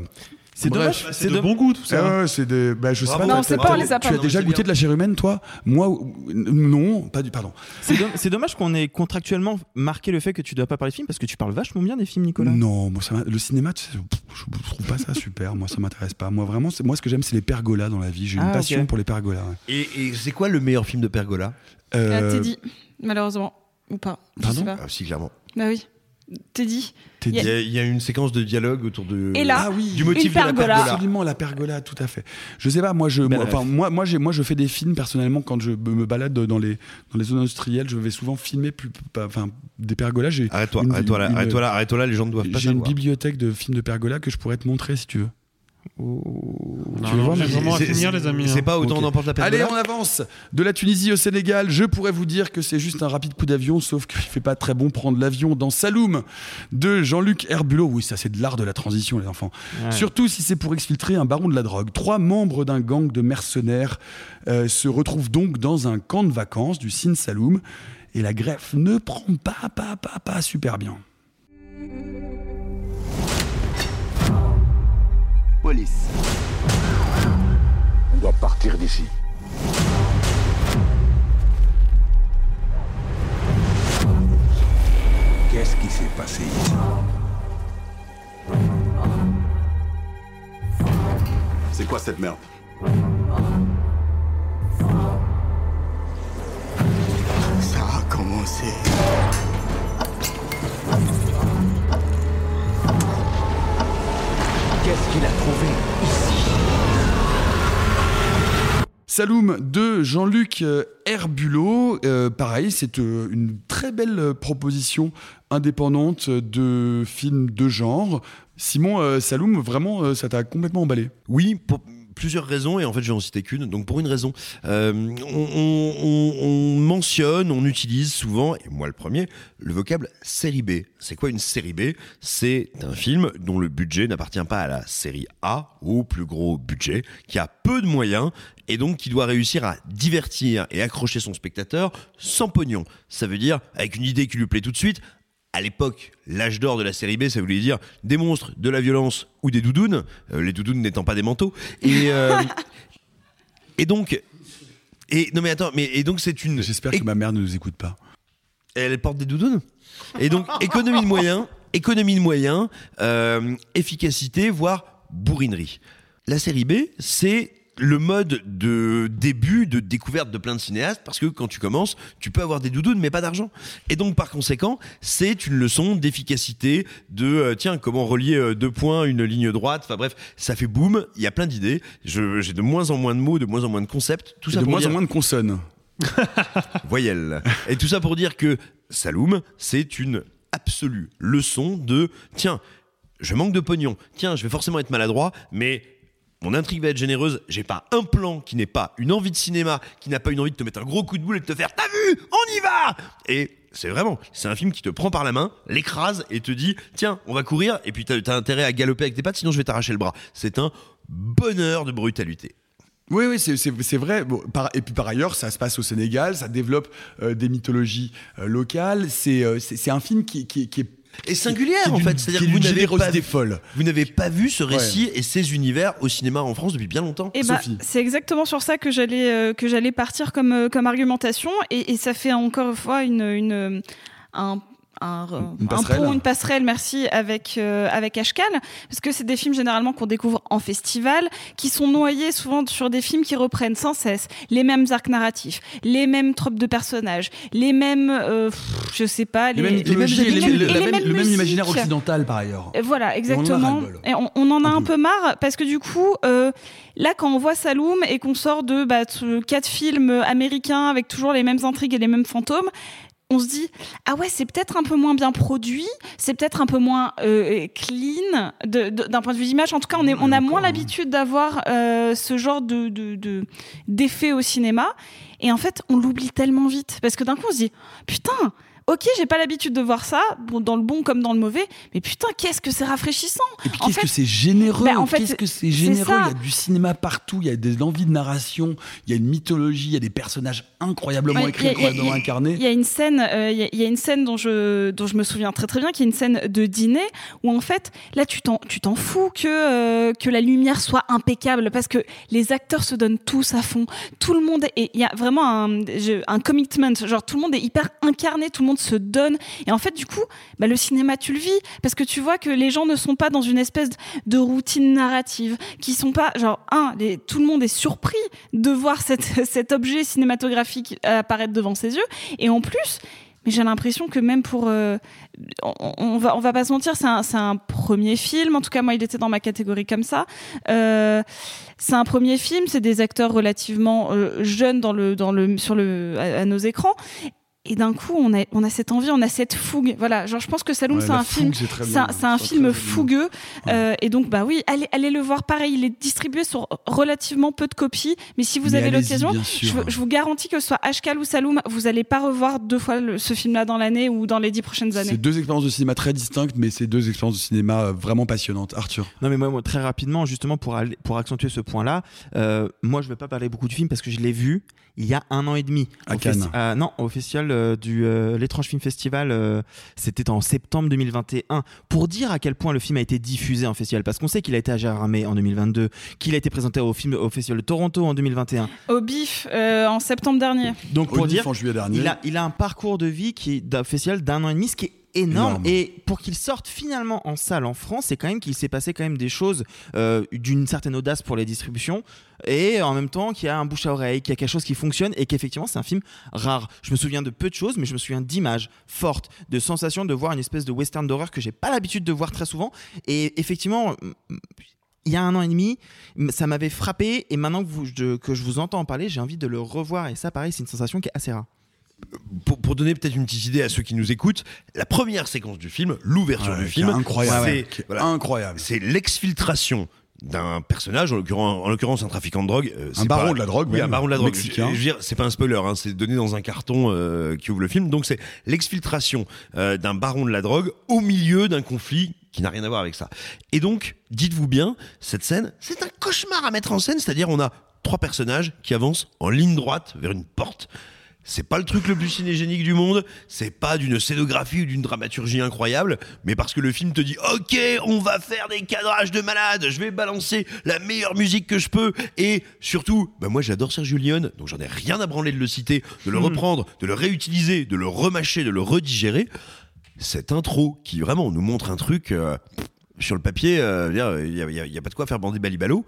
C'est dommage, c'est de bon goût tout Ah ouais, ouais, c'est des. Bah, je sais pas. Non, c'est pas, on les a pas. Tu as Non, déjà goûté de la chair humaine, toi? Moi, non, pas du. Pardon. C'est do- c'est dommage qu'on ait contractuellement marqué le fait que tu dois pas parler de films parce que tu parles vachement bien des films, Nicolas. Non, moi, ça le cinéma, tu sais, pff, je trouve pas ça [LAUGHS] super. Moi, ça m'intéresse pas. Moi, vraiment, c'est- moi, ce que j'aime, c'est les pergolas dans la vie. J'ai une Ah, passion pour les pergolas. ouais. Et, et c'est quoi le meilleur film de Pergola? Euh, Teddy, malheureusement. Ou pas. Je sais pas. Ah, si, clairement. Bah oui. Teddy. Il y y, a- a, il y a une séquence de dialogue autour de Et là, Ah oui, du motif une de la pergola. Absolument, la pergola, tout à fait. Je sais pas, moi, je, Belle moi, enfin, ref. moi, moi, j'ai, moi, je fais des films personnellement quand je me balade dans les, dans les zones industrielles. Je vais souvent filmer plus, enfin, des pergolas. Arrête-toi, arrête-toi là, arrête-toi là, arrête-toi là, les gens ne doivent pas J'ai une bibliothèque de films de pergola que je pourrais te montrer si tu veux. Tu à c'est- finir, les amis. c'est hein. pas autant on emporte la peine. Allez, on avance. De la Tunisie au Sénégal, je pourrais vous dire que c'est juste un rapide coup d'avion, sauf qu'il fait pas très bon prendre l'avion dans Saloum de Jean-Luc Herbulot. Oui, ça c'est de l'art de la transition, les enfants. Ouais. Surtout si c'est pour exfiltrer un baron de la drogue. Trois membres d'un gang de mercenaires euh, se retrouvent donc dans un camp de vacances du Sin Saloum. Et la greffe ne prend pas, pas, pas, pas super bien. Police. On doit partir d'ici. Qu'est-ce qui s'est passé ici? C'est quoi cette merde? Ça a commencé. Qu'est-ce qu'il a trouvé ici Saloum de Jean-Luc euh, Herbulot. Euh, pareil, c'est euh, une très belle proposition indépendante de film de genre. Simon, euh, Saloum, vraiment, euh, ça t'a complètement emballé? Oui, pour plusieurs raisons, et en fait je vais en citer qu'une. Donc pour une raison, euh, on, on- on- on mentionne, on utilise souvent, et moi le premier, le vocable série B. C'est quoi une série B? C'est un film dont le budget n'appartient pas à la série A, au plus gros budget, qui a peu de moyens, et donc qui doit réussir à divertir et accrocher son spectateur sans pognon. Ça veut dire avec une idée qui lui plaît tout de suite, à l'époque, l'âge d'or de la série B, ça voulait dire des monstres, de la violence ou des doudounes, euh, les doudounes n'étant pas des manteaux. Et, euh, [LAUGHS] et donc. Et, non mais attends, mais, et donc c'est une. J'espère que ma mère ne nous écoute pas. Elle porte des doudounes Et donc, [LAUGHS] économie de moyens, économie de moyens, euh, efficacité, voire bourrinerie. La série B, c'est le mode de début de découverte de plein de cinéastes parce que quand tu commences, tu peux avoir des doudounes mais pas d'argent. Et donc par conséquent, c'est une leçon d'efficacité, de euh, tiens comment relier euh, deux points, une ligne droite. Enfin bref, ça fait boum. Il y a plein d'idées. J'ai de moins en moins de mots, de moins en moins de concepts. Tout Et ça de pour moins dire- en moins de consonnes. [LAUGHS] voyelle. Et tout ça pour dire que Saloum, c'est une absolue leçon de tiens, je manque de pognon, tiens, je vais forcément être maladroit, mais mon intrigue va être généreuse, j'ai pas un plan qui n'est pas une envie de cinéma, qui n'a pas une envie de te mettre un gros coup de boule et de te faire T'as vu On y va Et c'est vraiment, c'est un film qui te prend par la main, l'écrase et te dit Tiens, on va courir, et puis t'as as intérêt à galoper avec tes pattes, sinon je vais t'arracher le bras. C'est un bonheur de brutalité. Oui, oui, c'est- vrai. Et puis par ailleurs, ça se passe au Sénégal, ça développe euh, des mythologies euh, locales. C'est euh, c'est- un film qui, qui- qui est Et singulière en fait, c'est-à-dire que vous n'avez pas, vu- folle. vous n'avez pas vu ce récit et ces univers au cinéma en France depuis bien longtemps. Et bah, c'est exactement sur ça que j'allais euh, que j'allais partir comme euh, comme argumentation et, et ça fait encore une fois une une un un, Une un pont, une passerelle, merci, avec, euh, avec Ashkal, parce que c'est des films généralement qu'on découvre en festival, qui sont noyés souvent sur des films qui reprennent sans cesse les mêmes arcs narratifs, les mêmes tropes de personnages, les mêmes, euh, je sais pas, Les mêmes le- même- imaginaire occidental par ailleurs. Et Voilà, exactement. Et on, on en a un peu marre parce que du coup, euh, là, quand on voit Saloum et qu'on sort de bah, quatre films américains avec toujours les mêmes intrigues et les mêmes fantômes, on se dit ah ouais c'est peut-être un peu moins bien produit c'est peut-être un peu moins euh, clean de- de- d'un point de vue d'image. En tout cas on, est, on a moins l'habitude d'avoir euh, ce genre de de- de- d'effet au cinéma et en fait on l'oublie tellement vite parce que d'un coup on se dit putain Ok, j'ai pas l'habitude de voir ça, bon, dans le bon comme dans le mauvais, mais putain, qu'est-ce que c'est rafraîchissant Et puis qu'est-ce que c'est généreux Bah, en fait, Qu'est-ce que c'est généreux. Il y a du cinéma partout, il y a de l'envie de narration, il y a une mythologie, il y a des personnages incroyablement Ouais, écrits, a- a- incroyablement incarnés. Il y a une scène, euh, il y a- il y, a une scène dont je dont je me souviens très très bien, qui est une scène de dîner où en fait là tu t'en tu t'en fous que euh, que la lumière soit impeccable parce que les acteurs se donnent tous à fond, tout le monde et il y a vraiment un un commitment, genre tout le monde est hyper incarné, tout le monde se donne. Et en fait du coup bah, le cinéma tu le vis parce que tu vois que les gens ne sont pas dans une espèce de routine narrative, qui sont pas genre un tout le monde est surpris de voir [LAUGHS] cet objet cinématographique apparaître devant ses yeux. Et en plus mais j'ai l'impression que même pour euh, on, on va on va pas se mentir c'est un, un premier film. En tout cas moi il était dans ma catégorie comme ça. Euh, c'est un premier film c'est des acteurs relativement euh, jeunes dans le dans le sur le à, à nos écrans et d'un coup on a on a cette envie on a cette fougue. Voilà genre je pense que Saloum Ouais, c'est un film c'est un, un fougueux euh, et donc bah oui allez allez le voir. Pareil il est distribué sur relativement peu de copies mais si vous Mais avez l'occasion je, vous- je vous garantis que ce soit Ashkal ou Saloum vous allez pas revoir deux fois le- ce film là dans l'année ou dans les dix prochaines années. C'est deux expériences de cinéma très distinctes, mais c'est deux expériences de cinéma euh, vraiment passionnantes. Arthur. Non mais moi, moi, très rapidement justement pour aller- pour accentuer ce point-là, euh, moi je vais pas parler beaucoup du film parce que je l'ai vu il y a un an et demi. À Au Cannes. festi- à- non, au festival euh, du euh, l'étrange film festival, euh, c'était en septembre 2021. Pour dire à quel point le film a été diffusé en festival, parce qu'on sait qu'il a été à Gérardmer en 2022, qu'il a été présenté au film au festival de Toronto en 2021. au bif euh, en septembre dernier Donc Au pour Nif dire, en juillet dernier. il a, il a un parcours de vie qui est d'un festival d'un an et demi, ce qui est énorme. Énorme. Et pour qu'il sorte finalement en salle en France, c'est quand même qu'il s'est passé quand même des choses euh, d'une certaine audace pour les distributions et en même temps qu'il y a un bouche à oreille, qu'il y a quelque chose qui fonctionne et qu'effectivement c'est un film rare. Je me souviens de peu de choses, mais je me souviens d'images fortes, de sensations de voir une espèce de western d'horreur que j'ai pas l'habitude de voir très souvent. Et effectivement, il y a un an et demi, ça m'avait frappé et maintenant que, vous- je- que je vous entends en parler, j'ai envie de le revoir et ça, pareil, c'est une sensation qui est assez rare. Pour, pour donner peut-être une petite idée à ceux qui nous écoutent, la première séquence du film, l'ouverture Ouais, du film, incroyable, c'est ouais, qui est voilà, incroyable. c'est l'exfiltration d'un personnage, en l'occurrence, en l'occurrence un trafiquant de drogue. euh, Un c'est baron pas- de la drogue, Oui, un baron de la drogue. mexicain. Je, je veux dire, c'est pas un spoiler, hein, c'est donné dans un carton euh, qui ouvre le film. Donc c'est l'exfiltration euh, d'un baron de la drogue au milieu d'un conflit qui n'a rien à voir avec ça. Et donc, dites-vous bien, cette scène, c'est un cauchemar à mettre en scène, c'est-à-dire on a trois personnages qui avancent en ligne droite vers une porte. C'est pas le truc le plus cinégénique du monde, c'est pas d'une scénographie ou d'une dramaturgie incroyable, mais parce que le film te dit OK, on va faire des cadrages de malade, je vais balancer la meilleure musique que je peux et surtout, bah moi j'adore Sergio Leone, donc j'en ai rien à branler de le citer, de le Hmm. reprendre, de le réutiliser, de le remâcher, de le redigérer. Cette intro qui vraiment nous montre un truc euh, sur le papier, euh, il n'y a, pas de quoi faire bander Balibalo.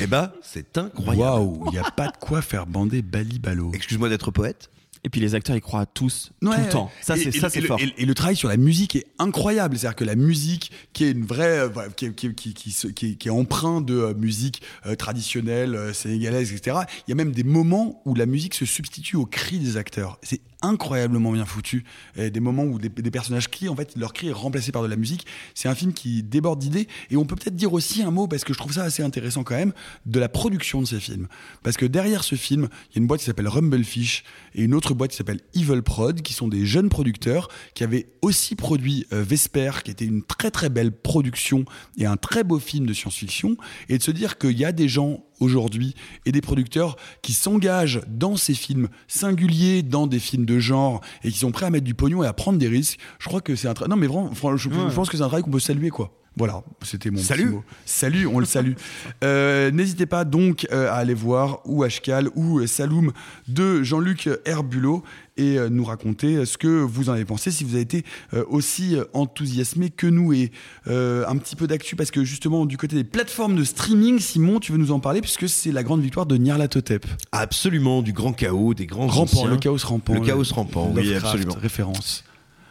Eh bah, c'est incroyable. Waouh, il n'y a pas de quoi faire bander Balibalo. Excuse-moi d'être poète. Et puis les acteurs y croient tous, tout Ouais, le temps. Ça, c'est ça, c'est fort. Et, et le travail sur la musique est incroyable. C'est-à-dire que la musique, qui est une vraie, euh, qui, est- qui, qui, qui, qui est, qui est empreint de euh, musique euh, traditionnelle, sénégalaise, etc. Il y a même des moments où la musique se substitue aux cris des acteurs. C'est incroyablement bien foutu. Et des moments où des, des personnages crient, en fait, leur cri est remplacé par de la musique. C'est un film qui déborde d'idées. Et on peut peut-être dire aussi un mot, parce que je trouve ça assez intéressant quand même, de la production de ces films. Parce que derrière ce film, il y a une boîte qui s'appelle Rumblefish et une autre boîte qui s'appelle Evil Prod, qui sont des jeunes producteurs qui avaient aussi produit euh, Vesper, qui était une très très belle production et un très beau film de science-fiction. Et de se dire qu'il y a des gens aujourd'hui et des producteurs qui s'engagent dans ces films singuliers, dans des films de genre et qui sont prêts à mettre du pognon et à prendre des risques. Je crois que c'est un tra- non mais vraiment, je, Ouais. je pense que c'est un travail qu'on peut saluer quoi. Voilà, c'était mon petit Salut. mot. Salut, on le salue. [LAUGHS] Euh, N'hésitez pas donc euh, à aller voir ou Ashkal ou euh, Saloum de Jean-Luc Herbulot et euh, nous raconter ce que vous en avez pensé, si vous avez été aussi enthousiasmé que nous et un petit peu d'actu parce que justement du côté des plateformes de streaming, Simon, tu veux nous en parler puisque c'est la grande victoire de Nyarlathotep. Absolument, du grand chaos, des grands Rampant, anciens. le chaos rampant. Le chaos rampant, oui, absolument. Référence.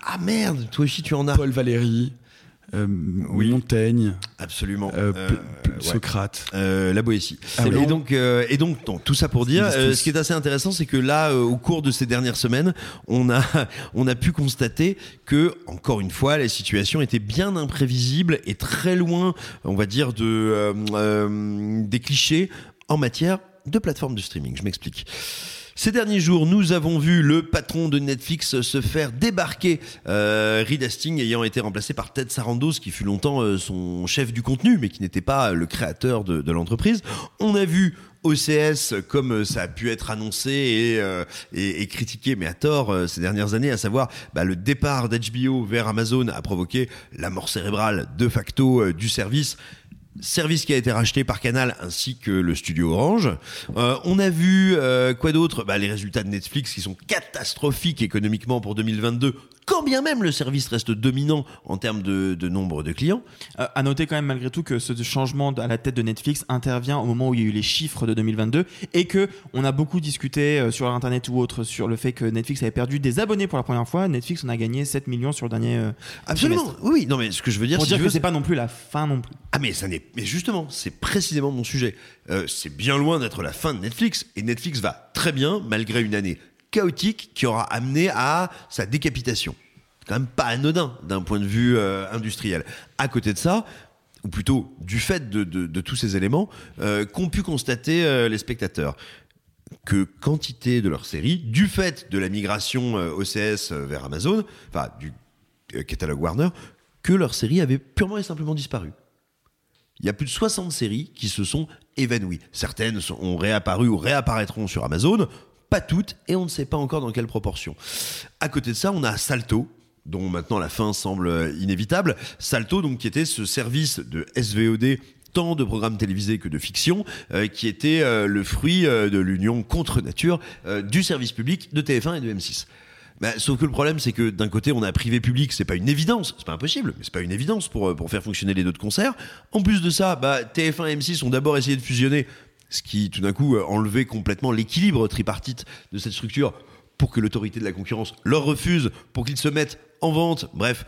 Ah merde, toi aussi tu en as. Paul Valéry, euh, Montaigne, Absolument. euh, Euh, ouais. Socrate. Euh, la Boétie. Ah oui. et donc, euh, et donc, non, tout ça pour dire, euh, ce qui est assez intéressant, c'est que là, euh, au cours de ces dernières semaines, on a, [LAUGHS] on a pu constater que, encore une fois, la situation était bien imprévisible et très loin, on va dire, de euh, euh, des clichés en matière de plateforme de streaming. Je m'explique. Ces derniers jours, nous avons vu le patron de Netflix se faire débarquer, euh, Reed Hastings ayant été remplacé par Ted Sarandos, qui fut longtemps euh, son chef du contenu, mais qui n'était pas le créateur de, l'entreprise. On a vu OCS, comme euh, ça a pu être annoncé et, euh, et critiqué, mais à tort, euh, ces dernières années, à savoir bah, le départ d'HBO vers Amazon a provoqué la mort cérébrale de facto euh, du service service qui a été racheté par Canal ainsi que le studio Orange. Euh, on a vu euh, quoi d'autre? Bah, Les résultats de Netflix qui sont catastrophiques économiquement pour 2022, quand bien même le service reste dominant en termes de, de nombre de clients. Euh, à noter quand même malgré tout que ce changement à la tête de Netflix intervient au moment où il y a eu les chiffres de 2022 et que on a beaucoup discuté euh, sur internet ou autre sur le fait que Netflix avait perdu des abonnés pour la première fois. Netflix on a gagné 7 millions sur le dernier euh, Absolument. Oui, non mais ce que je veux dire, Pour si dire que c'est pas non plus la fin non plus. Ah mais ça n'est mais justement c'est précisément mon sujet. Euh, c'est bien loin d'être la fin de Netflix et Netflix va très bien malgré une année chaotique qui aura amené à sa décapitation. C'est quand même pas anodin d'un point de vue euh, industriel. À côté de ça, ou plutôt du fait de, tous ces éléments, euh, qu'ont pu constater euh, les spectateurs que quantité de leurs séries, du fait de la migration OCS vers Amazon, enfin du catalogue Warner, que leurs séries avaient purement et simplement disparu. Il y a plus de 60 séries qui se sont évanouies. Certaines ont réapparu ou réapparaîtront sur Amazon, toutes, et on ne sait pas encore dans quelle proportion. À côté de ça, on a Salto, dont maintenant la fin semble inévitable. Salto, donc, qui était ce service de SVOD tant de programmes télévisés que de fiction, euh, qui était euh, le fruit euh, de l'union contre nature du service public de TF1 et de M6. Bah, sauf que le problème, c'est que d'un côté, on a privé public, c'est pas une évidence, c'est pas impossible, mais c'est pas une évidence pour, pour faire fonctionner les deux de concert. En plus de ça, bah, TF1 et M6 ont d'abord essayé de fusionner, ce qui tout d'un coup euh, enlevait complètement l'équilibre tripartite de cette structure pour que l'autorité de la concurrence leur refuse, pour qu'ils se mettent en vente. Bref,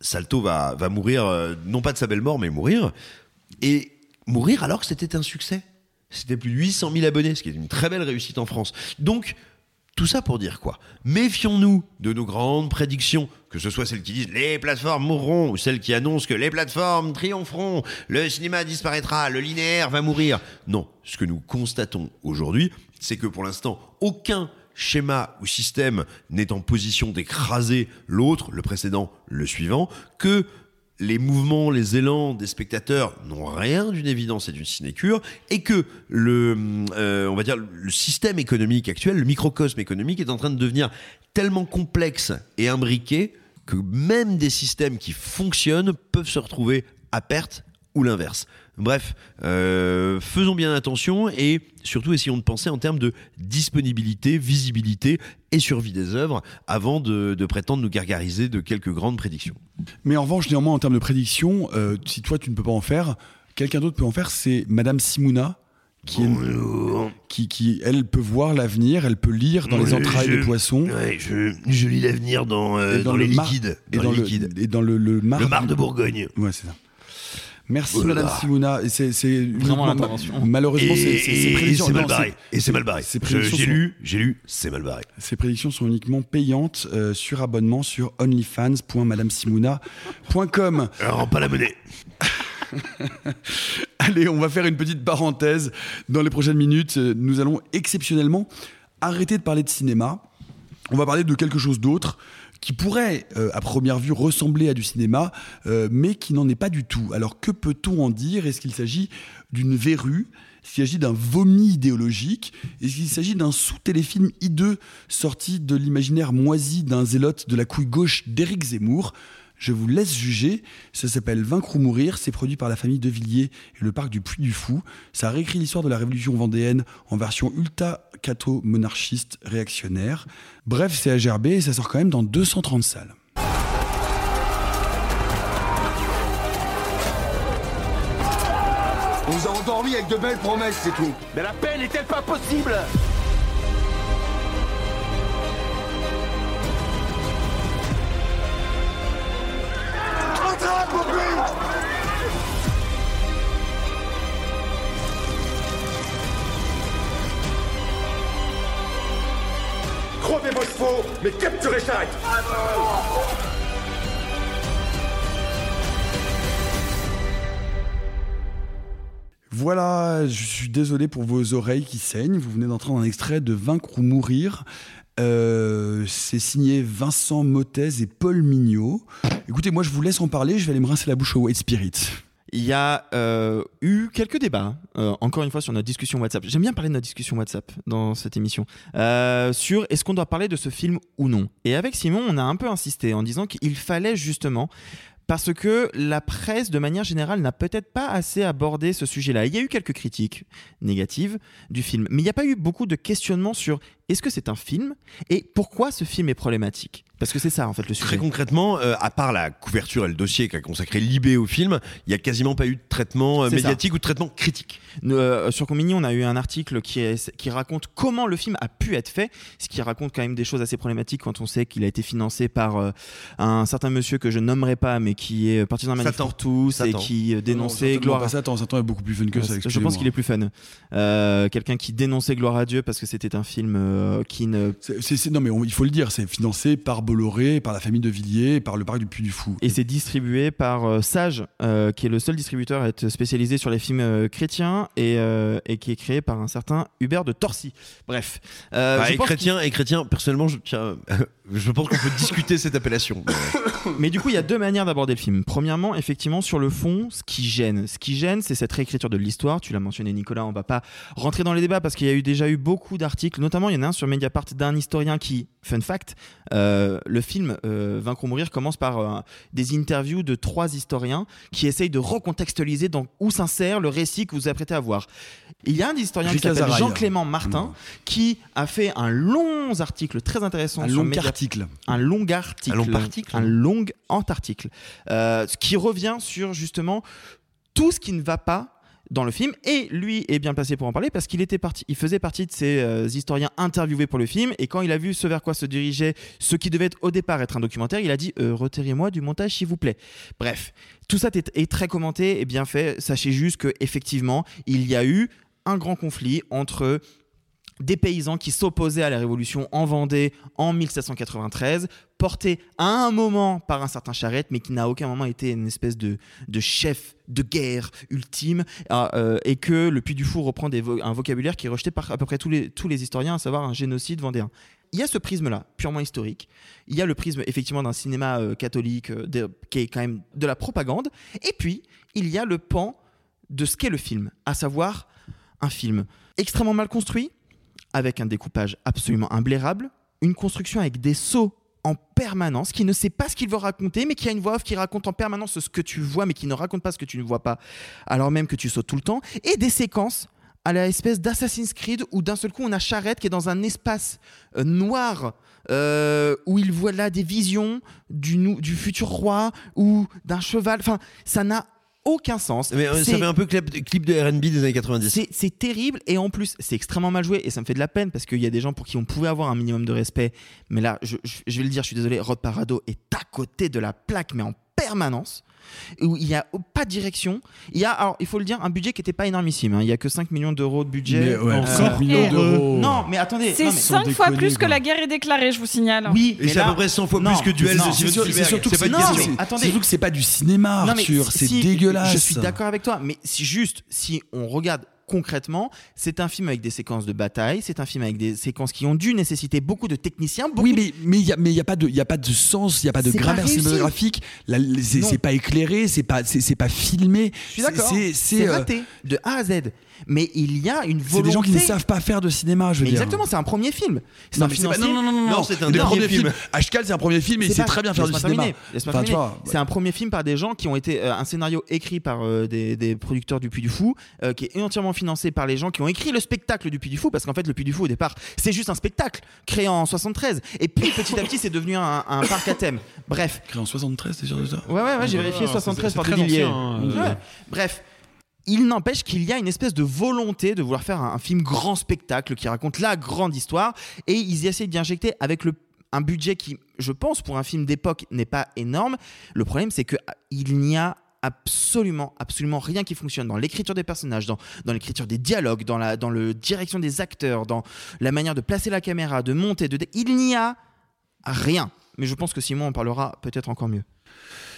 Salto va, va mourir, euh, non pas de sa belle mort, mais mourir. Et mourir alors que c'était un succès. C'était plus de 800 000 abonnés, ce qui est une très belle réussite en France. Donc, tout ça pour dire quoi? Méfions-nous de nos grandes prédictions, que ce soit celles qui disent les plateformes mourront ou celles qui annoncent que les plateformes triompheront, le cinéma disparaîtra, le linéaire va mourir. Non, ce que nous constatons aujourd'hui, c'est que pour l'instant, aucun schéma ou système n'est en position d'écraser l'autre, le précédent, le suivant, que les mouvements, les élans des spectateurs n'ont rien d'une évidence et d'une sinécure, et que le, euh, on va dire, le système économique actuel, le microcosme économique, est en train de devenir tellement complexe et imbriqué que même des systèmes qui fonctionnent peuvent se retrouver à perte ou l'inverse. Bref, euh, faisons bien attention et surtout essayons de penser en termes de disponibilité, visibilité et survie des œuvres avant de, de prétendre nous gargariser de quelques grandes prédictions. Mais en revanche, néanmoins, en termes de prédiction, euh, si toi tu ne peux pas en faire, quelqu'un d'autre peut en faire, c'est Madame Simouna. Qui, est- qui, qui, elle, peut voir l'avenir, elle peut lire dans les entrailles je- des poissons. Ouais, je, je lis l'avenir dans, euh, dans, le les mar- liquides. Et dans dans, les le, liquides. et dans le, le mar, Le mar de Bourgogne. Ouais, c'est ça. Merci Madame. Simouna. Et c'est, c'est Vraiment l'intervention. Malheureusement, c'est, mal barré. c'est- Et c'est mal barré. J'ai sont- lu, j'ai lu, c'est mal barré. Ces prédictions sont uniquement payantes euh, sur abonnement sur onlyfans.madamesimouna.com. Rends pas la monnaie. [LAUGHS] Allez, on va faire une petite parenthèse. Dans les prochaines minutes, euh, nous allons exceptionnellement arrêter de parler de cinéma. On va parler de quelque chose d'autre qui pourrait, euh, à première vue, ressembler à du cinéma, euh, mais qui n'en est pas du tout. Alors, que peut-on en dire? Est-ce qu'il s'agit d'une verrue? Est-ce qu'il s'agit d'un vomi idéologique? Est-ce qu'il s'agit d'un sous-téléfilm hideux sorti de l'imaginaire moisi d'un zélote de la couille gauche d'Éric Zemmour? Je vous laisse juger. Ça s'appelle Vaincre ou mourir. C'est produit par la famille De Villiers et le parc du Puy du Fou. Ça réécrit l'histoire de la révolution vendéenne en version ultra catho-monarchiste réactionnaire. Bref, c'est à gerber et ça sort quand même dans 230 salles. On vous a endormi avec de belles promesses, c'est tout. Mais la paix n'est-elle pas possible? Crevez vos chevaux, mais capturez Shaq Voilà, je suis désolé pour vos oreilles qui saignent. Vous venez d'entendre un extrait de Vaincre ou mourir. Euh, c'est signé Vincent Mottez et Paul Mignot. Écoutez, moi je vous laisse en parler, je vais aller me rincer la bouche au White Spirit. Il y a euh, eu quelques débats, euh, encore une fois sur notre discussion WhatsApp. J'aime bien parler de notre discussion WhatsApp dans cette émission, sur est-ce qu'on doit parler de ce film ou non? Et avec Simon, on a un peu insisté en disant qu'il fallait justement parce que la presse, de manière générale, n'a peut-être pas assez abordé ce sujet-là. Il y a eu quelques critiques négatives du film, mais il n'y a pas eu beaucoup de questionnements sur est-ce que c'est un film et pourquoi ce film est problématique? Parce que c'est ça, en fait, le sujet. Très concrètement, euh, à part la couverture et le dossier qu'a consacré Libé au film, il n'y a quasiment pas eu de traitement euh, ça. médiatique ou de traitement critique. Euh, sur Combini, on a eu un article qui, est- qui raconte comment le film a pu être fait, ce qui raconte quand même des choses assez problématiques quand on sait qu'il a été financé par euh, un certain monsieur que je nommerai pas, mais qui est partisan de Manif Satan. pour tous et Satan. qui euh, dénonçait Non, Gloire. pas Satan, Satan est beaucoup plus fun que ça. je pense qu'il est plus fun. Euh, Quelqu'un qui dénonçait Gloire à Dieu parce que c'était un film euh, qui ne. Non, mais on- il faut le dire, c'est financé par Bolloré, par la famille de Villiers, par le parc du Puy du Fou. Et c'est distribué par euh, Sage, euh, qui est le seul distributeur à être spécialisé sur les films euh, chrétiens et, euh, et qui est créé par un certain Hubert de Torcy. Bref. Euh, Bah, je et chrétien, et chrétien, personnellement, je, tiens, [LAUGHS] je pense qu'on peut discuter cette appellation. [COUGHS] Mais du coup, il y a deux manières d'aborder le film. Premièrement, effectivement, sur le fond, ce qui gêne. Ce qui gêne, c'est cette réécriture de l'histoire. Tu l'as mentionné, Nicolas, on va pas rentrer dans les débats parce qu'il y a eu déjà eu beaucoup d'articles, notamment il y en un sur Mediapart d'un historien qui, fun fact, euh, le film euh, Vaincre ou mourir commence par euh, des interviews de trois historiens qui essayent de recontextualiser dans où s'insère le récit que vous vous apprêtez à voir. Il y a un des historiens qui s'appelle. Jean-Clément Martin qui a fait un long article très intéressant Un sur long Mediapart- article. un long article, Un long article. un long antarticle, euh, ce qui revient sur justement tout ce qui ne va pas dans le film et lui est bien placé pour en parler parce qu'il était parti, il faisait partie de ces euh, historiens interviewés pour le film et quand il a vu ce vers quoi se dirigeait ce qui devait être au départ être un documentaire, il a dit euh, retirez-moi du montage s'il vous plaît. Bref, tout ça est, est très commenté et bien fait. Sachez juste que effectivement il y a eu un grand conflit entre des paysans qui s'opposaient à la révolution en Vendée en 1793, porté à un moment par un certain Charette, mais qui n'a aucun moment été une espèce de, de chef de guerre ultime, euh, euh, et que le Puy du Fou reprend un vocabulaire qui est rejeté par à peu près tous les, tous les historiens, à savoir un génocide vendéen. Il y a ce prisme-là, purement historique. Il y a le prisme, effectivement, d'un cinéma euh, catholique qui est quand même de la propagande. Et puis, il y a le pan de ce qu'est le film, à savoir un film extrêmement mal construit, avec un découpage absolument imblairable, une construction avec des sauts en permanence, qui ne sait pas ce qu'il veut raconter, mais qui a une voix off qui raconte en permanence ce que tu vois, mais qui ne raconte pas ce que tu ne vois pas, alors même que tu sautes tout le temps, et des séquences à la espèce d'Assassin's Creed où d'un seul coup on a Charrette qui est dans un espace euh, noir euh, où il voit là des visions du, du futur roi ou d'un cheval. Enfin, ça n'a aucun sens. Mais euh, ça fait un peu clip, clip de RB des années 90. c'est- C'est terrible et en plus c'est extrêmement mal joué et ça me fait de la peine parce qu'il y a des gens pour qui on pouvait avoir un minimum de respect. Mais là, je, je- je vais le dire, je suis désolé, Rod Parado est à côté de la plaque mais en permanence où il n'y a pas de direction. Il y a, alors il faut le dire, un budget qui n'était pas énormissime. hein. Il n'y a que 5 millions d'euros de budget. Mais ouais, Euh, 5 millions d'euros. Non, mais attendez. C'est non, mais- 5 fois déconner, plus que quoi. la guerre est déclarée, je vous signale. Oui, Et mais c'est à là- peu près 100 fois non, plus que Duel non, de C'est Steven sûr- c'est Spielberg. surtout que C'est c'est pas non, une mais question. attendez. c'est surtout que c'est pas du cinéma, Arthur. si- C'est si, dégueulasse. Je suis d'accord avec toi, mais si juste si on regarde concrètement, c'est un film avec des séquences de bataille, c'est un film avec des séquences qui ont dû nécessiter beaucoup de techniciens, beaucoup Oui, mais mais il y a mais y a pas de il y a pas de sens, il y a pas de grammaire cinématographique. C'est pas éclairé, c'est pas c'est c'est pas filmé. Je suis d'accord. C'est C'est c'est euh, raté de A à Z. Mais il y a une volonté. c'est des gens qui ne savent pas faire de cinéma, je veux dire. exactement, c'est un premier film. C'est Non, non, non, non, non, c'est un premier film. Ashkal, c'est un premier film et il C'est sait très bien faire du cinéma. C'est un premier film par des gens qui ont été euh, un scénario écrit par euh, des, des producteurs du Puy du Fou, euh, qui est entièrement financé par les gens qui ont écrit le spectacle du Puy du Fou, parce qu'en fait le Puy du Fou au départ c'est juste un spectacle créé en 73, et puis petit à petit c'est devenu un, un parc à thème. Bref. Créé en 73, c'est sûr de ça? Ouais ouais ouais, j'ai vérifié ouais, 73 c'est- par. Bref. Il n'empêche qu'il y a une espèce de volonté de vouloir faire un, film grand spectacle qui raconte la grande histoire et ils essaient d'y injecter avec un budget qui, je pense, pour un film d'époque n'est pas énorme. Le problème, c'est que ah, n'y a absolument, absolument rien qui fonctionne dans l'écriture des personnages, dans, l'écriture des dialogues, dans la direction des acteurs, dans la manière de placer la caméra, de monter, de il n'y a rien. Mais je pense que Simon en parlera peut-être encore mieux.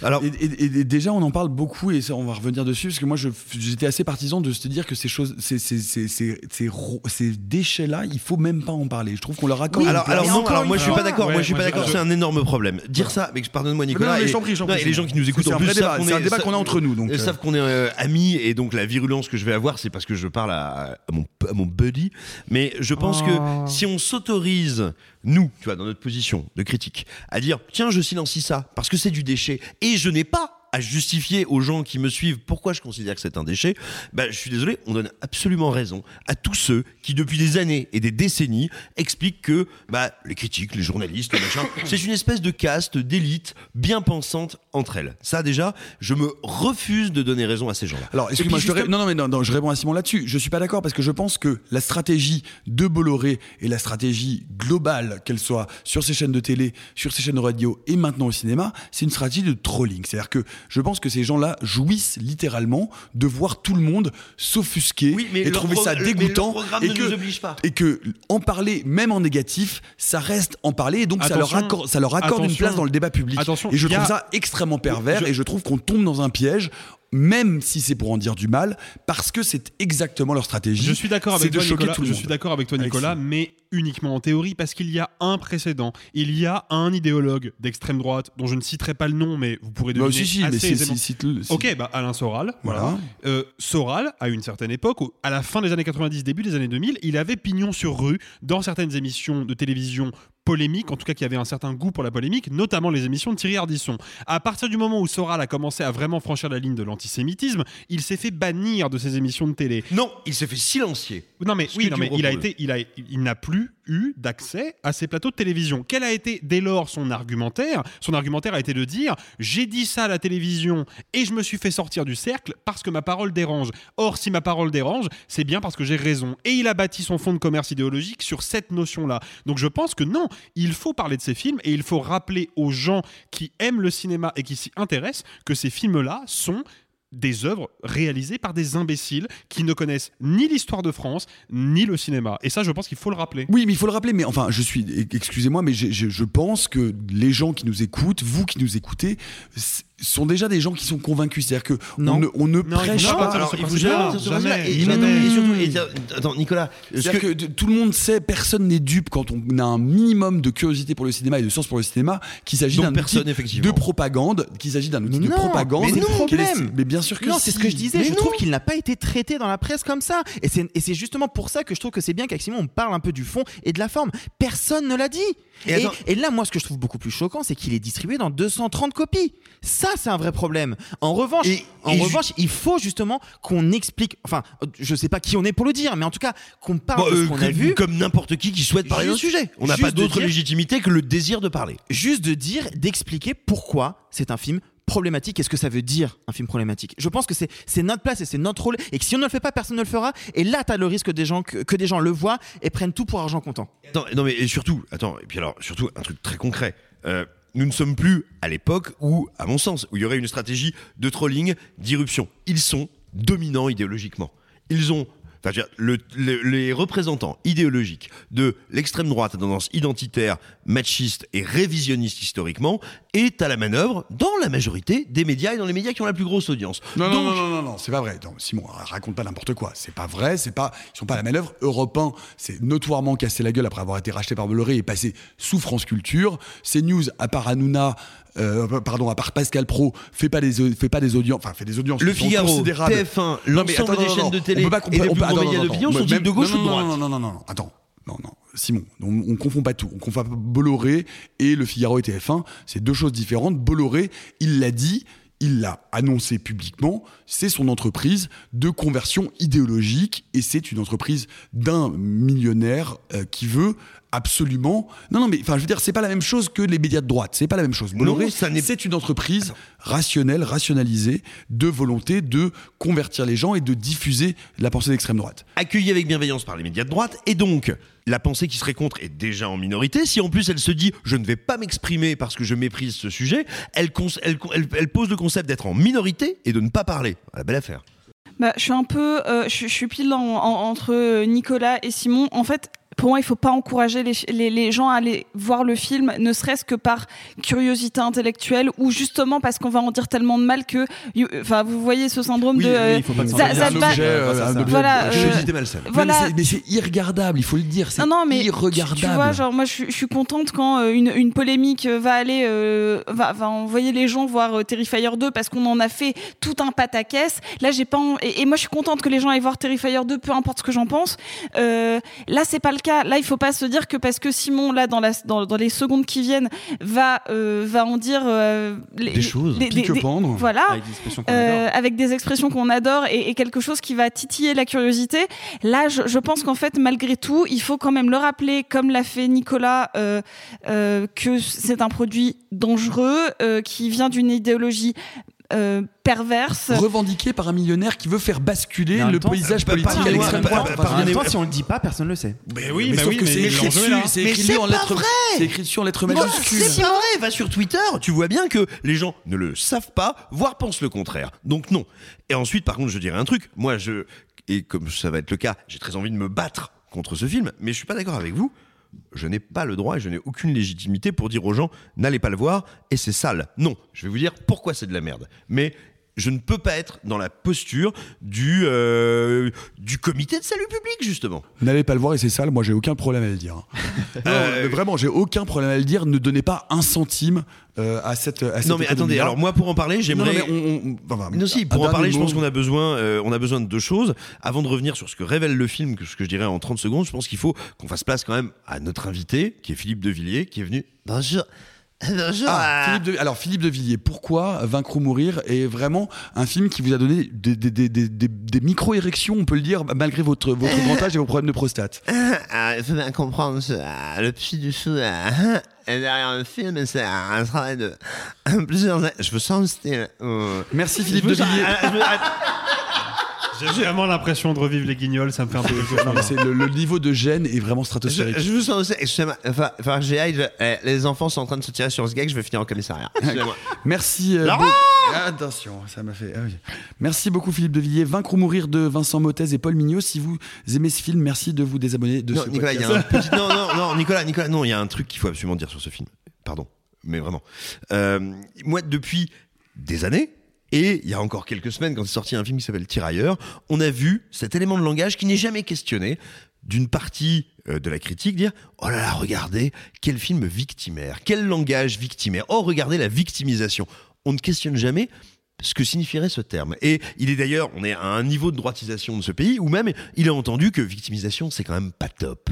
Alors, et, et- et déjà, on en parle beaucoup et ça, on va revenir dessus parce que moi, je- j'étais assez partisan de se dire que ces choses, ces, ces, ces, ces, ces ro- ces déchets-là, il faut même pas en parler. Je trouve qu'on leur accorde. alors, une place. alors non, alors moi je suis pas d'accord. Ouais, moi je suis pas d'accord. C'est un énorme problème. Dire ça, mais pardonne-moi Nicolas. Non, non, mais et, non, les gens qui nous écoutent C'est en un plus c'est un débat qu'on a entre nous, donc, euh, euh. savent qu'on est euh, amis et donc la virulence que je vais avoir, c'est parce que je parle à, à mon à mon buddy. Mais je pense Oh. que si on s'autorise nous, tu vois, dans notre position de critique, à dire tiens je silencie ça parce que c'est du déchet et je n'ai pas à justifier aux gens qui me suivent pourquoi je considère que c'est un déchet, bah, je suis désolé, on donne absolument raison à tous ceux qui, depuis des années et des décennies, expliquent que bah, les critiques, les journalistes, [COUGHS] c'est une espèce de caste d'élite bien pensante entre elles. Ça, déjà, je me refuse de donner raison à ces gens-là. Alors, excuse-moi, je, ré- non, non, mais non, non, je réponds à Simon là-dessus. Je suis pas d'accord parce que je pense que la stratégie de Bolloré et la stratégie globale, qu'elle soit sur ces chaînes de télé, sur ces chaînes de radio et maintenant au cinéma, c'est une stratégie de trolling. C'est-à-dire que je pense que ces gens-là jouissent littéralement de voir tout le monde s'offusquer et trouver ça dégoûtant. et, ne que, nous oblige pas. et que en parler, même en négatif, ça reste en parler et donc ça leur, accorde, ça leur accorde une place dans le débat public. Attention, et je trouve a- ça extrêmement pervers Je- et je trouve qu'on tombe dans un piège. Même si c'est pour en dire du mal, parce que c'est exactement leur stratégie. Je suis d'accord avec de toi, choquer Nicolas. tout le Je monde. suis d'accord avec toi. Nicolas, mais uniquement en théorie, parce qu'il y a un précédent. Il y a un idéologue d'extrême droite dont je ne citerai pas le nom, mais vous pourrez Bah, deviner si, si, mais assez si- aisément. si- cite-le, si. Ok, bah Alain Soral. Voilà. Voilà. Euh, Soral, à une certaine époque, à la fin des années 90, début des années 2000, il avait pignon sur rue dans certaines émissions de télévision polémiques, en tout cas qui avaient un certain goût pour la polémique, notamment les émissions de Thierry Ardisson. À partir du moment où Soral a commencé à vraiment franchir la ligne de l'antisémitisme, il s'est fait bannir de ces émissions de télé. Non, il s'est fait silencier. Non mais oui, non, mais il a été, il a, il n'a plus eu d'accès à ces plateaux de télévision. Quel a été dès lors son argumentaire? Son argumentaire a été de dire j'ai dit ça à la télévision et je me suis fait sortir du cercle parce que ma parole dérange. Or, si ma parole dérange, c'est bien parce que j'ai raison. Et il a bâti son fonds de commerce idéologique sur cette notion-là. Donc je pense que non, il faut parler de ces films et il faut rappeler aux gens qui aiment le cinéma et qui s'y intéressent que ces films-là sont des œuvres réalisées par des imbéciles qui ne connaissent ni l'histoire de France ni le cinéma. Et ça, je pense qu'il faut le rappeler. Oui, mais il faut le rappeler. Mais enfin, je suis, excusez-moi, mais je, je pense que les gens qui nous écoutent, vous qui nous écoutez, sont déjà des gens qui sont convaincus. C'est-à-dire que on ne, on ne prêche Non, pas. alors, il faut jamais, jamais- jamais. Et, surtout, et, attends, Nicolas, ce que- que... tout le monde sait, personne n'est dupe quand on a un minimum de curiosité pour le cinéma et de sens pour le cinéma, qu'il s'agit d'un personne, outil de propagande, qu'il s'agit d'un outil de non, propagande. mais c'est le qu'elle est- problème. Mais bien sûr que non, si. c'est ce que je disais. Mais je non. trouve qu'il n'a pas été traité dans la presse comme ça. Et c'est et c'est justement pour ça que je trouve que c'est bien qu'avec Simon, on parle un peu du fond et de la forme. Personne ne l'a dit. Et Et, attends- et là, moi, ce que je trouve beaucoup plus choquant, c'est qu'il est distribué dans 230 copies. Ça, c'est un vrai problème. En revanche, en et revanche, il faut justement qu'on explique. Enfin, je sais pas qui on est pour le dire, mais en tout cas, qu'on parle Bon, de ce euh, qu'on a vu. Comme n'importe qui qui souhaite parler d'un sujet. On n'a pas d'autre légitimité que le désir de parler. juste de dire, d'expliquer pourquoi c'est un film problématique et ce que ça veut dire un film problématique. Je pense que c'est notre place et c'est notre rôle et que si on ne le fait pas, personne ne le fera. Et là, tu as le risque des gens que, que des gens le voient et prennent tout pour argent comptant. Attends, non mais et surtout, attends, et puis alors surtout un truc très concret. Euh, nous ne sommes plus à l'époque où, à mon sens, où il y aurait une stratégie de trolling, d'irruption. Ils sont dominants idéologiquement. Ils ont, enfin, je veux dire, le- le- les représentants idéologiques de l'extrême droite à tendance identitaire, machiste et révisionniste historiquement est à la manœuvre dans la majorité des médias et dans les médias qui ont la plus grosse audience. Non, Donc, non, non, non, non, non, c'est pas vrai. Non, Simon, raconte pas n'importe quoi. C'est pas vrai, c'est pas, ils sont pas à la manœuvre. Europe 1 s'est notoirement cassé la gueule après avoir été racheté par Bolloré et passé sous France Culture. CNews, à part Hanouna, euh, pardon, à part Pascal Pro, fait pas des, fait pas des audiences, enfin, fait des audiences Le sont Figaro, considérables. TF1, Non, mais l'ensemble des chaînes de on télé peut pas et attends, médias d'opinion Même- de gauche non, ou de non, droite Non, non, non, non, non, attends. Non, non, Simon, on, on confond pas tout. On confond pas Bolloré et le Figaro et TF1. C'est deux choses différentes. Bolloré, il l'a dit, il l'a annoncé publiquement, c'est son entreprise de conversion idéologique et c'est une entreprise d'un millionnaire euh, qui veut absolument. Non, non, mais enfin, je veux dire, c'est pas la même chose que les médias de droite. C'est pas la même chose. Bolloré, c'est une entreprise rationnelle, rationalisée, de volonté de convertir les gens et de diffuser la pensée d'extrême droite. accueillie avec bienveillance par les médias de droite, et donc la pensée qui serait contre est déjà en minorité. Si en plus elle se dit je ne vais pas m'exprimer parce que je méprise ce sujet, elle, cons- elle- elle- elle pose le concept d'être en minorité et de ne pas parler. La belle affaire. Bah, je suis un peu, euh, je, je suis pile en- en- entre Nicolas et Simon. En fait, pour moi, il faut pas encourager les, les, les gens à aller voir le film, ne serait-ce que par curiosité intellectuelle ou justement parce qu'on va en dire tellement de mal que, you- enfin, vous voyez ce syndrome de. euh, ça- ça te va- Voilà, euh, voilà. Mais c'est- Mais c'est irregardable, il faut le dire. C'est Non, non, mais tu- irregardable. Tu, vois, genre moi, je, suis- je suis contente quand euh, une, une polémique euh, va aller, euh, va, va envoyer les gens voir euh, Terrifier 2 parce qu'on en a fait tout un pataquès. Là, j'ai pas, en- et, et moi, je suis contente que les gens aillent voir Terrifier 2, peu importe ce que j'en pense. Euh, là, c'est pas le cas. Là, il faut pas se dire que parce que Simon, là, dans, la, dans, dans les secondes qui viennent, va, euh, va en dire euh, les- Des choses, les- des- des- pique-pendre. Voilà, Avec des expressions qu'on Euh, adore. avec des expressions qu'on adore et, et quelque chose qui va titiller la curiosité. Là, je, je pense qu'en fait, malgré tout, il faut quand même le rappeler, comme l'a fait Nicolas, euh, euh, que c'est un produit dangereux, euh, qui vient d'une idéologie euh, perverse. Revendiqué par un millionnaire qui veut faire basculer le temps, paysage politique pas- à l'extrême droite. si on le dit pas, personne le sait. Mais oui, mais mais oui, c'est écrit dessus, c'est écrit en pas lettres, vrai c'est écrit dessus en lettres majuscules. c'est pas vrai, va sur Twitter, tu vois bien que les gens ne le savent pas, voire pensent le contraire. Donc non. Et ensuite, par contre, je dirais un truc. Moi, je, et comme ça va être le cas, j'ai très envie de me battre contre ce film, mais je suis pas d'accord avec vous. Je n'ai pas le droit et je n'ai aucune légitimité pour dire aux gens n'allez pas le voir et c'est sale. Non, je vais vous dire pourquoi c'est de la merde. Je ne peux pas être dans la posture du, euh, du comité de salut public, justement. N'allez pas le voir et c'est sale, moi j'ai aucun problème à le dire. [LAUGHS] Non, Euh, vraiment, j'ai aucun problème à le dire. Ne donnez pas un centime euh, à cette. À cette Non mais attendez, alors moi pour en parler, j'aimerais. Non, non, mais on- on- enfin, Non, si, pour en parler, je pense qu'on a besoin, on a besoin de deux choses. Avant de revenir sur ce que révèle le film, que ce que je dirais en 30 secondes, je pense qu'il faut qu'on fasse place quand même à notre invité, qui est Philippe Devilliers, qui est venu. Bonjour. [LAUGHS] Bonjour. Ah, Philippe de, alors Philippe de Villiers, pourquoi Vaincre ou mourir est vraiment un film qui vous a donné des, des, des, des, des- des micro-érections, on peut le dire, malgré votre, votre [LAUGHS] grand âge et vos problèmes de prostate. [LAUGHS] Il faut bien comprendre, ah, le petit du sous, ah, et derrière le film, c'est un travail de plusieurs années. Je veux sens le style. euh. Merci Philippe de Villiers. J'ai vraiment l'impression de revivre les guignols, ça me fait un peu. Non, mais c'est le, le niveau de gêne est vraiment Je, stratosphérique. je vous sens aussi. Excusez-moi, enfin, enfin, j'ai hâte, je- eh, les enfants sont en train de se tirer sur ce gag, je vais finir en commissariat. [LAUGHS] Excusez-moi. Merci. euh, Laurent beau- Attention, ça m'a fait. ah oui. Merci beaucoup Philippe de Villiers. Vaincre ou mourir de Vincent Mottez et Paul Mignot. Si vous aimez ce film, merci de vous désabonner de non, ce Nicolas, il y a podcast. un petit. Non, non, non, Nicolas, Nicolas, non, il y a un truc qu'il faut absolument dire sur ce film. Pardon, mais vraiment. Euh, moi, depuis des années, et il y a encore quelques semaines, quand est sorti un film qui s'appelle Tirailleurs, on a vu cet élément de langage qui n'est jamais questionné d'une partie euh, de la critique dire oh là là regardez quel film victimaire quel langage victimaire oh regardez la victimisation on ne questionne jamais ce que signifierait ce terme. Et il est d'ailleurs, on est à un niveau de droitisation de ce pays où même il a entendu que victimisation, c'est quand même pas top.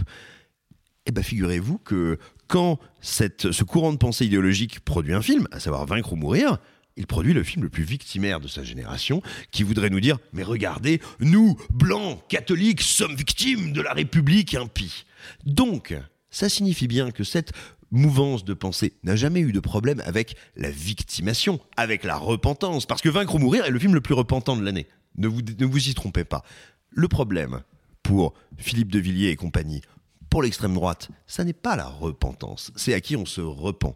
Eh bien, figurez-vous que quand ce courant de pensée idéologique produit un film, à savoir Vaincre ou Mourir, il produit le film le plus victimaire de sa génération, qui voudrait nous dire Mais regardez, nous, blancs, catholiques, sommes victimes de la République impie. Donc, ça signifie bien que cette mouvance de pensée n'a jamais eu de problème avec la victimation, avec la repentance, parce que Vaincre ou Mourir est le film le plus repentant de l'année. Ne vous, ne vous y trompez pas. Le problème pour Philippe de Villiers et compagnie, pour l'extrême droite, ça n'est pas la repentance, c'est à qui on se repent.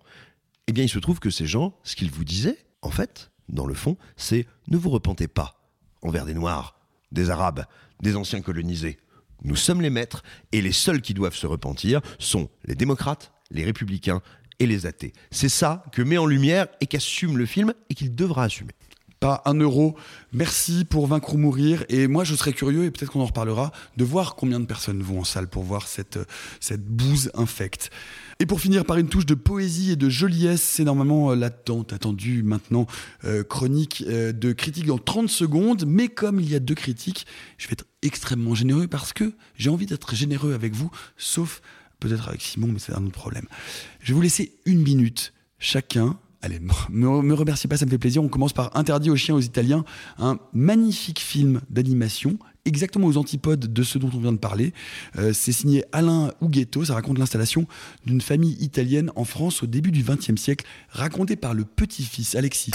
Eh bien, il se trouve que ces gens, ce qu'ils vous disaient, en fait, dans le fond, c'est ne vous repentez pas envers des Noirs, des Arabes, des anciens colonisés. Nous sommes les maîtres et les seuls qui doivent se repentir sont les démocrates, les républicains et les athées. C'est ça que met en lumière et qu'assume le film et qu'il devra assumer. Pas un euro. Merci pour Vaincre ou mourir. Et moi, je serais curieux, et peut-être qu'on en reparlera, de voir combien de personnes vont en salle pour voir cette, cette bouse infecte. Et pour finir par une touche de poésie et de joliesse, c'est normalement euh, la tant attendue maintenant euh, chronique euh, de critique dans 30 secondes. Mais comme il y a deux critiques, je vais être extrêmement généreux parce que j'ai envie d'être généreux avec vous, sauf peut-être avec Simon, mais c'est un autre problème. Je vais vous laisser une minute chacun. Allez, me, me remerciez pas, ça me fait plaisir. On commence par Interdit aux chiens aux Italiens, un magnifique film d'animation, exactement aux antipodes de ce dont on vient de parler. Euh, c'est signé Alain Huguetto, ça raconte l'installation d'une famille italienne en France au début du XXe siècle, racontée par le petit-fils Alexis.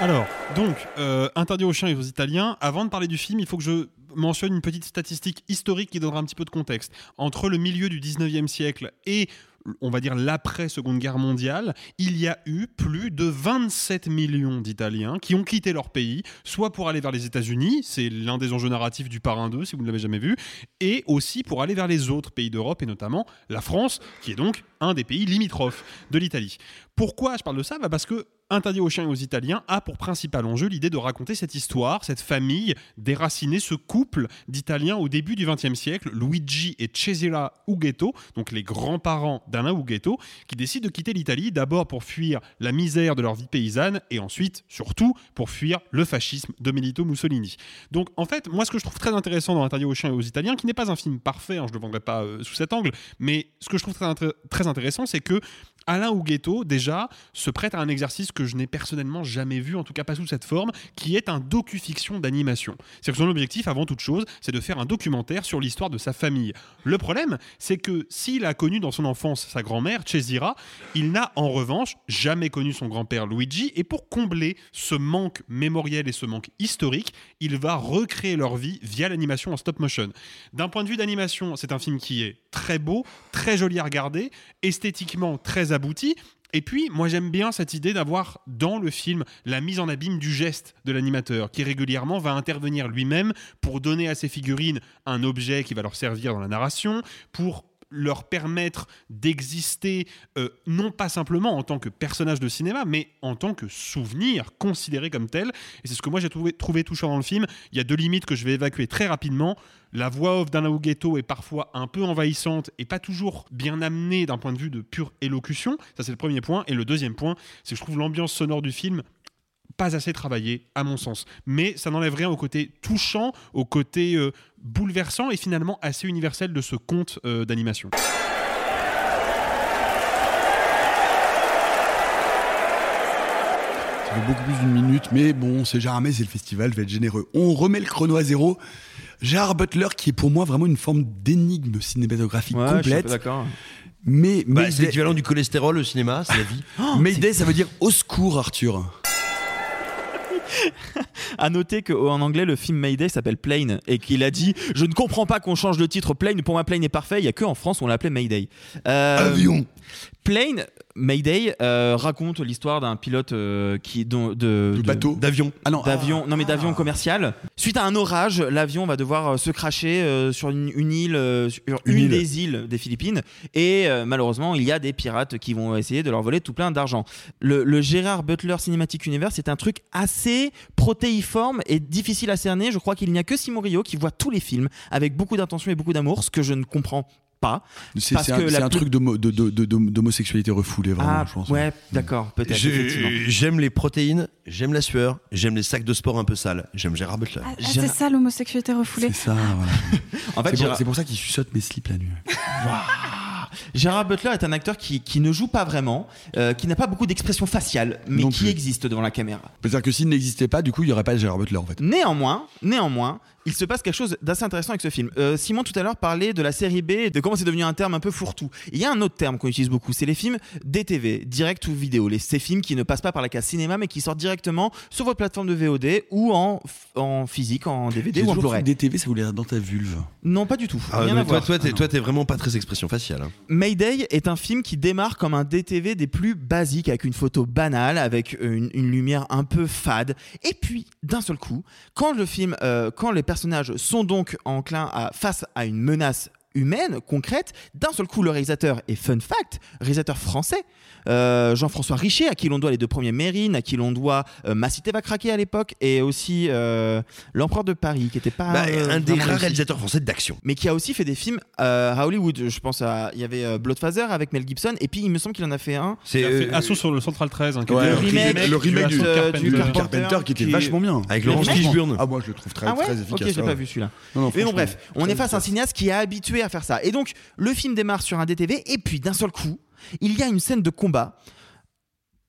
Alors, donc, euh, interdit aux chiens et aux Italiens. Avant de parler du film, il faut que je mentionne une petite statistique historique qui donnera un petit peu de contexte. Entre le milieu du 19e siècle et on va dire l'après-seconde guerre mondiale, il y a eu plus de 27 millions d'Italiens qui ont quitté leur pays, soit pour aller vers les États-Unis, c'est l'un des enjeux narratifs du Parrain 2, si vous ne l'avez jamais vu, et aussi pour aller vers les autres pays d'Europe, et notamment la France, qui est donc un des pays limitrophes de l'Italie. Pourquoi je parle de ça? Bah Parce que Interdit aux chiens et aux Italiens a pour principal enjeu l'idée de raconter cette histoire, cette famille déracinée, ce couple d'Italiens au début du XXe siècle, Luigi et Cesira Ughetto, donc les grands-parents d'Alain Ughetto, qui décident de quitter l'Italie d'abord pour fuir la misère de leur vie paysanne et ensuite, surtout, pour fuir le fascisme de Benito Mussolini. Donc en fait, moi ce que je trouve très intéressant dans Interdit aux chiens et aux Italiens, qui n'est pas un film parfait, hein, je ne le vendrai pas euh, sous cet angle, mais ce que je trouve très, très intéressant, c'est que Alain Huguetto, déjà, se prête à un exercice que je n'ai personnellement jamais vu, en tout cas pas sous cette forme, qui est un docu-fiction d'animation. C'est que son objectif, avant toute chose, c'est de faire un documentaire sur l'histoire de sa famille. Le problème, c'est que s'il a connu dans son enfance sa grand-mère, Cesira, il n'a en revanche jamais connu son grand-père Luigi, et pour combler ce manque mémoriel et ce manque historique, il va recréer leur vie via l'animation en stop motion. D'un point de vue d'animation, c'est un film qui est très beau, très joli à regarder, esthétiquement très Et puis, moi j'aime bien cette idée d'avoir dans le film la mise en abîme du geste de l'animateur, qui régulièrement va intervenir lui-même pour donner à ses figurines un objet qui va leur servir dans la narration, pour leur permettre d'exister euh, non pas simplement en tant que personnage de cinéma, mais en tant que souvenir considéré comme tel. Et c'est ce que moi j'ai trouvé, touchant dans le film. Il y a deux limites que je vais évacuer très rapidement. La voix off d'Alain Ghetto est parfois un peu envahissante et pas toujours bien amenée d'un point de vue de pure élocution. Ça, c'est le premier point. Et le deuxième point, c'est que je trouve l'ambiance sonore du film pas assez travaillée, à mon sens. Mais ça n'enlève rien au côté touchant, au côté euh, bouleversant et finalement assez universel de ce conte euh, d'animation. Ça fait beaucoup plus d'une minute, mais bon, c'est jamais, c'est le festival, je vais être généreux. On remet le chrono à zéro. Gérard Butler, qui est pour moi vraiment une forme d'énigme cinématographique Ouais, complète. d'accord. Mais, Bah, Mayday- c'est l'équivalent du cholestérol au cinéma, c'est la vie. [GASPS] Mayday, ça veut dire au secours, Arthur. À noter qu'en anglais, le film Mayday s'appelle Plane et qu'il a dit Je ne comprends pas qu'on change le titre Plane. Pour moi, Plane est parfait. Il n'y a que en France où on l'appelait Mayday. Euh, Avion. Plane, Mayday, euh, raconte l'histoire d'un pilote euh, qui de, de- bateau D'avion. Ah non, d'avion, non mais d'avion commercial. Suite à un orage, l'avion va devoir euh, se cracher euh, sur une, une île, sur une, Une île. des îles des Philippines, et malheureusement, il y a des pirates qui vont essayer de leur voler tout plein d'argent. Le, le Gérard Butler Cinematic Universe, c'est un truc assez protéiforme et difficile à cerner. Je crois qu'il n'y a que Simon Rio qui voit tous les films avec beaucoup d'intention et beaucoup d'amour, ce que je ne comprends pas. C'est un, que c'est la un plus- truc d'homo- de- de- de- de- d'homosexualité refoulée, vraiment, Ah, je pense. ouais, d'accord, peut-être. J'aime les protéines, j'aime la sueur, j'aime les sacs de sport un peu sales, j'aime Gérard Butler. Ah, c'est ça l'homosexualité refoulée. C'est ça, voilà. [LAUGHS] En fait, c'est, pour, Gérard- c'est pour ça qu'il suçote mes slips la nuit. Gérard Butler est un acteur qui, qui ne joue pas vraiment, euh, qui n'a pas beaucoup d'expression faciale, mais Non qui plus. existe devant la caméra. C'est-à-dire que s'il n'existait pas, du coup, il n'y aurait pas de Gérard Butler, en fait. Néanmoins, néanmoins, il se passe quelque chose d'assez intéressant avec ce film. Euh, Simon tout à l'heure parlait de la série B, de comment c'est devenu un terme un peu fourre-tout. Il y a un autre terme qu'on utilise beaucoup, c'est les films DTV, direct ou vidéo. Les, ces films qui ne passent pas par la case cinéma, mais qui sortent directement sur votre plateforme de VOD ou en, en physique, en DVD ou en Blu-ray. DTV, ça voulait dire dans ta vulve. Non, pas du tout. Ah, Rien mais à toi, voir. toi, t'es, toi, t'es vraiment pas très expression faciale. hein. Mayday est un film qui démarre comme un DTV des plus basiques, avec une photo banale, avec une, une lumière un peu fade. Et puis, d'un seul coup, quand le film, euh, quand les personnages sont donc enclins à, face à une menace humaine, concrète, d'un seul coup, le réalisateur est fun fact, réalisateur français, euh, Jean-François Richer, à qui l'on doit les deux premiers Mérines, à qui l'on doit euh, Ma cité va craquer à l'époque, et aussi euh, L'empereur de Paris, qui était pas Bah, euh, un des rares réalisateurs français d'action. mais qui a aussi fait des films euh, à Hollywood. Je pense à il y avait euh, Bloodfather avec Mel Gibson et puis il me semble qu'il en a fait un. C'est euh, Assaut sur le Central 13, hein, qui Ouais, était le remake, le remake du du, Carpenter. du du Carpenter, Carpenter qui était qui- vachement bien. avec Le Laurence Fishburne. Ah, moi, je le trouve très, Ah ouais très Ok, efficace. j'ai ouais. pas vu celui-là. Mais bon, bref, on est face à un cinéaste qui est habitué à faire ça. Et donc, le film démarre sur un DTV, et puis d'un seul coup, il y a une scène de combat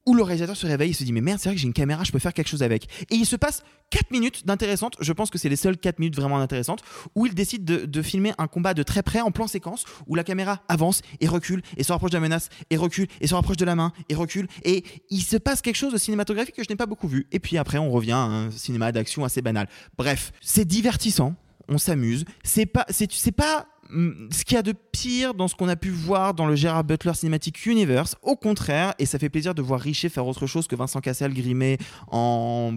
où le réalisateur se réveille et se dit Mais merde, c'est vrai que j'ai une caméra, je peux faire quelque chose avec. Et il se passe 4 minutes d'intéressantes, je pense que c'est les seules 4 minutes vraiment intéressantes, où il décide de, filmer un combat de très près en plan séquence, où la caméra avance et recule, et se rapproche de la menace, et recule, et se rapproche de la main, et recule. Et il se passe quelque chose de cinématographique que je n'ai pas beaucoup vu. Et puis après, on revient à un cinéma d'action assez banal. Bref, c'est divertissant, on s'amuse. C'est pas, c'est, pas ce qu'il y a de pire dans ce qu'on a pu voir dans le Gérard Butler Cinematic Universe. Au contraire, et ça fait plaisir de voir Richer faire autre chose que Vincent Cassel grimé en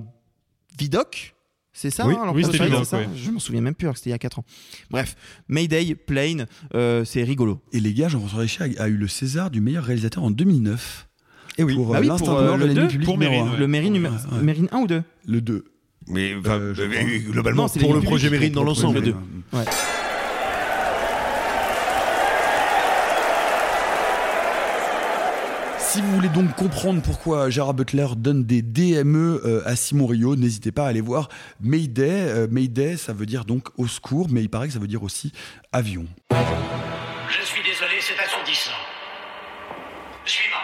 Vidoc. C'est ça, Oui, hein, oui, Vidoc, ça ouais. Je m'en souviens même plus, c'était il y a 4 ans. Bref, Mayday, Plane, euh, c'est rigolo. Et les gars, Jean-François Richet a, eu le César du meilleur réalisateur en 2009. Et oui. Pour Bah euh, pour, de euh, de deux, public pour Mérine, ouais. Le Mérine, Ouais, ouais. Mérine 1 ou 2 Le 2. Mais Euh, globalement, Non, c'est pour le projet Mérine dans l'ensemble. le deux. Ouais. Si vous voulez donc comprendre pourquoi Gérard Butler donne des DME euh, à Simon Rio, n'hésitez pas à aller voir Mayday. Euh, Mayday, ça veut dire donc au secours, mais il paraît que ça veut dire aussi avion. Je suis désolé, c'est assourdissant. Suivant.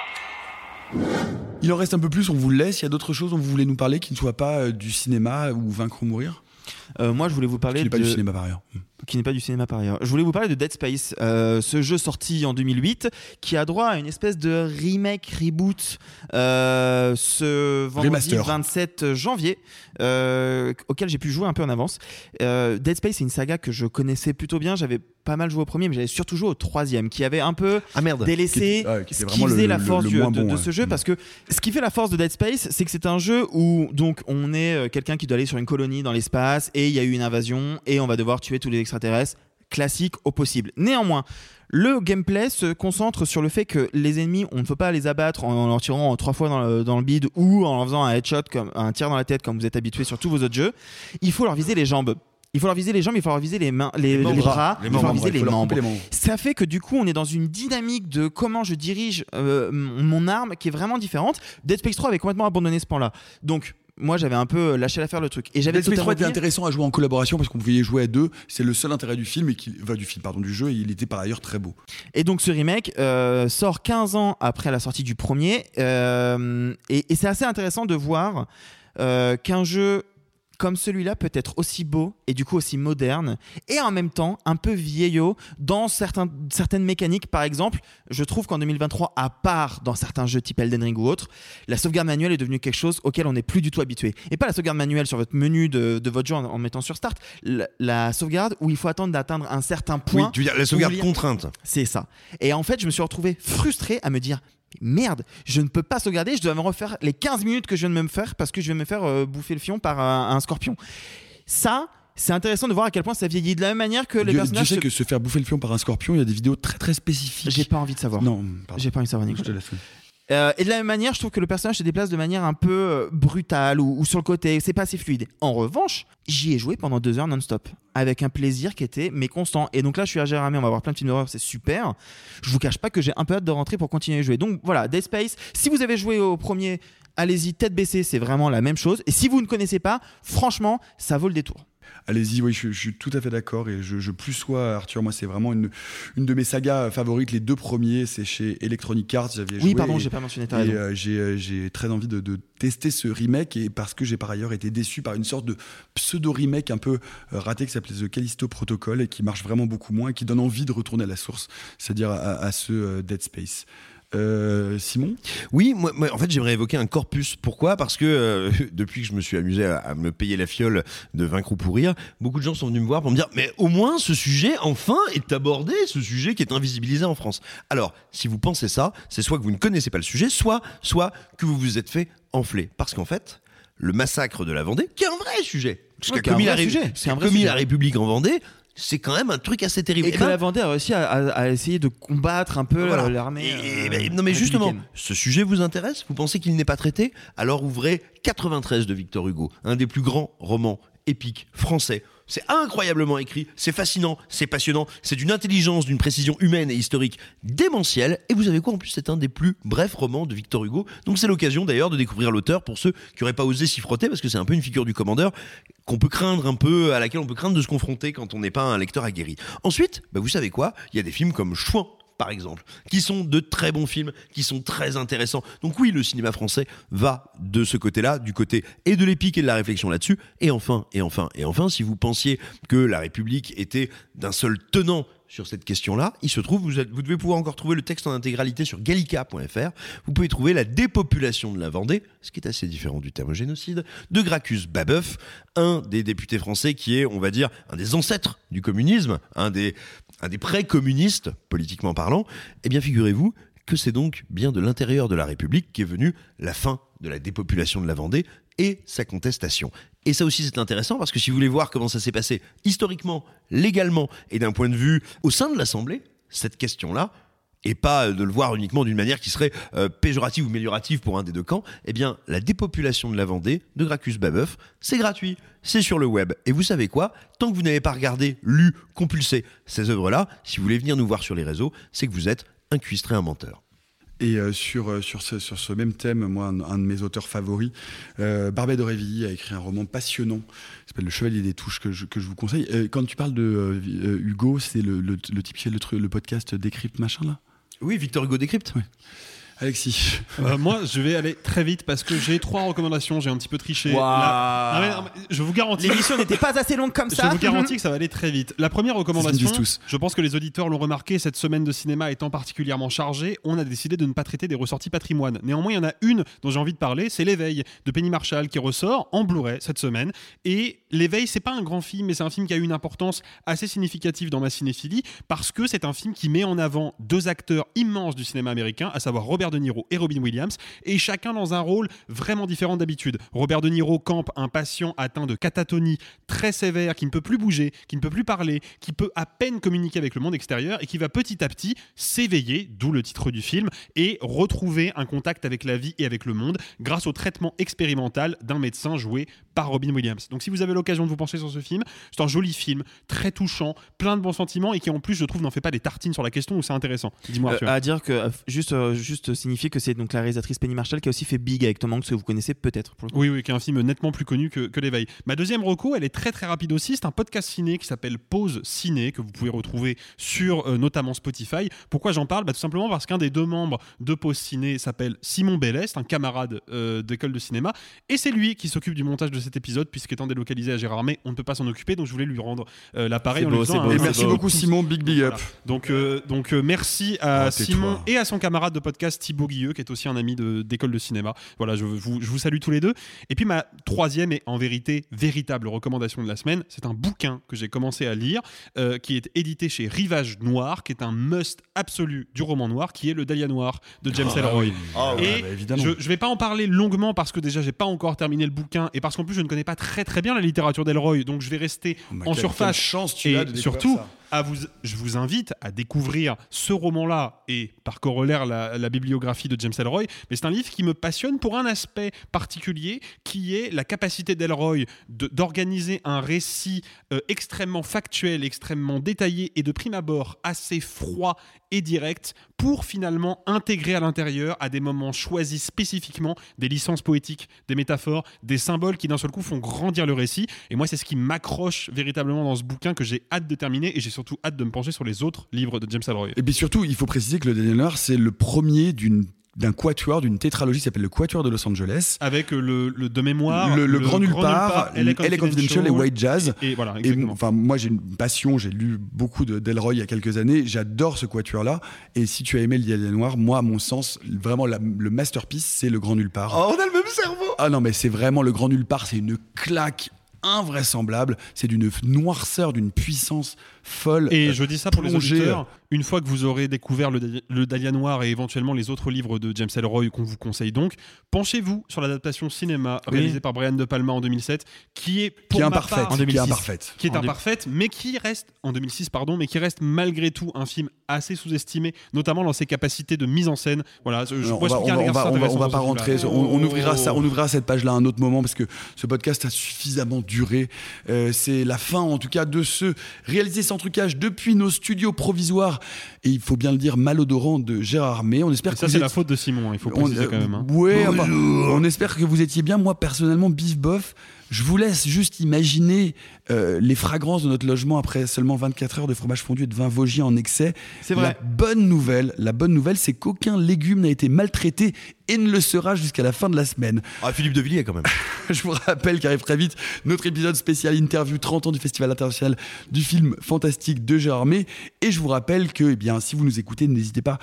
Il en reste un peu plus, on vous le laisse. Il y a d'autres choses dont vous voulez nous parler qui ne soient pas euh, du cinéma ou Vaincre ou mourir? Euh, moi, je voulais vous parler Qui n'est pas de... du cinéma par ailleurs. qui n'est pas du cinéma par ailleurs. Je voulais vous parler de Dead Space, euh, ce jeu sorti en 2008 qui a droit à une espèce de remake, reboot euh, ce vendredi Remaster. 27 janvier auquel j'ai pu jouer un peu en avance. Dead Space, c'est une saga que je connaissais plutôt bien. J'avais pas mal joué au premier, mais j'avais surtout joué au troisième qui avait un peu délaissé Qui était- ouais, qui ce qui faisait le- la force le de, bon, de ouais. ce jeu parce que ce qui fait la force de Dead Space, c'est que c'est un jeu où donc on est quelqu'un qui doit aller sur une colonie dans l'espace et il y a eu une invasion et on va devoir tuer tous les extraterrestres. Classique au possible. Néanmoins, le gameplay se concentre sur le fait que les ennemis, on ne peut pas les abattre en leur tirant trois fois dans le, dans le bide ou en leur faisant un headshot, comme un tir dans la tête, comme vous êtes habitué sur tous vos autres jeux. Il faut leur viser les jambes. Il faut leur viser les jambes, il faut leur viser les mains, les, les membres. bras, Les il faut leur viser les membres. Ça fait que du coup, on est dans une dynamique de comment je dirige euh, mon mon arme qui est vraiment différente. Dead Space 3 avait complètement abandonné ce pan-là. Donc, moi, j'avais un peu lâché l'affaire le truc. Et j'avais Dead Space 3 totalement était oublié- intéressant à jouer en collaboration parce qu'on pouvait jouer à deux. C'est le seul intérêt du film et qu'il, enfin, du film, pardon, du jeu. Et il était par ailleurs très beau. Et donc ce remake euh, sort 15 ans après la sortie du premier. euh, et et c'est assez intéressant de voir euh, qu'un jeu comme celui-là peut être aussi beau et du coup aussi moderne et en même temps un peu vieillot dans certains, certaines mécaniques. Par exemple, je trouve qu'en 2023, à part dans certains jeux type Elden Ring ou autres, la sauvegarde manuelle est devenue quelque chose auquel on n'est plus du tout habitué. Et pas la sauvegarde manuelle sur votre menu de, de votre jeu en, en mettant sur Start, la, la sauvegarde où il faut attendre d'atteindre un certain point. Oui, tu veux dire la sauvegarde contrainte. c'est ça. Et en fait, je me suis retrouvé frustré à me dire merde, je ne peux pas sauvegarder, je dois me refaire les 15 minutes que je viens de me faire parce que je vais me faire euh, bouffer le fion par un, un scorpion. Ça, c'est intéressant de voir à quel point ça vieillit de la même manière que les Dieu, personnages. sait se- que se faire bouffer le fion par un scorpion, il y a des vidéos très très spécifiques. J'ai pas envie de savoir. Non, pardon. J'ai pas envie de savoir, Nico. Je te laisse. Euh, et de la même manière, je trouve que le personnage se déplace de manière un peu euh, brutale ou, ou sur le côté. C'est pas assez fluide. En revanche, j'y ai joué pendant deux heures non-stop avec un plaisir qui était mais constant. Et donc là, je suis à Jérémy, on va voir plein de films d'horreur, c'est super. Je vous cache pas que j'ai un peu hâte de rentrer pour continuer à jouer. Donc voilà, Dead Space. Si vous avez joué au premier, allez-y, tête baissée, c'est vraiment la même chose. Et si vous ne connaissez pas, franchement, ça vaut le détour. Allez-y, oui, je, je suis tout à fait d'accord et je, je plus sois Arthur. Moi, c'est vraiment une, une de mes sagas favorites. Les deux premiers, c'est chez Electronic Arts. J'avais Oui, joué pardon, j'ai pas mentionné, raison. euh, j'ai, euh, j'ai très envie de, de tester ce remake et parce que j'ai par ailleurs été déçu par une sorte de pseudo remake un peu euh, raté qui s'appelait The Callisto Protocol et qui marche vraiment beaucoup moins et qui donne envie de retourner à la source, c'est-à-dire à, à ce euh, Dead Space. Euh, Simon? Oui, moi, moi, en fait, j'aimerais évoquer un corpus. Pourquoi? Parce que euh, [LAUGHS] depuis que je me suis amusé à, à me payer la fiole de Vaincre ou pourrir, beaucoup de gens sont venus me voir pour me dire Mais au moins, ce sujet, enfin, est abordé, ce sujet qui est invisibilisé en France. Alors, si vous pensez ça, c'est soit que vous ne connaissez pas le sujet, soit, soit que vous vous êtes fait enfler. Parce qu'en fait, le massacre de la Vendée, qui est un vrai sujet, ce Ouais, qu'a commis, la, vrai Ré- sujet, ce c'est qu'a un vrai commis sujet. la République en Vendée, c'est quand même un truc assez terrible. Et Eh que ben, la Vendée a réussi à, à- à essayer de combattre un peu euh, l'armée. Et- euh, ben, non mais justement, ce sujet vous intéresse? Vous pensez qu'il n'est pas traité? Alors ouvrez 93 de Victor Hugo, un des plus grands romans épiques français. C'est incroyablement écrit, c'est fascinant, c'est passionnant, c'est d'une intelligence, d'une précision humaine et historique démentielle. Et vous savez quoi En plus, c'est un des plus brefs romans de Victor Hugo. Donc c'est l'occasion d'ailleurs de découvrir l'auteur pour ceux qui n'auraient pas osé s'y frotter, parce que c'est un peu une figure du commandeur qu'on peut craindre un peu, à laquelle on peut craindre de se confronter quand on n'est pas un lecteur aguerri. Ensuite, bah, vous savez quoi Il y a des films comme Chouin par exemple, qui sont de très bons films, qui sont très intéressants. Donc oui, le cinéma français va de ce côté-là, du côté et de l'épique et de la réflexion là-dessus. Et enfin, et enfin, et enfin, si vous pensiez que la République était d'un seul tenant sur cette question-là, il se trouve, vous, êtes- vous devez pouvoir encore trouver le texte en intégralité sur gallica.fr. Vous pouvez trouver la dépopulation de la Vendée, ce qui est assez différent du terme génocide, de Gracchus Babeuf, un des députés français qui est, on va dire, un des ancêtres du communisme, un des, un des pré-communistes, politiquement parlant. Eh bien, figurez-vous que c'est donc bien de l'intérieur de la République qu'est venue la fin de la dépopulation de la Vendée et sa contestation. Et ça aussi c'est intéressant parce que si vous voulez voir comment ça s'est passé historiquement, légalement et d'un point de vue au sein de l'Assemblée, cette question-là, et pas de le voir uniquement d'une manière qui serait euh, péjorative ou améliorative pour un des deux camps, eh bien la dépopulation de la Vendée de Gracchus Babeuf, c'est gratuit, c'est sur le web. Et vous savez quoi? Tant que vous n'avez pas regardé, lu, compulsé ces œuvres-là, si vous voulez venir nous voir sur les réseaux, c'est que vous êtes un cuistré, un menteur. Et euh, sur, euh, sur, ce, sur ce même thème, moi, un, de mes auteurs favoris, Barbet d'Aurevilly, a écrit un roman passionnant qui s'appelle Le Chevalier des Touches, que je, que je vous conseille. Quand tu parles de Hugo, c'est le, le, le type le podcast Décrypte machin là? Oui, Victor Hugo Décrypte. Alexis. Euh, moi, je vais aller très vite parce que j'ai trois recommandations. J'ai un petit peu triché. La- mais je vous garantis. L'émission n'était pas assez longue comme ça. Je vous garantis que ça va aller très vite. La première recommandation, tous. je pense que les auditeurs l'ont remarqué, cette semaine de cinéma étant particulièrement chargée, on a décidé de ne pas traiter des ressorties patrimoine. Néanmoins, il y en a une dont j'ai envie de parler, c'est L'éveil de Penny Marshall qui ressort en Blu-ray cette semaine. Et L'éveil, c'est pas un grand film, mais c'est un film qui a eu une importance assez significative dans ma cinéphilie parce que c'est un film qui met en avant deux acteurs immenses du cinéma américain, à savoir Robert De Niro et Robin Williams, et chacun dans un rôle vraiment différent d'habitude. Robert De Niro campe un patient atteint de catatonie très sévère, qui ne peut plus bouger, qui ne peut plus parler, qui peut à peine communiquer avec le monde extérieur et qui va petit à petit s'éveiller, d'où le titre du film, et retrouver un contact avec la vie et avec le monde grâce au traitement expérimental d'un médecin joué par Robin Williams. Donc si vous avez l'occasion de vous pencher sur ce film, c'est un joli film, très touchant, plein de bons sentiments et qui en plus, je trouve, n'en fait pas des tartines sur la question où c'est intéressant. Dis-moi, Euh, à dire que euh, juste euh, juste signifier que c'est donc la réalisatrice Penny Marshall qui a aussi fait Big avec Tom Hanks que vous connaissez peut-être. pour le coup. Oui, oui, qui est un film nettement plus connu que, que L'éveil. Ma deuxième reco, elle est très très rapide aussi. C'est un podcast ciné qui s'appelle Pause Ciné, que vous pouvez retrouver sur euh, notamment Spotify. Pourquoi j'en parle? Bah, Tout simplement parce qu'un des deux membres de Pause Ciné s'appelle Simon Bellest, un camarade euh, d'école de cinéma. Et c'est lui qui s'occupe du montage de cet épisode, puisqu'étant délocalisé à Gérardmer, on ne peut pas s'en occuper. Donc je voulais lui rendre euh, l'appareil C'est en beau, lui c'est faisant beau, un- Et c'est merci beau. beaucoup Simon, big big up. Voilà. Donc, euh, donc euh, merci à Ah. Simon et à son camarade de podcast Thibaut Guilleux, qui est aussi un ami de- d'école de, cinéma. Voilà, je vous, je vous salue tous les deux. Et puis ma troisième et en vérité véritable recommandation de la semaine, c'est un bouquin que j'ai commencé à lire, euh, qui est édité chez Rivage Noir, qui est un must absolu du roman noir, qui est le Dahlia Noir de James Ah Ellroy. oui. Ah ouais, et bah, évidemment. je, je vais pas en parler longuement parce que déjà j'ai pas encore terminé le bouquin et parce qu'en plus je ne connais pas très très bien la littérature d'Elroy, donc je vais rester bah, en surface. chance tu et as de surtout, ça. Je vous invite à découvrir ce roman-là et par corollaire la, bibliographie de James Ellroy. Mais c'est un livre qui me passionne pour un aspect particulier qui est la capacité d'Ellroy de- d'organiser un récit euh, extrêmement factuel, extrêmement détaillé et de prime abord assez froid et direct pour finalement intégrer à l'intérieur à des moments choisis spécifiquement des licences poétiques, des métaphores, des symboles qui d'un seul coup font grandir le récit. Et moi, c'est ce qui m'accroche véritablement dans ce bouquin que j'ai hâte de terminer et j'ai surtout hâte de me pencher sur les autres livres de James Ellroy. Et puis surtout, il faut préciser que le Daniel Noir, c'est le premier d'une d'un quatuor, d'une tétralogie qui s'appelle le Quatuor de Los Angeles. Avec euh, le, le de mémoire, le, le grand nulle part, LA LA Confidential et White Jazz. Et, voilà, Et exactement. enfin, moi, j'ai une passion. J'ai lu beaucoup de Delroy il y a quelques années. J'adore ce quatuor-là. Et si tu as aimé le Diable Noir, moi, à mon sens, vraiment, la- le masterpiece, c'est le Grand Nulle part. Oh, on a le même cerveau Ah non, mais c'est vraiment le Grand Nulle part. C'est une claque invraisemblable. C'est d'une noirceur, d'une puissance folle. Et Euh, je dis ça pour les auditeurs. Une fois que vous aurez découvert le, Dahlia- le Dahlia Noir et éventuellement les autres livres de James Ellroy qu'on vous conseille donc, penchez-vous sur l'adaptation cinéma Oui. réalisée par Brian De Palma en 2007, qui est pour Qui est imparfaite, part- qui est 2006. imparfaite. qui est imparfaite, mais qui reste en 2006 pardon, mais qui reste malgré tout un film assez sous-estimé, notamment dans ses capacités de mise en scène. Voilà, je, Non, on va, on qu'il y a va- un on va- on va- pas rentrer. On, on ouvrira ça, on ouvrira cette page-là à un autre moment parce que ce podcast a suffisamment duré. Euh, c'est la fin, en tout cas, de ce réalisé sans trucage depuis nos studios provisoires et il faut bien le dire malodorant de Gérard May. On espère Et que ça, vous c'est êtes- la faute de Simon, il faut on, préciser euh, quand même. hein. ouais, on espère que vous étiez bien. Moi, personnellement, bif bof. Je vous laisse juste imaginer euh, les fragrances de notre logement après seulement 24 heures de fromage fondu et de vin vosgien en excès. C'est vrai. La bonne nouvelle, la bonne nouvelle, c'est qu'aucun légume n'a été maltraité et ne le sera jusqu'à la fin de la semaine. Ah, Philippe de Villiers quand même. [LAUGHS] Je vous rappelle qu'arrive très vite notre épisode spécial interview 30 ans du Festival international du film fantastique de Gérard May. Et je vous rappelle que, eh bien, si vous nous écoutez, n'hésitez pas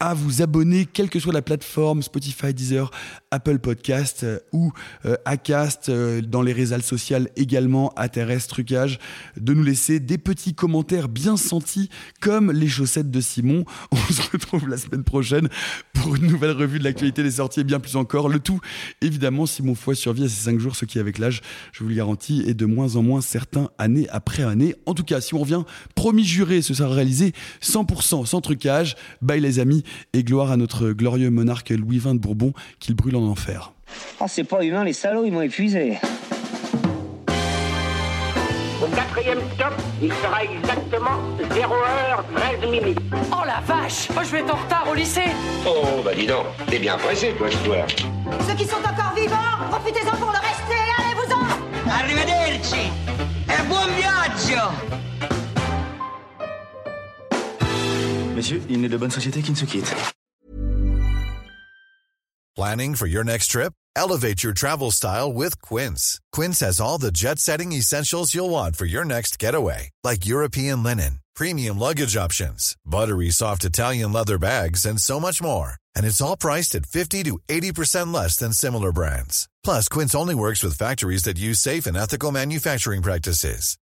à vous abonner, quelle que soit la plateforme, Spotify, Deezer, Apple Podcast euh, ou euh, Acast, euh, dans les réseaux sociaux également, ATRS, Trucage, de nous laisser des petits commentaires bien sentis comme les chaussettes de Simon. [LAUGHS] On se retrouve la semaine prochaine pour une nouvelle revue de l'actualité des sorties et bien plus encore. Le tout, évidemment, si mon foie survit à ces 5 jours, ce qui avec l'âge, je vous le garantis, est de moins en moins certain année après année. En tout cas, si on revient, promis juré, ce sera réalisé 100% sans trucage. Bye les amis et gloire à notre glorieux monarque Louis XX de Bourbon qu'il brûle en enfer. Oh, c'est pas humain, les salauds, ils m'ont épuisé. Au quatrième stop, il sera exactement 0h13 minutes. Oh la vache Oh, je vais être en retard au lycée Oh, bah dis donc, t'es bien pressé, toi, ce soir. Ceux qui sont encore vivants, profitez-en pour le rester Allez-vous-en Arrivederci e buon viaggio Messieurs, il n'est de bonne société qui ne se quitte. Planning for your next trip? Elevate your travel style with Quince. Quince has all the jet setting essentials you'll want for your next getaway, like European linen, premium luggage options, buttery soft Italian leather bags, and so much more. And it's all priced at 50 to 80% less than similar brands. Plus, Quince only works with factories that use safe and ethical manufacturing practices.